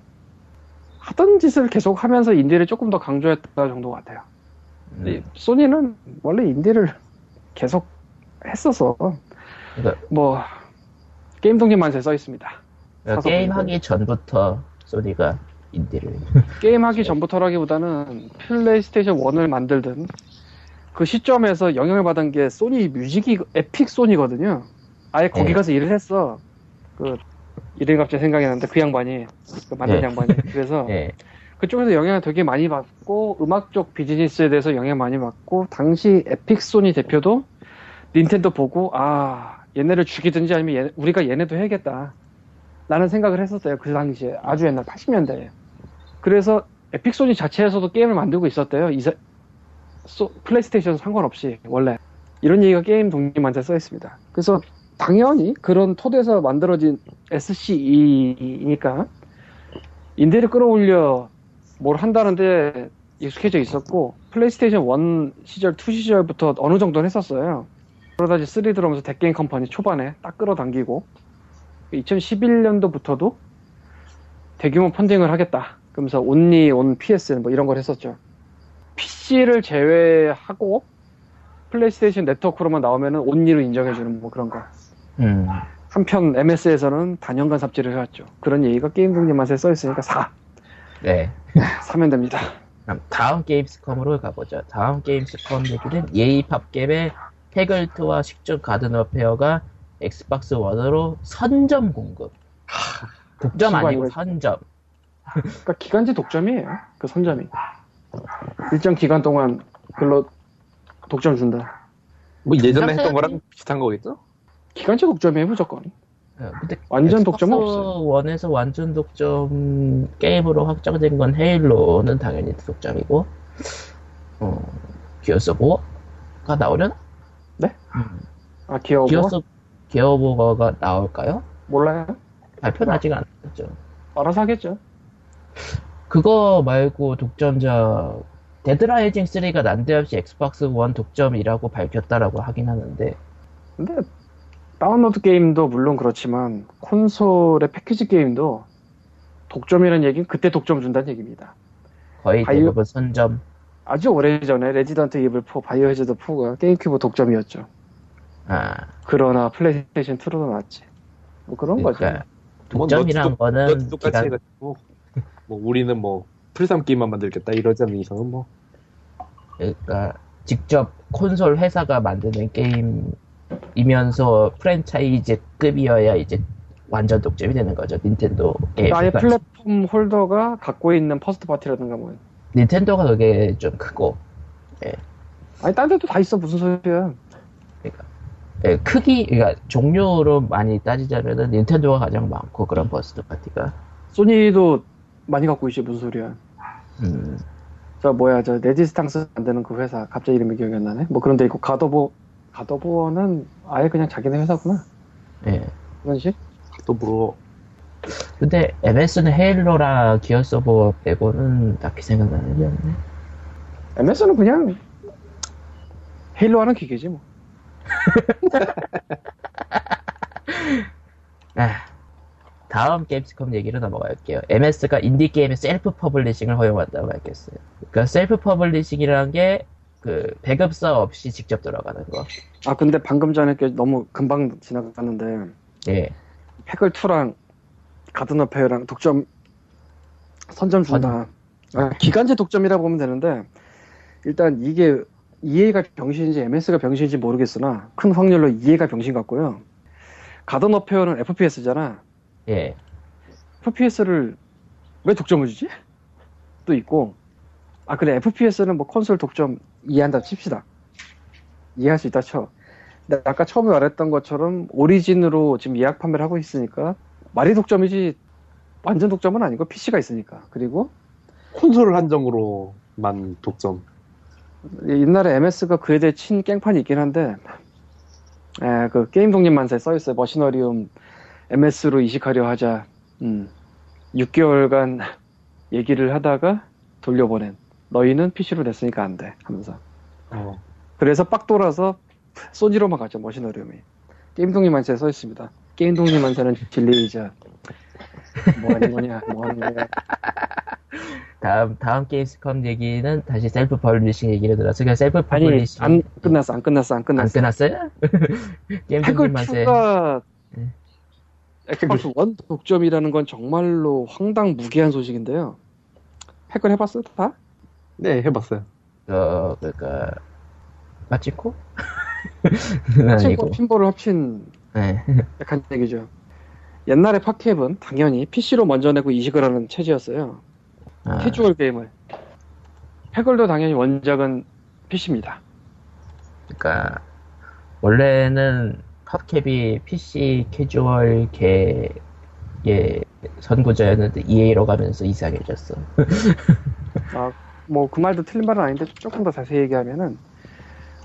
하던 짓을 계속 하면서 인디를 조금 더 강조했다 정도 같아요. 음, 이 소니는 원래 인디를 계속 했어서 그러니까, 뭐 게임 독립만세 써 있습니다. 그러니까 게임 보니까. 하기 전부터 소니가 인디를. 게임 하기 전부터라기보다는 플레이스테이션 1을 만들든 그 시점에서 영향을 받은 게 소니 뮤직이 에픽 소니거든요. 아예 거기 네. 가서 일을 했어. 그 이름이 갑자기 생각이 나는데 그 양반이 그 만든 네. 양반이. 그래서 예. 그쪽에서 영향을 되게 많이 받고 음악 쪽 비즈니스에 대해서 영향 많이 받고 당시 에픽 소니 대표도 닌텐도 보고 아 얘네를 죽이든지 아니면 얘네- 우리가 얘네도 해야겠다. 라는 생각을 했었어요 그 당시에. 아주 옛날 80년대에. 그래서 에픽 소니 자체에서도 게임을 만들고 있었대요. 이사- 소- 플레이스테이션 상관없이 원래. 이런 얘기가 게임 독립만세 써 있습니다. 그래서 당연히 그런 토대에서 만들어진 SCE니까 인디를 끌어올려 뭘 한다는데 익숙해져 있었고 플레이스테이션 1 시절, 2 시절부터 어느 정도는 했었어요. 그러다 이제 3 들어오면서 댓게임컴퍼니 초반에 딱 끌어당기고 2011년도부터도 대규모 펀딩을 하겠다. 그러면서 only on PS 뭐 이런 걸 했었죠. PC를 제외하고 플레이스테이션 네트워크로만 나오면은 only로 인정해주는 뭐 그런 거. 음, 한편 MS에서는 단연간 삽질을 해왔죠. 그런 얘기가 게임 독립 맛에 써 있으니까 사 네. 사면 됩니다. 그럼 다음 게임스컴으로 가보죠. 다음 게임스컴 얘기는 예의 팝겜의 해글트와 식전 가든어페어가 엑스박스 원으로 선점 공급. 독점 아니고 이거- 선점. 그러니까 기간제 독점이에요. 그 선점이 일정 기간 동안 글로 독점 준다. 뭐 예전에 했던 거랑 비슷한 거겠죠? 기간제 독점이에요 무조건. 어, 근데 완전 독점은 없어요. 원에서 완전 독점 게임으로 확정된 건 헤일로는 당연히 독점이고, 어, 기어스 오가 나오려나? 네? 음, 아 기어버 기어스 기어 오버가 나올까요? 몰라요. 발표는 아직 안 했죠. 알아서 하겠죠. 그거 말고 독점자 데드라이징 3가 난데없이 엑스박스 원 독점이라고 밝혔다라고 하긴 하는데 근데 다운로드 게임도 물론 그렇지만 콘솔의 패키지 게임도 독점이라는 얘기는 그때 독점 준다는 얘기입니다. 거의 바이오- 대부분 선점. 아주 오래전에 레지던트 이블 4, 바이오 해저드 4가 게임큐브 독점이었죠. 아, 그러나 플레이스테이션 2로도 나왔지. 뭐 그런 거죠. 그러니까 뭐 독점이란 똑- 거는 똑같이 기간- 해가지고 뭐 우리는 뭐 플삼 게임만 만들겠다 이러지 않는 이상은 뭐 그러니까 직접 콘솔 회사가 만드는 게임 이면서 프랜차이즈급이어야 이제 완전 독점이 되는 거죠. 닌텐도 게임. 그러니까 platform holder가 갖고 있는 first party라든가 뭐. 닌텐도가 그게 좀 크고 아니 딴 데도 다 있어 무슨 소리야. 예, 크기, 그러니까 종류로 많이 따지자면은 닌텐도가 가장 많고 그런 first party가. 소니도 많이 갖고 있지 무슨 소리야. 음, 저 뭐야 저 레지스탕스 만드는 그 회사 갑자기 이름이 기억이 안 나네. 뭐 그런 데 있고 가더보 가더보어는 아예 그냥 자기네 회사구나. 예. 그런 식? 또뭐 근데 MS는 헤일로라 기어 서버 빼고는 딱히 생각나는 게 없네. MS는 그냥 헤일로 하는 기계지 뭐. 아, 다음 게임스컴 얘기로 넘어갈게요. MS가 인디 게임의 self publishing을 허용한다고 밝혔어요. 그러니까 self publishing이라는 게 그 배급사 없이 직접 들어가는 거. 아 근데 방금 전에 게 너무 금방 지나갔는데 예. Peggle 2랑 Garden Warfare랑 독점 선점 준다. 아, 기간제 독점이라고 보면 되는데 일단 이게 EA가 병신인지 MS가 병신인지 모르겠으나 큰 확률로 EA가 병신 같고요. 가든 어페어는 FPS잖아. 예. FPS를 왜 독점을 주지? 또 있고 아 그래. FPS는 뭐 콘솔 독점 이해한다 칩시다. 이해할 수 있다 쳐. 근데 아까 처음에 말했던 것처럼 오리진으로 지금 예약 판매를 하고 있으니까 말이 독점이지 완전 독점은 아니고 PC가 있으니까. 그리고 콘솔 한정으로만 독점. 옛날에 MS가 그에 대해 친 깽판이 있긴 한데 에, 그 게임 독립만세 써있어요. Machinarium MS로 이식하려 하자. 음, 6개월간 얘기를 하다가 돌려보낸 너희는 PC로 냈으니까 안 돼 하면서 어. 그래서 빡 돌아서 소니로만 갔죠 Machinarium이 게임 독립만세에 써 있습니다 게임 독립만세는 진리이자 뭐 하는 거냐 뭐 하는 거냐 다음 다음 게임스컴 얘기는 다시 self publishing 얘기를 들어서 그냥 셀프 아니 publishing 안 끝났어 안 끝났어 안안 끝났어 끝났어요? 게임 2가 네. 엑스박스 원 독점이라는 건 정말로 황당무계한 소식인데요. 패글 해봤어요? 다? 네, 해봤어요. 어 그니까 마치코? 아니고 친구 핀볼을 합친 네. 약한 얘기죠. 옛날에 파캡은 당연히 PC로 먼저 내고 이식을 하는 체제였어요. 아, 캐주얼 게임을. 패글도 당연히 원작은 PC입니다. 그러니까 원래는 PopCap이 PC 캐주얼 계의 선구자였는데 EA로 가면서 이상해졌어. 뭐 그 말도 틀린 말은 아닌데 조금 더 자세히 얘기하면은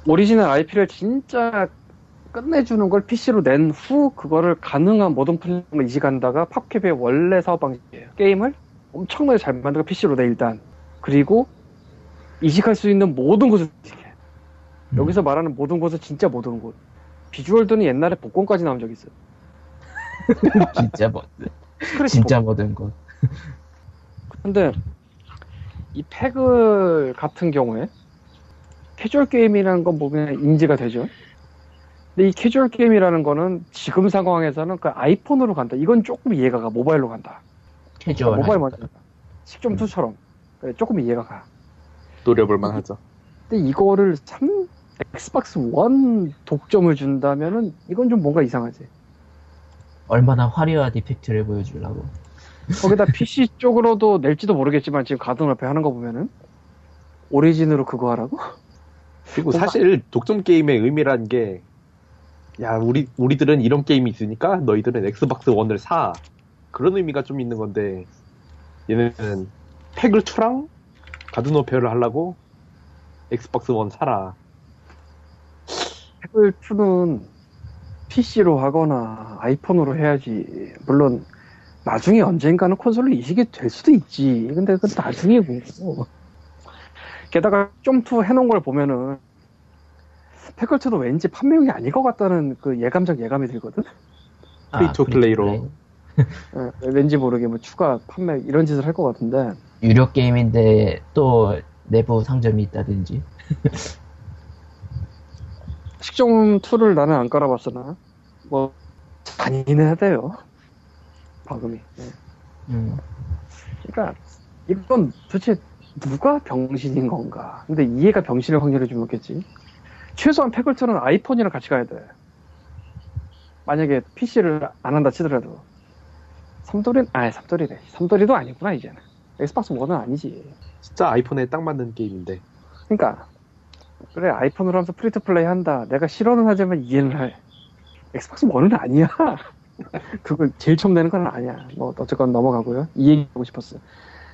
오리지널 IP를 진짜 끝내주는 걸 PC로 낸 후 그거를 가능한 모든 플랫폼을 이식한다가 PopCap의 원래 사업 방식이에요. 게임을 엄청나게 잘 만들고 PC로 내 일단 그리고 이식할 수 있는 모든 곳을 이식해. 음. 여기서 말하는 모든 곳은 진짜 모든 곳. 비주얼드는 옛날에 복권까지 나온 적이 있어요. 진짜 뭐 진짜 모든 것. 근데 이 패글 같은 경우에 캐주얼 게임이라는 건 보면 인지가 되죠. 근데 이 캐주얼 게임이라는 거는 지금 상황에서는 그 아이폰으로 간다. 이건 조금 이해가 가. 모바일로 간다. 캐주얼. 모바일 먼저. 식좀2처럼 그래, 조금 이해가 가. 노려볼만 하죠. 근데 이거를 참 엑스박스 원 독점을 준다면은 이건 좀 뭔가 이상하지. 얼마나 화려한 effect를 보여주려고. 거기다 PC 쪽으로도 낼지도 모르겠지만 지금 Garden Warfare 하는 거 보면은 오리진으로 그거 하라고? 그리고 뭔가- 사실 독점 게임의 의미란 게, 야, 우리, 우리들은 이런 게임이 있으니까 너희들은 엑스박스 원을 사. 그런 의미가 좀 있는 건데, 얘네는 Peggle 2랑 Garden Warfare를 하려고 엑스박스 원 사라. Peggle 2는 PC로 하거나 아이폰으로 해야지. 물론 나중에 언젠가는 콘솔로 이식이 될 수도 있지. 근데 그건 나중이고. 게다가 좀2 해놓은 걸 보면은 Peggle 2도 왠지 판매용이 아닐 것 같다는 그 예감적 예감이 들거든. free to play로. 예, 왠지 모르게 뭐 추가 판매 이런 짓을 할 것 같은데. 유료 게임인데 또 내부 상점이 있다든지. 식좀 2를 나는 안 깔아봤으나 뭐 잔인해야 돼요. 방음이. 예. 음. 그러니까 이건 도대체 누가 병신인 건가? 근데 EA가 병신일 확률이 좀 높겠지. 최소한 Peggle 2는 아이폰이랑 같이 가야 돼. 만약에 PC를 안 한다 치더라도 삼돌이 아니 삼돌이래. 삼돌이도 아니구나 이제는. 엑스박스 원은 아니지. 진짜 아이폰에 딱 맞는 게임인데. 그러니까 그래 아이폰으로 하면서 free to play 한다. 내가 싫어는 하지만 이해는 해. 엑스박스 원은 아니야. 그걸 제일 처음 내는 건 아니야. 뭐 어쨌건 넘어가고요. 이 얘기하고 싶었어.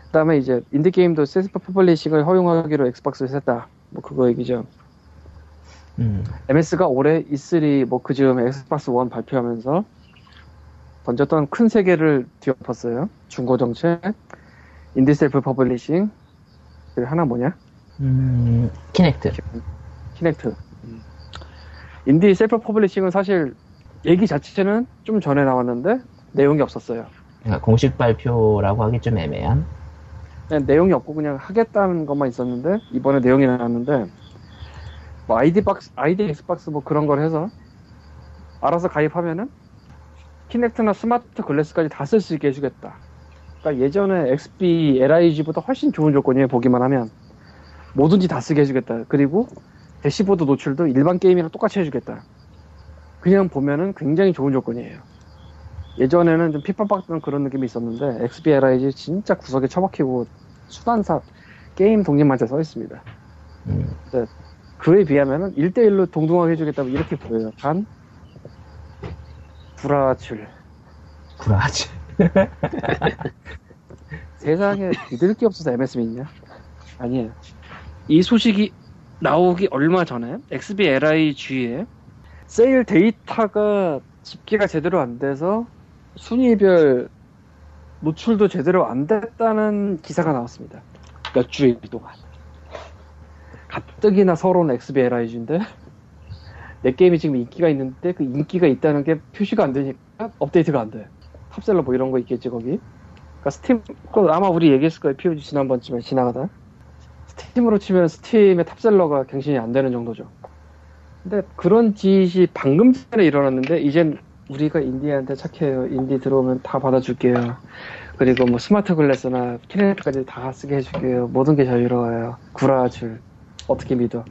그다음에 이제 인디 게임도 self publishing을 허용하기로 엑스박스를 했다. 뭐 그거 얘기죠. 음. MS가 올해 E3 뭐 그즈음 엑스박스 원 발표하면서 던졌던 큰 세 개를 뒤엎었어요. 중고 정책, 인디 self publishing, 그리고 하나 뭐냐? 음. 키넥트. 키넥트. 인디 self publishing은 사실 얘기 자체는 좀 전에 나왔는데 내용이 없었어요. 그러니까 공식 발표라고 하기 좀 애매한. 그냥 내용이 없고 그냥 하겠다는 것만 있었는데 이번에 내용이 나왔는데 뭐 아이디 박스, 아이디 엑스박스 뭐 그런 걸 해서 알아서 가입하면은 키넥트나 스마트 글래스까지 다 쓸 수 있게 해주겠다. 그러니까 예전에 XBLIG보다 훨씬 좋은 조건이에요. 보기만 하면 뭐든지 다 쓰게 해주겠다. 그리고 대시보드 노출도 일반 게임이랑 똑같이 해주겠다. 그냥 보면은 굉장히 좋은 조건이에요. 예전에는 좀 핍박받던 그런 느낌이 있었는데 XBLIG 진짜 구석에 처박히고 수단사 게임 독립만세 써 있습니다. 음, 그에 비하면은 1대1로 동등하게 해주겠다면 이렇게 보여요. 단 불화출. 구라지. 세상에 믿을 게 없어서 MS 믿냐? 아니에요. 이 소식이 나오기 얼마 전에 XBLIG에 세일 데이터가 집계가 제대로 안 돼서 순위별 노출도 제대로 안 됐다는 기사가 나왔습니다. 몇 주일 동안. 가뜩이나 서러운 XBLIG인데 내 게임이 지금 인기가 있는데 그 인기가 있다는 게 표시가 안 되니까 업데이트가 안 돼. top seller 뭐 이런 거 있겠지 거기. 그러니까 스팀 그거 아마 우리 얘기했을 거예요. POG 지난번쯤에 지나가다. 스팀으로 치면 스팀의 top seller가 갱신이 안 되는 정도죠. 근데 그런 짓이 방금 전에 일어났는데 이젠 우리가 인디한테 착해요. 인디 들어오면 다 받아줄게요. 그리고 뭐 스마트 글래스나 키네트까지 다 쓰게 해줄게요. 모든 게 자유로워요. 구라줄 어떻게 믿어?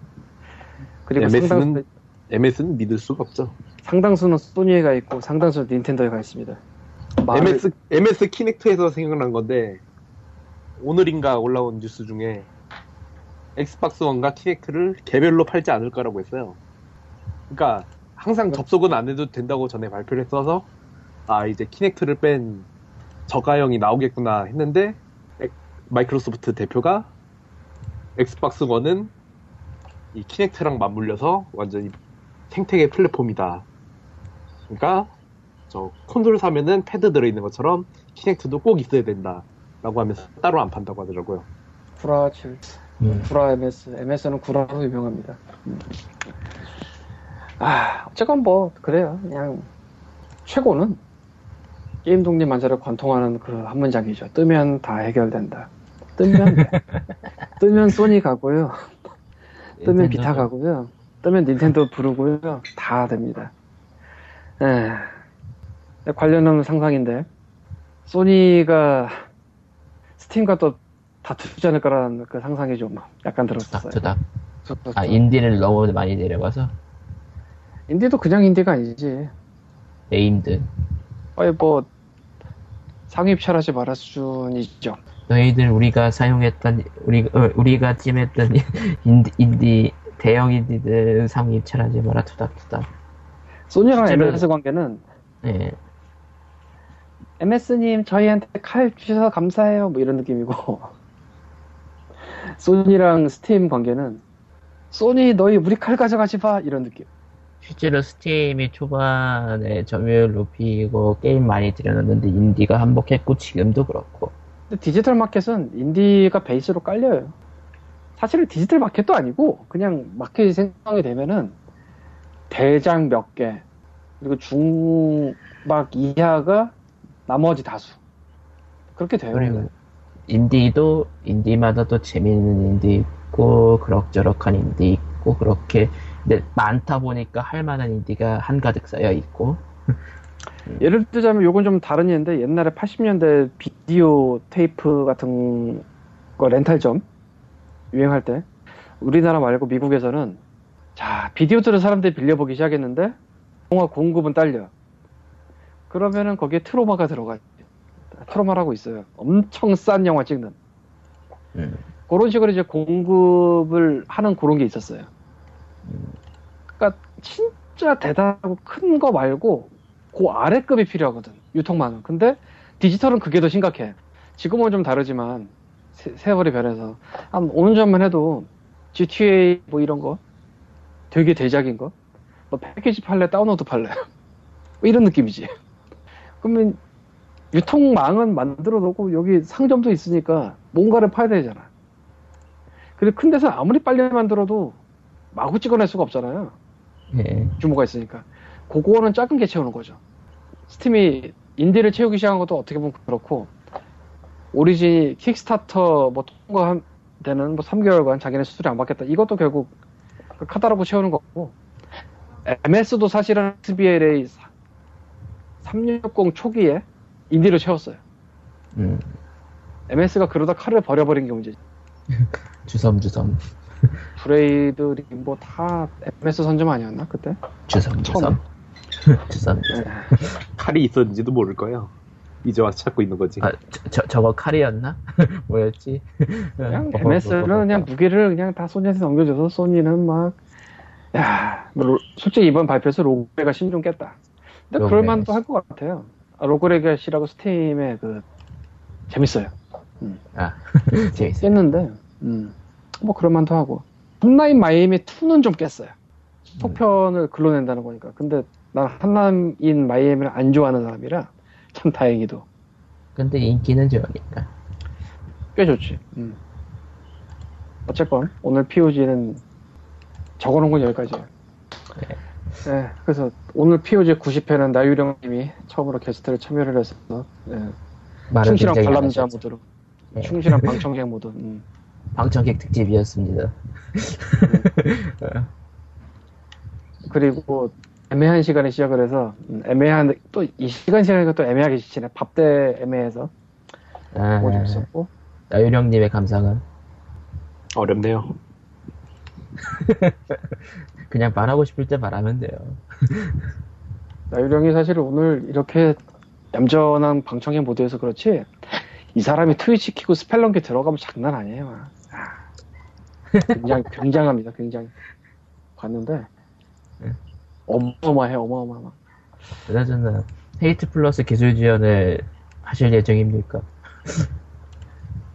그리고 MS는 상당수, MS는 믿을 수가 없죠. 상당수는 소니에 가 있고 상당수는 닌텐도에 가 있습니다. 말을- MS MS 키넥트에서 생각난 건데 오늘인가 올라온 뉴스 중에 Xbox One과 Kinect를 개별로 팔지 않을 거라고 했어요. 그러니까 항상 접속은 안 해도 된다고 전에 발표를 했어서 아 이제 Kinect를 뺀 저가형이 나오겠구나 했는데 엑- 마이크로소프트 대표가 Xbox One은 이 Kinect랑 맞물려서 완전히 생태계 플랫폼이다. 그러니까 저 콘솔 사면은 패드 들어있는 것처럼 Kinect도 꼭 있어야 된다 라고 하면서 따로 안 판다고 하더라고요. 구라줄 음, 구라 MS, MS는 구라로 유명합니다. 음. 아, 어쨌건 뭐, 그래요. 그냥, 최고는, 게임 독립 만세를 관통하는 그 한 문장이죠. 뜨면 다 해결된다. 뜨면, 돼. 뜨면 소니 가고요. 뜨면 비타 가고요. 뜨면 닌텐도 부르고요. 다 됩니다. 에, 관련한 상상인데, Sony가 Steam과 또 다투지 않을 거라는 그 상상이 좀 약간 들었었어요. 다투다. 아, 인디를 너무 많이 내려가서 인디도 그냥 인디가 아니지. named. 아니 뭐 상위 입찰하지 말할 수준이죠. 너희들 우리가 사용했던 우리 어, 우리가 찜했던 인디, 인디 대형 인디들 상위 입찰하지 마라 투닥투닥. Sony랑 실제로- MS 관계는 예. MS님 저희한테 칼 주셔서 감사해요 뭐 이런 느낌이고 Sony랑 Steam 관계는 소니 너희 우리 칼 가져가지 마 이런 느낌. 실제로 Steam이 초반에 점유율 높이고 게임 많이 들여놨는데 인디가 한몫했고 지금도 그렇고 근데 디지털 마켓은 인디가 베이스로 깔려요. 사실은 디지털 마켓도 아니고 그냥 마켓이 생성이 되면은 대장 몇 개, 그리고 중막 이하가 나머지 다수. 그렇게 돼요. 그리고 인디도 인디마다 또 재미있는 인디 있고 그럭저럭한 인디 있고 그렇게 근데 많다 보니까 할 만한 인디가 한가득 쌓여 있고. 예를 들자면 요건 좀 다른 예인데 옛날에 80년대 비디오 테이프 같은 거 렌탈점 유행할 때 우리나라 말고 미국에서는 자 비디오들을 사람들이 빌려보기 시작했는데 영화 공급은 딸려. 그러면은 거기에 트로마가 들어가 트로마라고 있어요. 엄청 싼 영화 찍는. 음. 그런 식으로 이제 공급을 하는 그런 게 있었어요 그러니까 진짜 대단하고 큰 거 말고 그 아래급이 필요하거든 유통망은 근데 디지털은 그게 더 심각해. 지금은 좀 다르지만 세, 세월이 변해서. 한 5년 전만 해도 GTA 뭐 이런 거 되게 대작인 거? 뭐 패키지 팔래 다운로드 팔래. 뭐 이런 느낌이지. 그러면 유통망은 만들어 놓고 여기 상점도 있으니까 뭔가를 파야 되잖아. 근데 큰 데서 아무리 빨리 만들어도 마구 찍어낼 수가 없잖아요 예. 규모가 있으니까 그거는 작은 게 채우는 거죠. Steam이 인디를 채우기 시작한 것도 어떻게 보면 그렇고 Origin Kickstarter 뭐 통과되는 뭐 3개월간 자기네 수수료 안 받겠다 이것도 결국 그 카다로그 채우는 거고 MS도 사실은 XBLA 360 초기에 인디를 채웠어요. 음. MS가 그러다 칼을 버려버린 게 문제지. 주섬주섬 Braid Limbo 다 MS 선점 아니었나 그때? 주섬주섬 죄송합니다. 칼이 있었는지도 모를 거예요. 이제 와서 찾고 있는 거지. 아, 저, 저, 저거 칼이었나? 뭐였지? 그냥 어, MS는 어, 어, 그냥 무게를 그냥 다 Sony한테 넘겨줘서 Sony는 막, 야, 뭐 로- 솔직히 이번 발표에서 Rogue Legacy는 좀 깼다. 근데 그럴만도 할 것 같아요. 아, Rogue Legacy라고 Steam에 그, 재밌어요. 아, 재밌어. 깼는데, 음, 뭐 그럴만도 하고. 한라인 마이애미 2는 좀 깼어요. 속편을 글러낸다는 거니까. 근데 난 한라인 마이애미를 안 좋아하는 사람이라 참 다행히도 근데 인기는 좋으니까. 꽤 좋지. 음. 어쨌건 오늘 POG는 적어놓은 건 여기까지예요. 네, 그래서 오늘 POG 90회는 나유령님이 처음으로 게스트를 참여를 해서 네, 충실한 관람자. 모드로 네. 충실한 방청객 모드. 음. 방청객 특집이었습니다. 그리고 애매한 시간에 시작을 해서 음, 애매한 또 이 시간 시간이가 또 애매하게 지치네. 밥 때 애매해서 아, 뭐좀 있었고 나유령님의 감상은 어렵네요. 그냥 말하고 싶을 때 말하면 돼요. 나유령이 사실 오늘 이렇게 얌전한 방청객 모드여서 그렇지 이 사람이 Twitch 키고 Spelunky 들어가면 장난 아니에요. 굉장히 굉장합니다. 굉장히 봤는데 어마어마해 어마어마해. 그나저나 Hate Plus 기술 지원을 하실 예정입니까?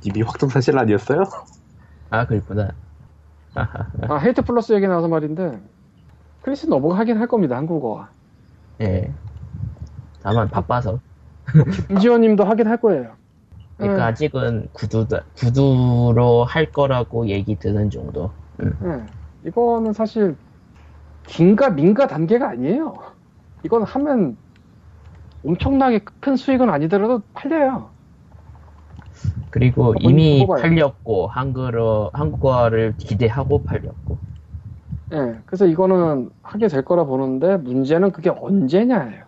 이미 확정 사실 아니었어요? 아, 그랬구나. 아 Hate Plus 얘기 나와서 말인데 크리스 너버가 하긴 할 겁니다 한국어와. 예. 다만 바빠서. 김지원님도 하긴 할 거예요. 그러니까 음. 아직은 구두 구두로 할 거라고 얘기 드는 정도. 네. 이거는 사실 긴가 민가 단계가 아니에요. 이건 하면 엄청나게 큰 수익은 아니더라도 팔려요. 그리고 이미 뽑아요. 팔렸고 한국어 한국어를 기대하고 팔렸고. 예, 그래서 이거는 하게 될 거라 보는데 문제는 그게 언제냐예요.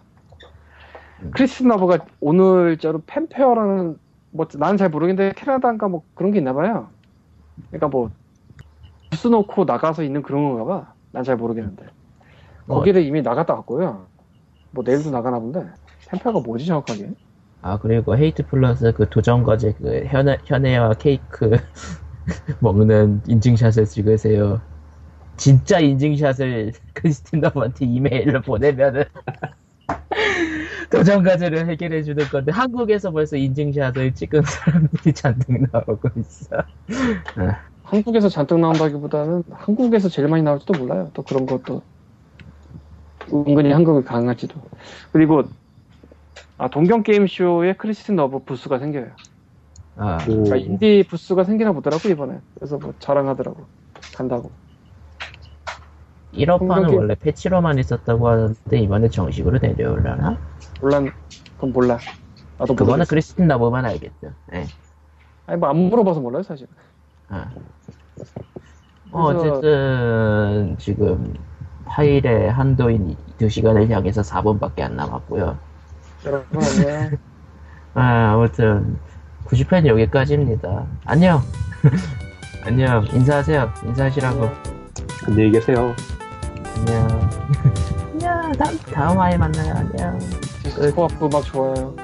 Christine Love가 오늘자로 Fan Fair라는 뭐 나는 잘 모르겠는데 캐나다인가 뭐 그런 게 있나 봐요. 그러니까 뭐 부스 놓고 나가서 있는 그런 건가 봐. 난 잘 모르겠는데. 어. 거기를 이미 나갔다 왔고요. 뭐 내일도 나가나 본데. Fan Fair가 뭐지 정확하게? 아 그리고 Hate Plus 그 도전 과제 그 현애 현애와 케이크 먹는 인증샷을 찍으세요. 진짜 인증샷을 크리스틴 너한테 이메일로 보내면은 도전 과제를 해결해 주는 건데 한국에서 벌써 인증샷을 찍은 사람들이 잔뜩 나오고 있어. 한국에서 잔뜩 나온다기보다는 한국에서 제일 많이 나올지도 몰라요. 또 그런 것도 은근히 한국이 강할지도. 그리고 아 동경 게임 쇼에 크리스틴 너브 부스가 생겨요. 아 오. 그러니까 인디 부스가 생기나 보더라고 이번에. 그래서 뭐 자랑하더라고. 간다고. 1호판은 동경이- 원래 패치로만 있었다고 하는데 이번에 정식으로 내려오려나? 몰라. 그건 몰라. 나도 그거는 모르겠어. 크리스틴 너브만 알겠죠. 예. 아니 뭐 안 물어봐서 몰라요 사실. 아. 어, 그래서- 어쨌든 지금 파일의 한도인 2시간을 향해서 4분밖에 안 남았고요. 여러분 안녕. 아, 아무튼 90회는 여기까지입니다. 안녕. 안녕. 인사하세요. 인사하시라고. 안녕히 계세요. 안녕. 안녕. 다음, 다음 화에 만나요. 안녕. 코아프 막 좋아요.